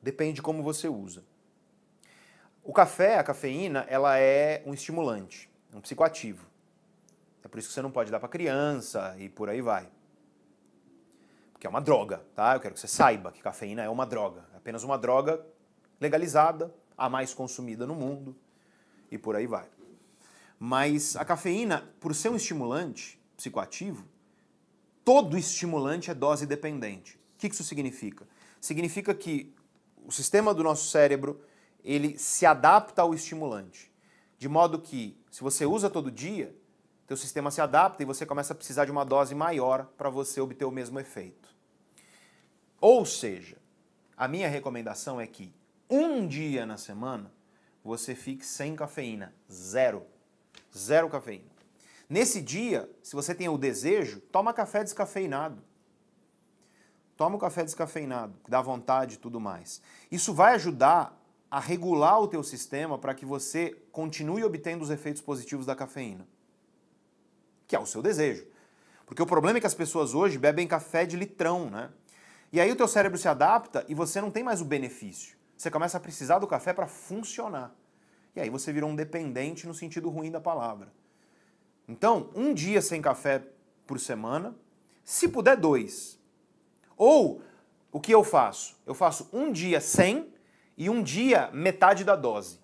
Depende de como você usa. O café, a cafeína, ela é um estimulante, um psicoativo. É por isso que você não pode dar para criança e por aí vai. Porque é uma droga, tá? Eu quero que você saiba que cafeína é uma droga. É apenas uma droga legalizada, a mais consumida no mundo e por aí vai. Mas a cafeína, por ser um estimulante psicoativo, todo estimulante é dose dependente. O que isso significa? Significa que o sistema do nosso cérebro ele se adapta ao estimulante. De modo que, se você usa todo dia, teu sistema se adapta e você começa a precisar de uma dose maior para você obter o mesmo efeito. Ou seja, a minha recomendação é que um dia na semana você fique sem cafeína, zero. Zero cafeína. Nesse dia, se você tem o desejo, toma café descafeinado. Toma o café descafeinado, que dá vontade e tudo mais. Isso vai ajudar a regular o teu sistema para que você continue obtendo os efeitos positivos da cafeína. Que é o seu desejo. Porque o problema é que as pessoas hoje bebem café de litrão, né? E aí o teu cérebro se adapta e você não tem mais o benefício. Você começa a precisar do café para funcionar. E aí você virou um dependente no sentido ruim da palavra. Então, um dia sem café por semana, se puder dois. Ou o que eu faço? Eu faço um dia sem e um dia metade da dose.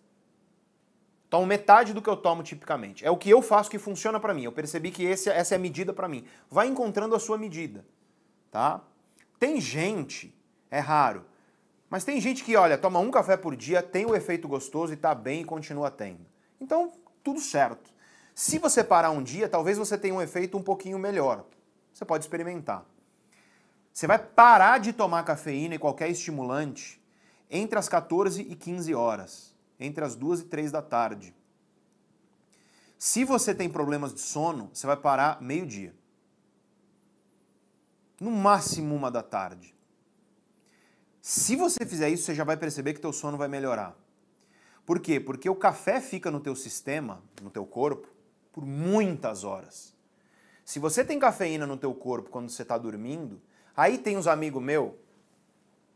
Tomo metade do que eu tomo tipicamente. É o que eu faço que funciona para mim. Eu percebi que esse, essa é a medida para mim. Vai encontrando a sua medida, tá? Tem gente, é raro, mas tem gente que, olha, toma um café por dia, tem o efeito gostoso e tá bem e continua tendo. Então, tudo certo. Se você parar um dia, talvez você tenha um efeito um pouquinho melhor. Você pode experimentar. Você vai parar de tomar cafeína e qualquer estimulante entre as 14 e 15 horas, entre as 2 e 3 da tarde. Se você tem problemas de sono, você vai parar meio-dia. No máximo uma da tarde. Se você fizer isso, você já vai perceber que teu sono vai melhorar. Por quê? Porque o café fica no teu sistema, no teu corpo, por muitas horas. Se você tem cafeína no teu corpo quando você está dormindo, aí tem uns amigos meu,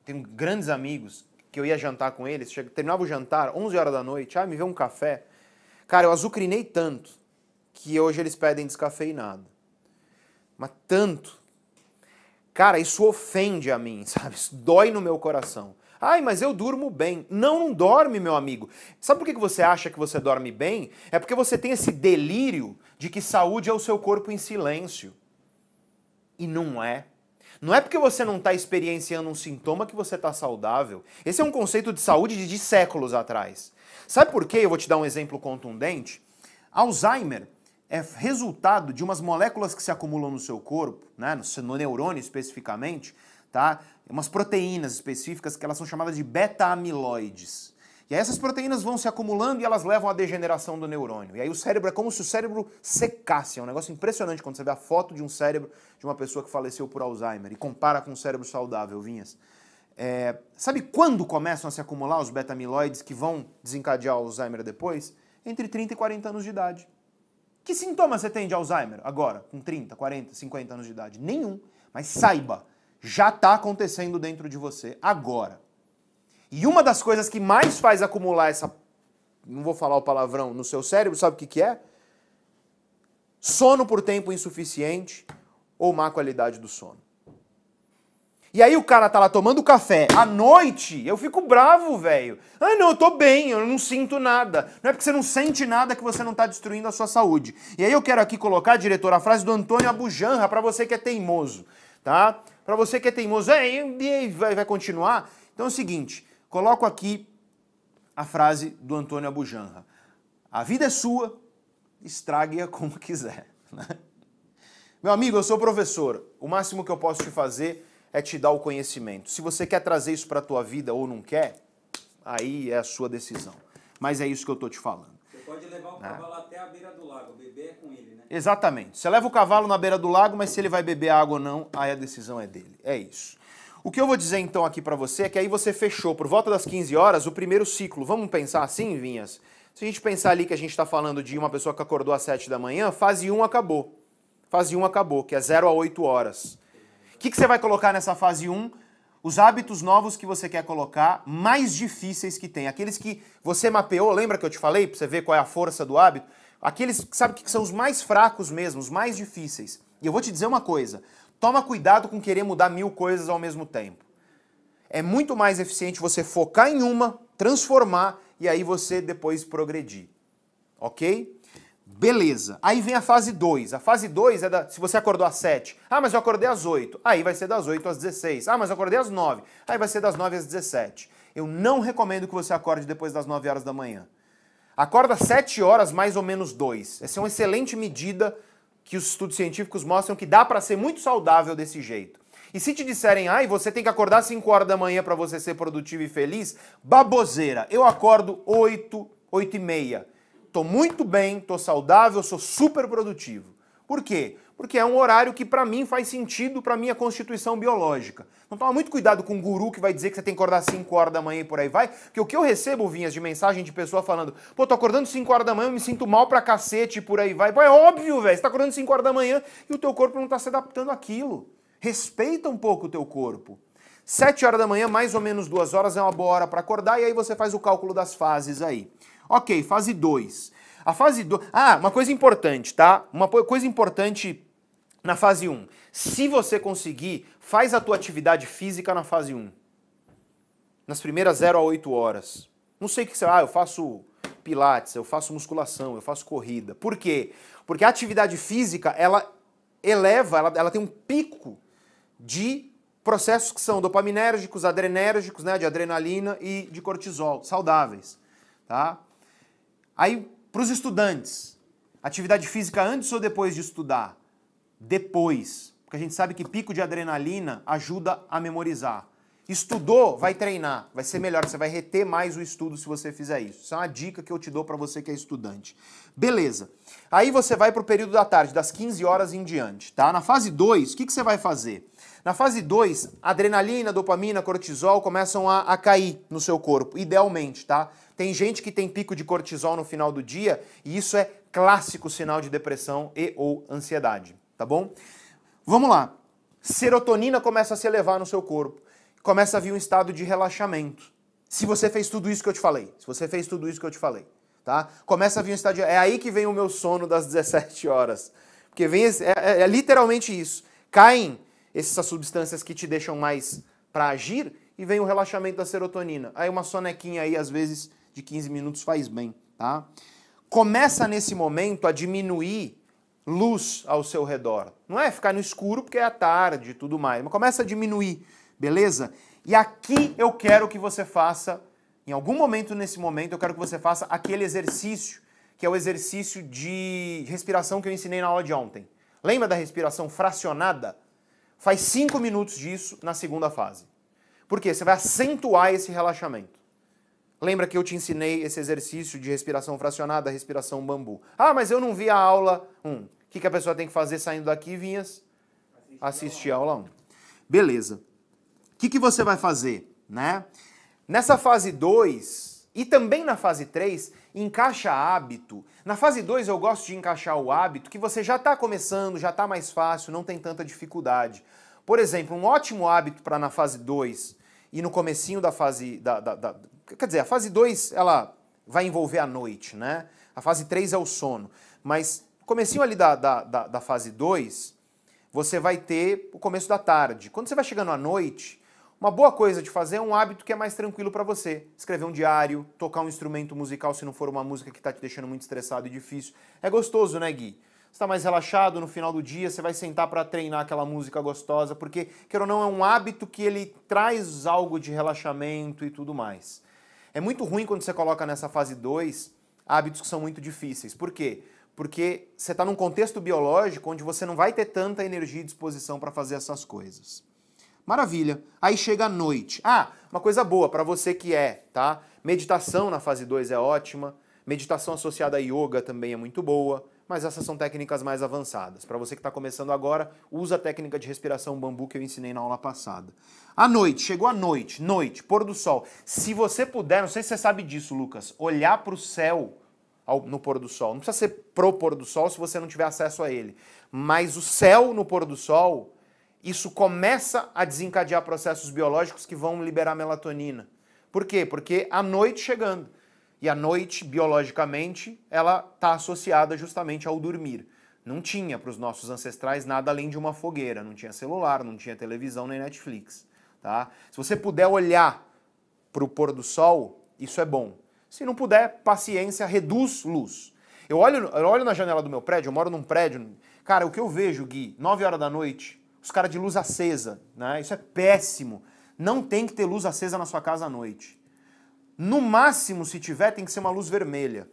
tenho grandes amigos que eu ia jantar com eles, terminava o jantar, 11 horas da noite, ah, me vê um café. Cara, eu azucrinei tanto que hoje eles pedem descafeinado. Mas tanto. Cara, isso ofende a mim, sabe? Isso dói no meu coração. Ai, mas eu durmo bem. Não, não dorme, meu amigo. Sabe por que você acha que você dorme bem? É porque você tem esse delírio de que saúde é o seu corpo em silêncio. E não é. Não é porque você não está experienciando um sintoma que você está saudável. Esse é um conceito de saúde de, de séculos atrás. Sabe por quê? Eu vou te dar um exemplo contundente. Alzheimer é resultado de umas moléculas que se acumulam no seu corpo, né, no neurônio especificamente, tá? Umas proteínas específicas que elas são chamadas de beta-amiloides. E essas proteínas vão se acumulando e elas levam à degeneração do neurônio. E aí o cérebro é como se o cérebro secasse. É um negócio impressionante quando você vê a foto de um cérebro de uma pessoa que faleceu por Alzheimer e compara com um cérebro saudável, Vinhas. É, sabe quando começam a se acumular os beta-amiloides que vão desencadear o Alzheimer depois? Entre 30 e 40 anos de idade. Que sintomas você tem de Alzheimer agora, com 30, 40, 50 anos de idade? Nenhum. Mas saiba, já está acontecendo dentro de você agora. E uma das coisas que mais faz acumular essa, não vou falar o palavrão, no seu cérebro, sabe o que, que é? Sono por tempo insuficiente ou má qualidade do sono. E aí o cara tá lá tomando café à noite, eu fico bravo, velho. Ah, não, eu tô bem, eu não sinto nada. Não é porque você não sente nada que você não tá destruindo a sua saúde. E aí eu quero aqui colocar, diretor, a frase do Antônio Abujanra para você que é teimoso, tá? Para você que é teimoso, é, e vai, vai continuar? Então é o seguinte, coloco aqui a frase do Antônio Abujanra. A vida é sua, estrague-a como quiser. Né? Meu amigo, eu sou professor. O máximo que eu posso te fazer é te dar o conhecimento. Se você quer trazer isso para a tua vida ou não quer, aí é a sua decisão. Mas é isso que eu estou te falando. Você pode levar o né? cavalo até a beira do lago, beber é com ele, né? Exatamente. Você leva o cavalo na beira do lago, mas se ele vai beber água ou não, aí a decisão é dele. É isso. O que eu vou dizer então aqui para você é que aí você fechou por volta das 15 horas o primeiro ciclo. Vamos pensar assim, Vinhas? Se a gente pensar ali que a gente está falando de uma pessoa que acordou às 7 da manhã, fase 1 acabou. Fase 1 acabou, que é 0 a 8 horas que, que você vai colocar nessa fase 1? Os hábitos novos que você quer colocar, mais difíceis que tem. Aqueles que você mapeou, lembra que eu te falei, para você ver qual é a força do hábito? Aqueles, sabe que são os mais fracos mesmo, os mais difíceis. E eu vou te dizer uma coisa: toma cuidado com querer mudar mil coisas ao mesmo tempo. É muito mais eficiente você focar em uma, transformar e aí você depois progredir. Ok? Beleza. Aí vem a fase 2. A fase 2 é da. Se você acordou às 7. Ah, mas eu acordei às 8. Aí vai ser das 8 às 16. Ah, mas eu acordei às 9. Aí vai ser das 9 às 17. Eu não recomendo que você acorde depois das 9 horas da manhã. Acorda 7 horas mais ou menos 2. Essa é uma excelente medida que os estudos científicos mostram que dá para ser muito saudável desse jeito. E se te disserem, ai, você tem que acordar 5 horas da manhã para você ser produtivo e feliz, baboseira. Eu acordo 8, 8 e meia. Tô muito bem, tô saudável, sou super produtivo. Por quê? Porque é um horário que para mim faz sentido para minha constituição biológica. Então toma muito cuidado com o guru que vai dizer que você tem que acordar 5 horas da manhã e por aí vai, porque o que eu recebo, Vinhas, de mensagem de pessoa falando, pô, tô acordando 5 horas da manhã, eu me sinto mal pra cacete e por aí vai. Pô, é óbvio, velho, você tá acordando 5 horas da manhã e o teu corpo não tá se adaptando àquilo. Respeita um pouco o teu corpo. 7 horas da manhã, mais ou menos 2 horas, é uma boa hora para acordar e aí você faz o cálculo das fases aí. Ok, fase 2. A fase 2. Ah, uma coisa importante, tá? Uma coisa importante na fase 1. Um. Se você conseguir, faz a tua atividade física na fase 1. Um. Nas primeiras 0 a 8 horas. Não sei o que você. Ah, eu faço pilates, eu faço musculação, eu faço corrida. Por quê? Porque a atividade física, ela eleva, ela, ela tem um pico de processos que são dopaminérgicos, adrenérgicos, né, de adrenalina e de cortisol, saudáveis, tá? Aí, para os estudantes, atividade física antes ou depois de estudar? Depois, porque a gente sabe que pico de adrenalina ajuda a memorizar. Estudou, vai treinar, vai ser melhor, você vai reter mais o estudo se você fizer isso. Isso é uma dica que eu te dou para você que é estudante. Beleza. Aí você vai para o período da tarde, das 15 horas em diante, tá? Na fase 2, o que, que você vai fazer? Na fase 2, adrenalina, dopamina, cortisol começam a, a cair no seu corpo, idealmente, tá? Tem gente que tem pico de cortisol no final do dia e isso é clássico sinal de depressão e ou ansiedade, tá bom? Vamos lá. Serotonina começa a se elevar no seu corpo. Começa a vir um estado de relaxamento. Se você fez tudo isso que eu te falei, se você fez tudo isso que eu te falei, tá? Começa a vir um estado de... É aí que vem o meu sono das 17 horas. Porque vem... É, é, é literalmente isso. Caem essas substâncias que te deixam mais para agir e vem o relaxamento da serotonina. Aí uma sonequinha aí, às vezes, de 15 minutos faz bem, tá? Começa nesse momento a diminuir luz ao seu redor. Não é ficar no escuro porque é a tarde e tudo mais, mas começa a diminuir, beleza? E aqui eu quero que você faça, em algum momento nesse momento, eu quero que você faça aquele exercício, que é o exercício de respiração que eu ensinei na aula de ontem. Lembra da respiração fracionada? Faz cinco minutos disso na segunda fase. Por quê? Você vai acentuar esse relaxamento. Lembra que eu te ensinei esse exercício de respiração fracionada, respiração bambu. Ah, mas eu não vi a aula 1. Um. O que, que a pessoa tem que fazer saindo daqui, Vinhas? Assistir a aula 1. Um. Beleza. O que, que você vai fazer? Né? Nessa fase 2 e também na fase 3, encaixa hábito. Na fase 2 eu gosto de encaixar o hábito que você já está começando, já está mais fácil, não tem tanta dificuldade. Por exemplo, um ótimo hábito para na fase 2 e no comecinho da fase da, da, da, Quer dizer, a fase 2, ela vai envolver a noite, né? A fase 3 é o sono. Mas, comecinho ali da, da, da, da fase 2, você vai ter o começo da tarde. Quando você vai chegando à noite, uma boa coisa de fazer é um hábito que é mais tranquilo para você. Escrever um diário, tocar um instrumento musical se não for uma música que está te deixando muito estressado e difícil. É gostoso, né, Gui? Está mais relaxado no final do dia, você vai sentar para treinar aquela música gostosa, porque, quer ou não, é um hábito que ele traz algo de relaxamento e tudo mais. É muito ruim quando você coloca nessa fase 2 hábitos que são muito difíceis. Por quê? Porque você está num contexto biológico onde você não vai ter tanta energia e disposição para fazer essas coisas. Maravilha. Aí chega a noite. Ah, uma coisa boa para você que é, tá? Meditação na fase 2 é ótima. Meditação associada a yoga também é muito boa, mas essas são técnicas mais avançadas. Para você que está começando agora, usa a técnica de respiração bambu que eu ensinei na aula passada. A noite, chegou a noite, noite, pôr do sol. Se você puder, não sei se você sabe disso, Lucas, olhar para o céu no pôr do sol. Não precisa ser pro pôr do sol se você não tiver acesso a ele. Mas o céu no pôr do sol, isso começa a desencadear processos biológicos que vão liberar melatonina. Por quê? Porque a noite chegando. E a noite, biologicamente, ela está associada justamente ao dormir. Não tinha para os nossos ancestrais nada além de uma fogueira. Não tinha celular, não tinha televisão nem Netflix. Tá? Se você puder olhar para o pôr do sol, isso é bom. Se não puder, paciência, reduz luz. Eu olho, eu olho na janela do meu prédio, eu moro num prédio. Cara, o que eu vejo, Gui, 9 horas da noite, os caras de luz acesa, né? Isso é péssimo. Não tem que ter luz acesa na sua casa à noite. No máximo, se tiver, tem que ser uma luz vermelha.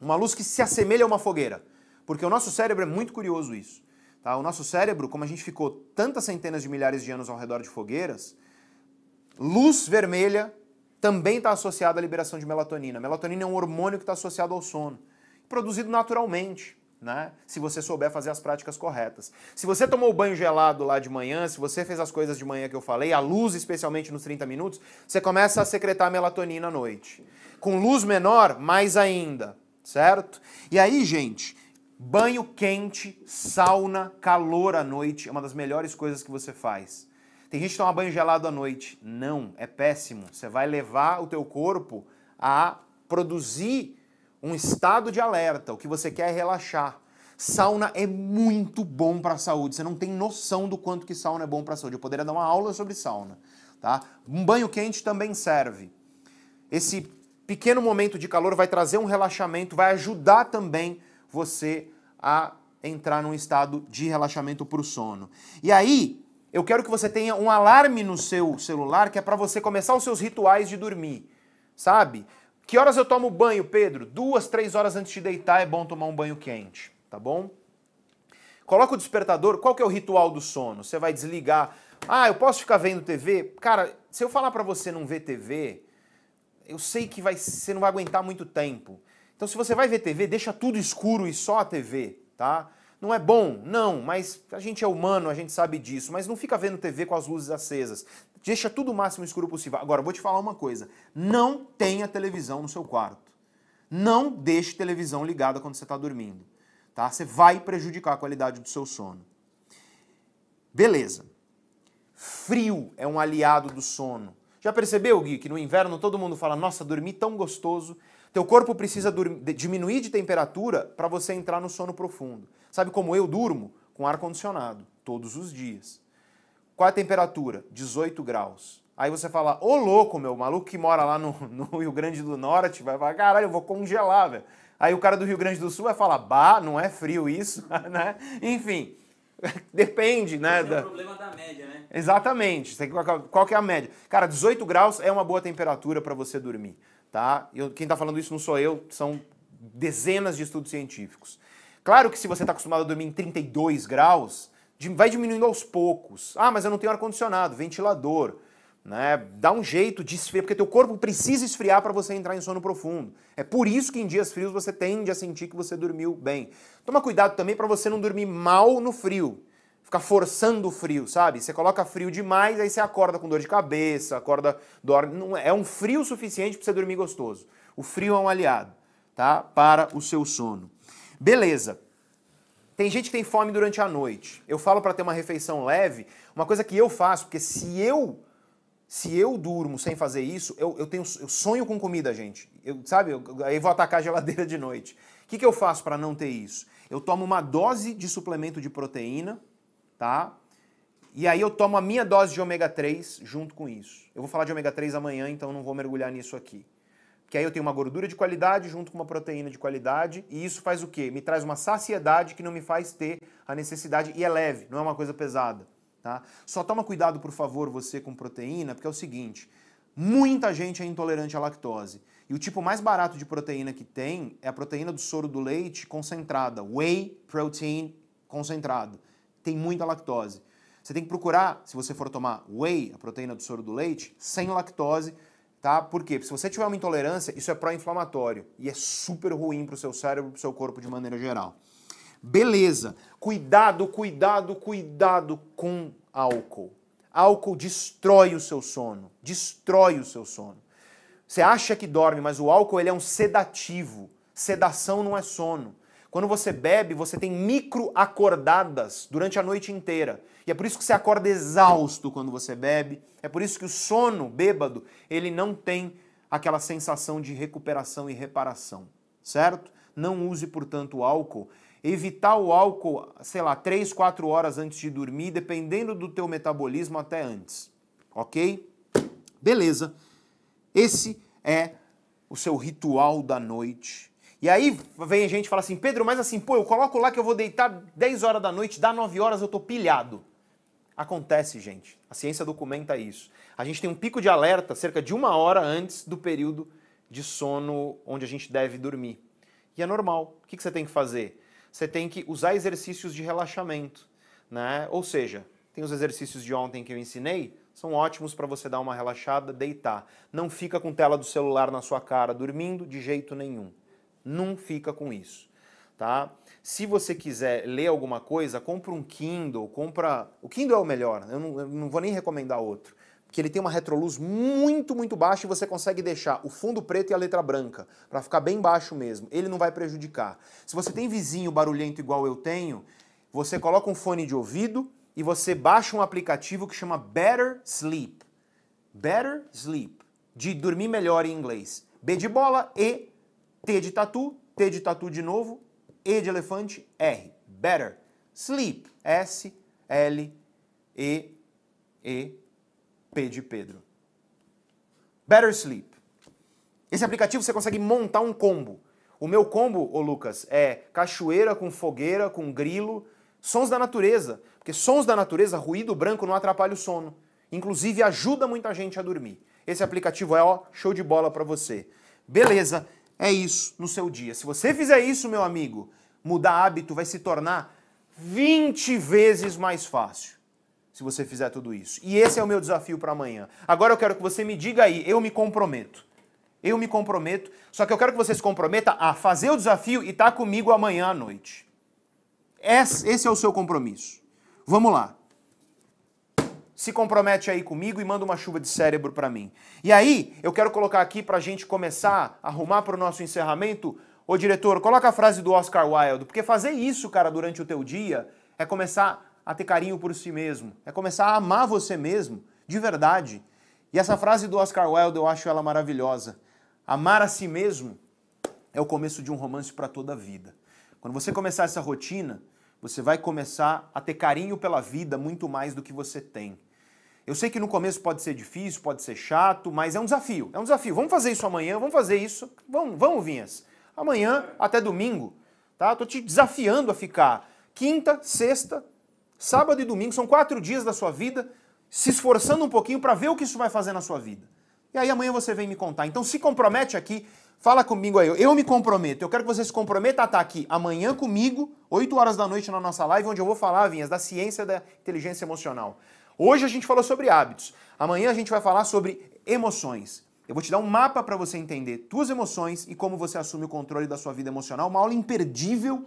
Uma luz que se assemelha a uma fogueira. Porque o nosso cérebro é muito curioso isso. Tá? O nosso cérebro, como a gente ficou tantas centenas de milhares de anos ao redor de fogueiras, luz vermelha também está associada à liberação de melatonina. Melatonina é um hormônio que está associado ao sono, produzido naturalmente. Né? Se você souber fazer as práticas corretas. Se você tomou banho gelado lá de manhã, se você fez as coisas de manhã que eu falei, a luz especialmente nos 30 minutos, você começa a secretar melatonina à noite. Com luz menor, mais ainda, certo? E aí, gente, Banho quente, sauna, calor à noite é uma das melhores coisas que você faz. Tem gente que toma banho gelado à noite. Não, é péssimo. Você vai levar o teu corpo a produzir um estado de alerta. O que você quer é relaxar. Sauna é muito bom para a saúde. Você não tem noção do quanto que sauna é bom para a saúde. Eu poderia dar uma aula sobre sauna, tá? Um banho quente também serve. Esse pequeno momento de calor vai trazer um relaxamento, vai ajudar também você a entrar num estado de relaxamento para o sono. E aí, eu quero que você tenha um alarme no seu celular que é para você começar os seus rituais de dormir, sabe? Que horas eu tomo banho, Pedro? Duas, três horas antes de deitar é bom tomar um banho quente, tá bom? Coloca o despertador. Qual que é o ritual do sono? Você vai desligar. Ah, eu posso ficar vendo TV? Cara, se eu falar para você não ver TV, eu sei que vai, você não vai aguentar muito tempo. Então, se você vai ver TV, deixa tudo escuro e só a TV, tá? Não é bom? Não, mas a gente é humano, a gente sabe disso. Mas não fica vendo TV com as luzes acesas. Deixa tudo o máximo escuro possível. Agora, vou te falar uma coisa: não tenha televisão no seu quarto. Não deixe televisão ligada quando você está dormindo. Tá? Você vai prejudicar a qualidade do seu sono. Beleza. Frio é um aliado do sono. Já percebeu, Gui, que no inverno todo mundo fala, nossa, dormi tão gostoso. Teu corpo precisa diminuir de temperatura para você entrar no sono profundo. Sabe como eu durmo? Com ar condicionado, todos os dias. Qual é a temperatura? 18 graus. Aí você fala, ô louco, meu, maluco que mora lá no, no Rio Grande do Norte vai falar, caralho, eu vou congelar, velho. Aí o cara do Rio Grande do Sul vai falar, bah, não é frio isso, né? Enfim, depende, né? Esse é o problema da média, né? Exatamente. Qual que é a média? Cara, 18 graus é uma boa temperatura para você dormir tá? Eu, quem está falando isso não sou eu, são dezenas de estudos científicos. Claro que se você está acostumado a dormir em 32 graus, vai diminuindo aos poucos. Ah, mas eu não tenho ar-condicionado, ventilador. Né? Dá um jeito de esfriar, porque teu corpo precisa esfriar para você entrar em sono profundo. É por isso que em dias frios você tende a sentir que você dormiu bem. Toma cuidado também para você não dormir mal no frio ficar forçando o frio, sabe? Você coloca frio demais, aí você acorda com dor de cabeça, acorda dorme, não é, é um frio suficiente para você dormir gostoso. O frio é um aliado, tá? Para o seu sono. Beleza. Tem gente que tem fome durante a noite. Eu falo para ter uma refeição leve, uma coisa que eu faço, porque se eu se eu durmo sem fazer isso, eu, eu tenho eu sonho com comida, gente. Eu, sabe? Eu, aí vou atacar a geladeira de noite. O que, que eu faço para não ter isso? Eu tomo uma dose de suplemento de proteína tá? E aí eu tomo a minha dose de ômega 3 junto com isso. Eu vou falar de ômega 3 amanhã, então não vou mergulhar nisso aqui. Porque aí eu tenho uma gordura de qualidade junto com uma proteína de qualidade, e isso faz o quê? Me traz uma saciedade que não me faz ter a necessidade, e é leve, não é uma coisa pesada. Tá? Só toma cuidado, por favor, você com proteína, porque é o seguinte: muita gente é intolerante à lactose. E o tipo mais barato de proteína que tem é a proteína do soro do leite concentrada, whey protein concentrado. Tem muita lactose. Você tem que procurar, se você for tomar whey, a proteína do soro do leite, sem lactose, tá? Por quê? Porque se você tiver uma intolerância, isso é pró-inflamatório e é super ruim para o seu cérebro, para o seu corpo de maneira geral. Beleza. Cuidado, cuidado, cuidado com álcool. Álcool destrói o seu sono, destrói o seu sono. Você acha que dorme, mas o álcool ele é um sedativo. Sedação não é sono. Quando você bebe, você tem micro acordadas durante a noite inteira. E é por isso que você acorda exausto quando você bebe. É por isso que o sono bêbado, ele não tem aquela sensação de recuperação e reparação, certo? Não use, portanto, o álcool. Evitar o álcool, sei lá, 3, 4 horas antes de dormir, dependendo do teu metabolismo até antes. OK? Beleza. Esse é o seu ritual da noite e aí vem a gente e fala assim, Pedro, mas assim, pô, eu coloco lá que eu vou deitar 10 horas da noite, dá 9 horas eu tô pilhado. Acontece, gente. A ciência documenta isso. A gente tem um pico de alerta cerca de uma hora antes do período de sono onde a gente deve dormir. E é normal. O que você tem que fazer? Você tem que usar exercícios de relaxamento. Né? Ou seja, tem os exercícios de ontem que eu ensinei, são ótimos para você dar uma relaxada, deitar. Não fica com tela do celular na sua cara dormindo de jeito nenhum. Não fica com isso, tá? Se você quiser ler alguma coisa, compra um Kindle, compra... O Kindle é o melhor, eu não, eu não vou nem recomendar outro. Porque ele tem uma retroluz muito, muito baixa e você consegue deixar o fundo preto e a letra branca, para ficar bem baixo mesmo. Ele não vai prejudicar. Se você tem vizinho barulhento igual eu tenho, você coloca um fone de ouvido e você baixa um aplicativo que chama Better Sleep. Better Sleep, de dormir melhor em inglês. B de bola, E T de tatu, T de tatu de novo, E de elefante, R. Better. Sleep. S, L, E, E, P de Pedro. Better Sleep. Esse aplicativo você consegue montar um combo. O meu combo, ô Lucas, é cachoeira com fogueira, com grilo, sons da natureza. Porque sons da natureza, ruído branco não atrapalha o sono. Inclusive ajuda muita gente a dormir. Esse aplicativo é ó, show de bola para você. Beleza é isso no seu dia. Se você fizer isso, meu amigo, mudar hábito vai se tornar 20 vezes mais fácil. Se você fizer tudo isso. E esse é o meu desafio para amanhã. Agora eu quero que você me diga aí, eu me comprometo. Eu me comprometo, só que eu quero que você se comprometa a fazer o desafio e estar tá comigo amanhã à noite. Esse é o seu compromisso. Vamos lá se compromete aí comigo e manda uma chuva de cérebro para mim. E aí, eu quero colocar aqui para a gente começar a arrumar para o nosso encerramento. Ô diretor, coloca a frase do Oscar Wilde, porque fazer isso, cara, durante o teu dia é começar a ter carinho por si mesmo, é começar a amar você mesmo, de verdade. E essa frase do Oscar Wilde, eu acho ela maravilhosa. Amar a si mesmo é o começo de um romance para toda a vida. Quando você começar essa rotina, você vai começar a ter carinho pela vida muito mais do que você tem. Eu sei que no começo pode ser difícil, pode ser chato, mas é um desafio. É um desafio. Vamos fazer isso amanhã, vamos fazer isso. Vamos, vamos, Vinhas. Amanhã até domingo, tá? Tô te desafiando a ficar quinta, sexta, sábado e domingo. São quatro dias da sua vida, se esforçando um pouquinho para ver o que isso vai fazer na sua vida. E aí amanhã você vem me contar. Então se compromete aqui, fala comigo aí. Eu me comprometo. Eu quero que você se comprometa a estar aqui amanhã comigo, 8 horas da noite na nossa live, onde eu vou falar, Vinhas, da ciência da inteligência emocional. Hoje a gente falou sobre hábitos. Amanhã a gente vai falar sobre emoções. Eu vou te dar um mapa para você entender tuas emoções e como você assume o controle da sua vida emocional. Uma aula imperdível.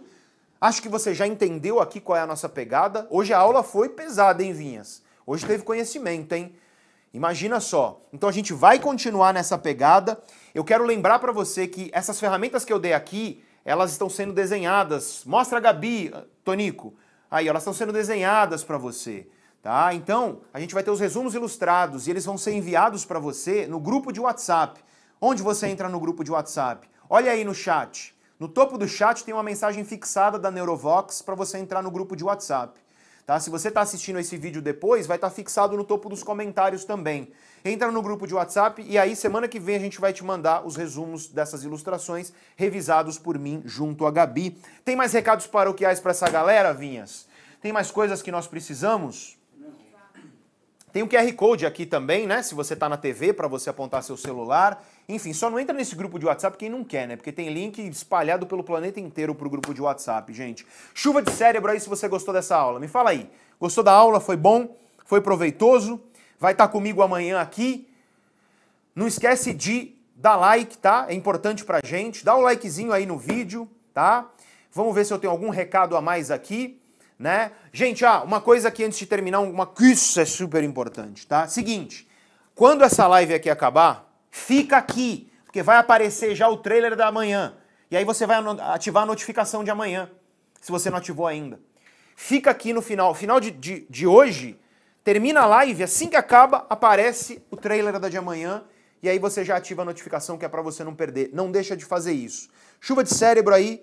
Acho que você já entendeu aqui qual é a nossa pegada. Hoje a aula foi pesada, hein, Vinhas? Hoje teve conhecimento, hein? Imagina só. Então a gente vai continuar nessa pegada. Eu quero lembrar para você que essas ferramentas que eu dei aqui, elas estão sendo desenhadas. Mostra a Gabi, Tonico. Aí, elas estão sendo desenhadas para você. Tá? Então, a gente vai ter os resumos ilustrados e eles vão ser enviados para você no grupo de WhatsApp. Onde você entra no grupo de WhatsApp? Olha aí no chat. No topo do chat tem uma mensagem fixada da Neurovox para você entrar no grupo de WhatsApp. Tá? Se você está assistindo esse vídeo depois, vai estar tá fixado no topo dos comentários também. Entra no grupo de WhatsApp e aí semana que vem a gente vai te mandar os resumos dessas ilustrações revisados por mim junto a Gabi. Tem mais recados paroquiais para essa galera, Vinhas? Tem mais coisas que nós precisamos? Tem o QR Code aqui também, né? Se você está na TV, para você apontar seu celular. Enfim, só não entra nesse grupo de WhatsApp quem não quer, né? Porque tem link espalhado pelo planeta inteiro pro grupo de WhatsApp, gente. Chuva de cérebro aí se você gostou dessa aula. Me fala aí. Gostou da aula? Foi bom? Foi proveitoso? Vai estar tá comigo amanhã aqui? Não esquece de dar like, tá? É importante pra gente. Dá o um likezinho aí no vídeo, tá? Vamos ver se eu tenho algum recado a mais aqui né? Gente, ah, uma coisa aqui antes de terminar, uma isso é super importante, tá? Seguinte, quando essa live aqui acabar, fica aqui, porque vai aparecer já o trailer da manhã. E aí você vai ativar a notificação de amanhã, se você não ativou ainda. Fica aqui no final, final de, de, de hoje, termina a live, assim que acaba, aparece o trailer da de amanhã, e aí você já ativa a notificação que é para você não perder. Não deixa de fazer isso. Chuva de cérebro aí,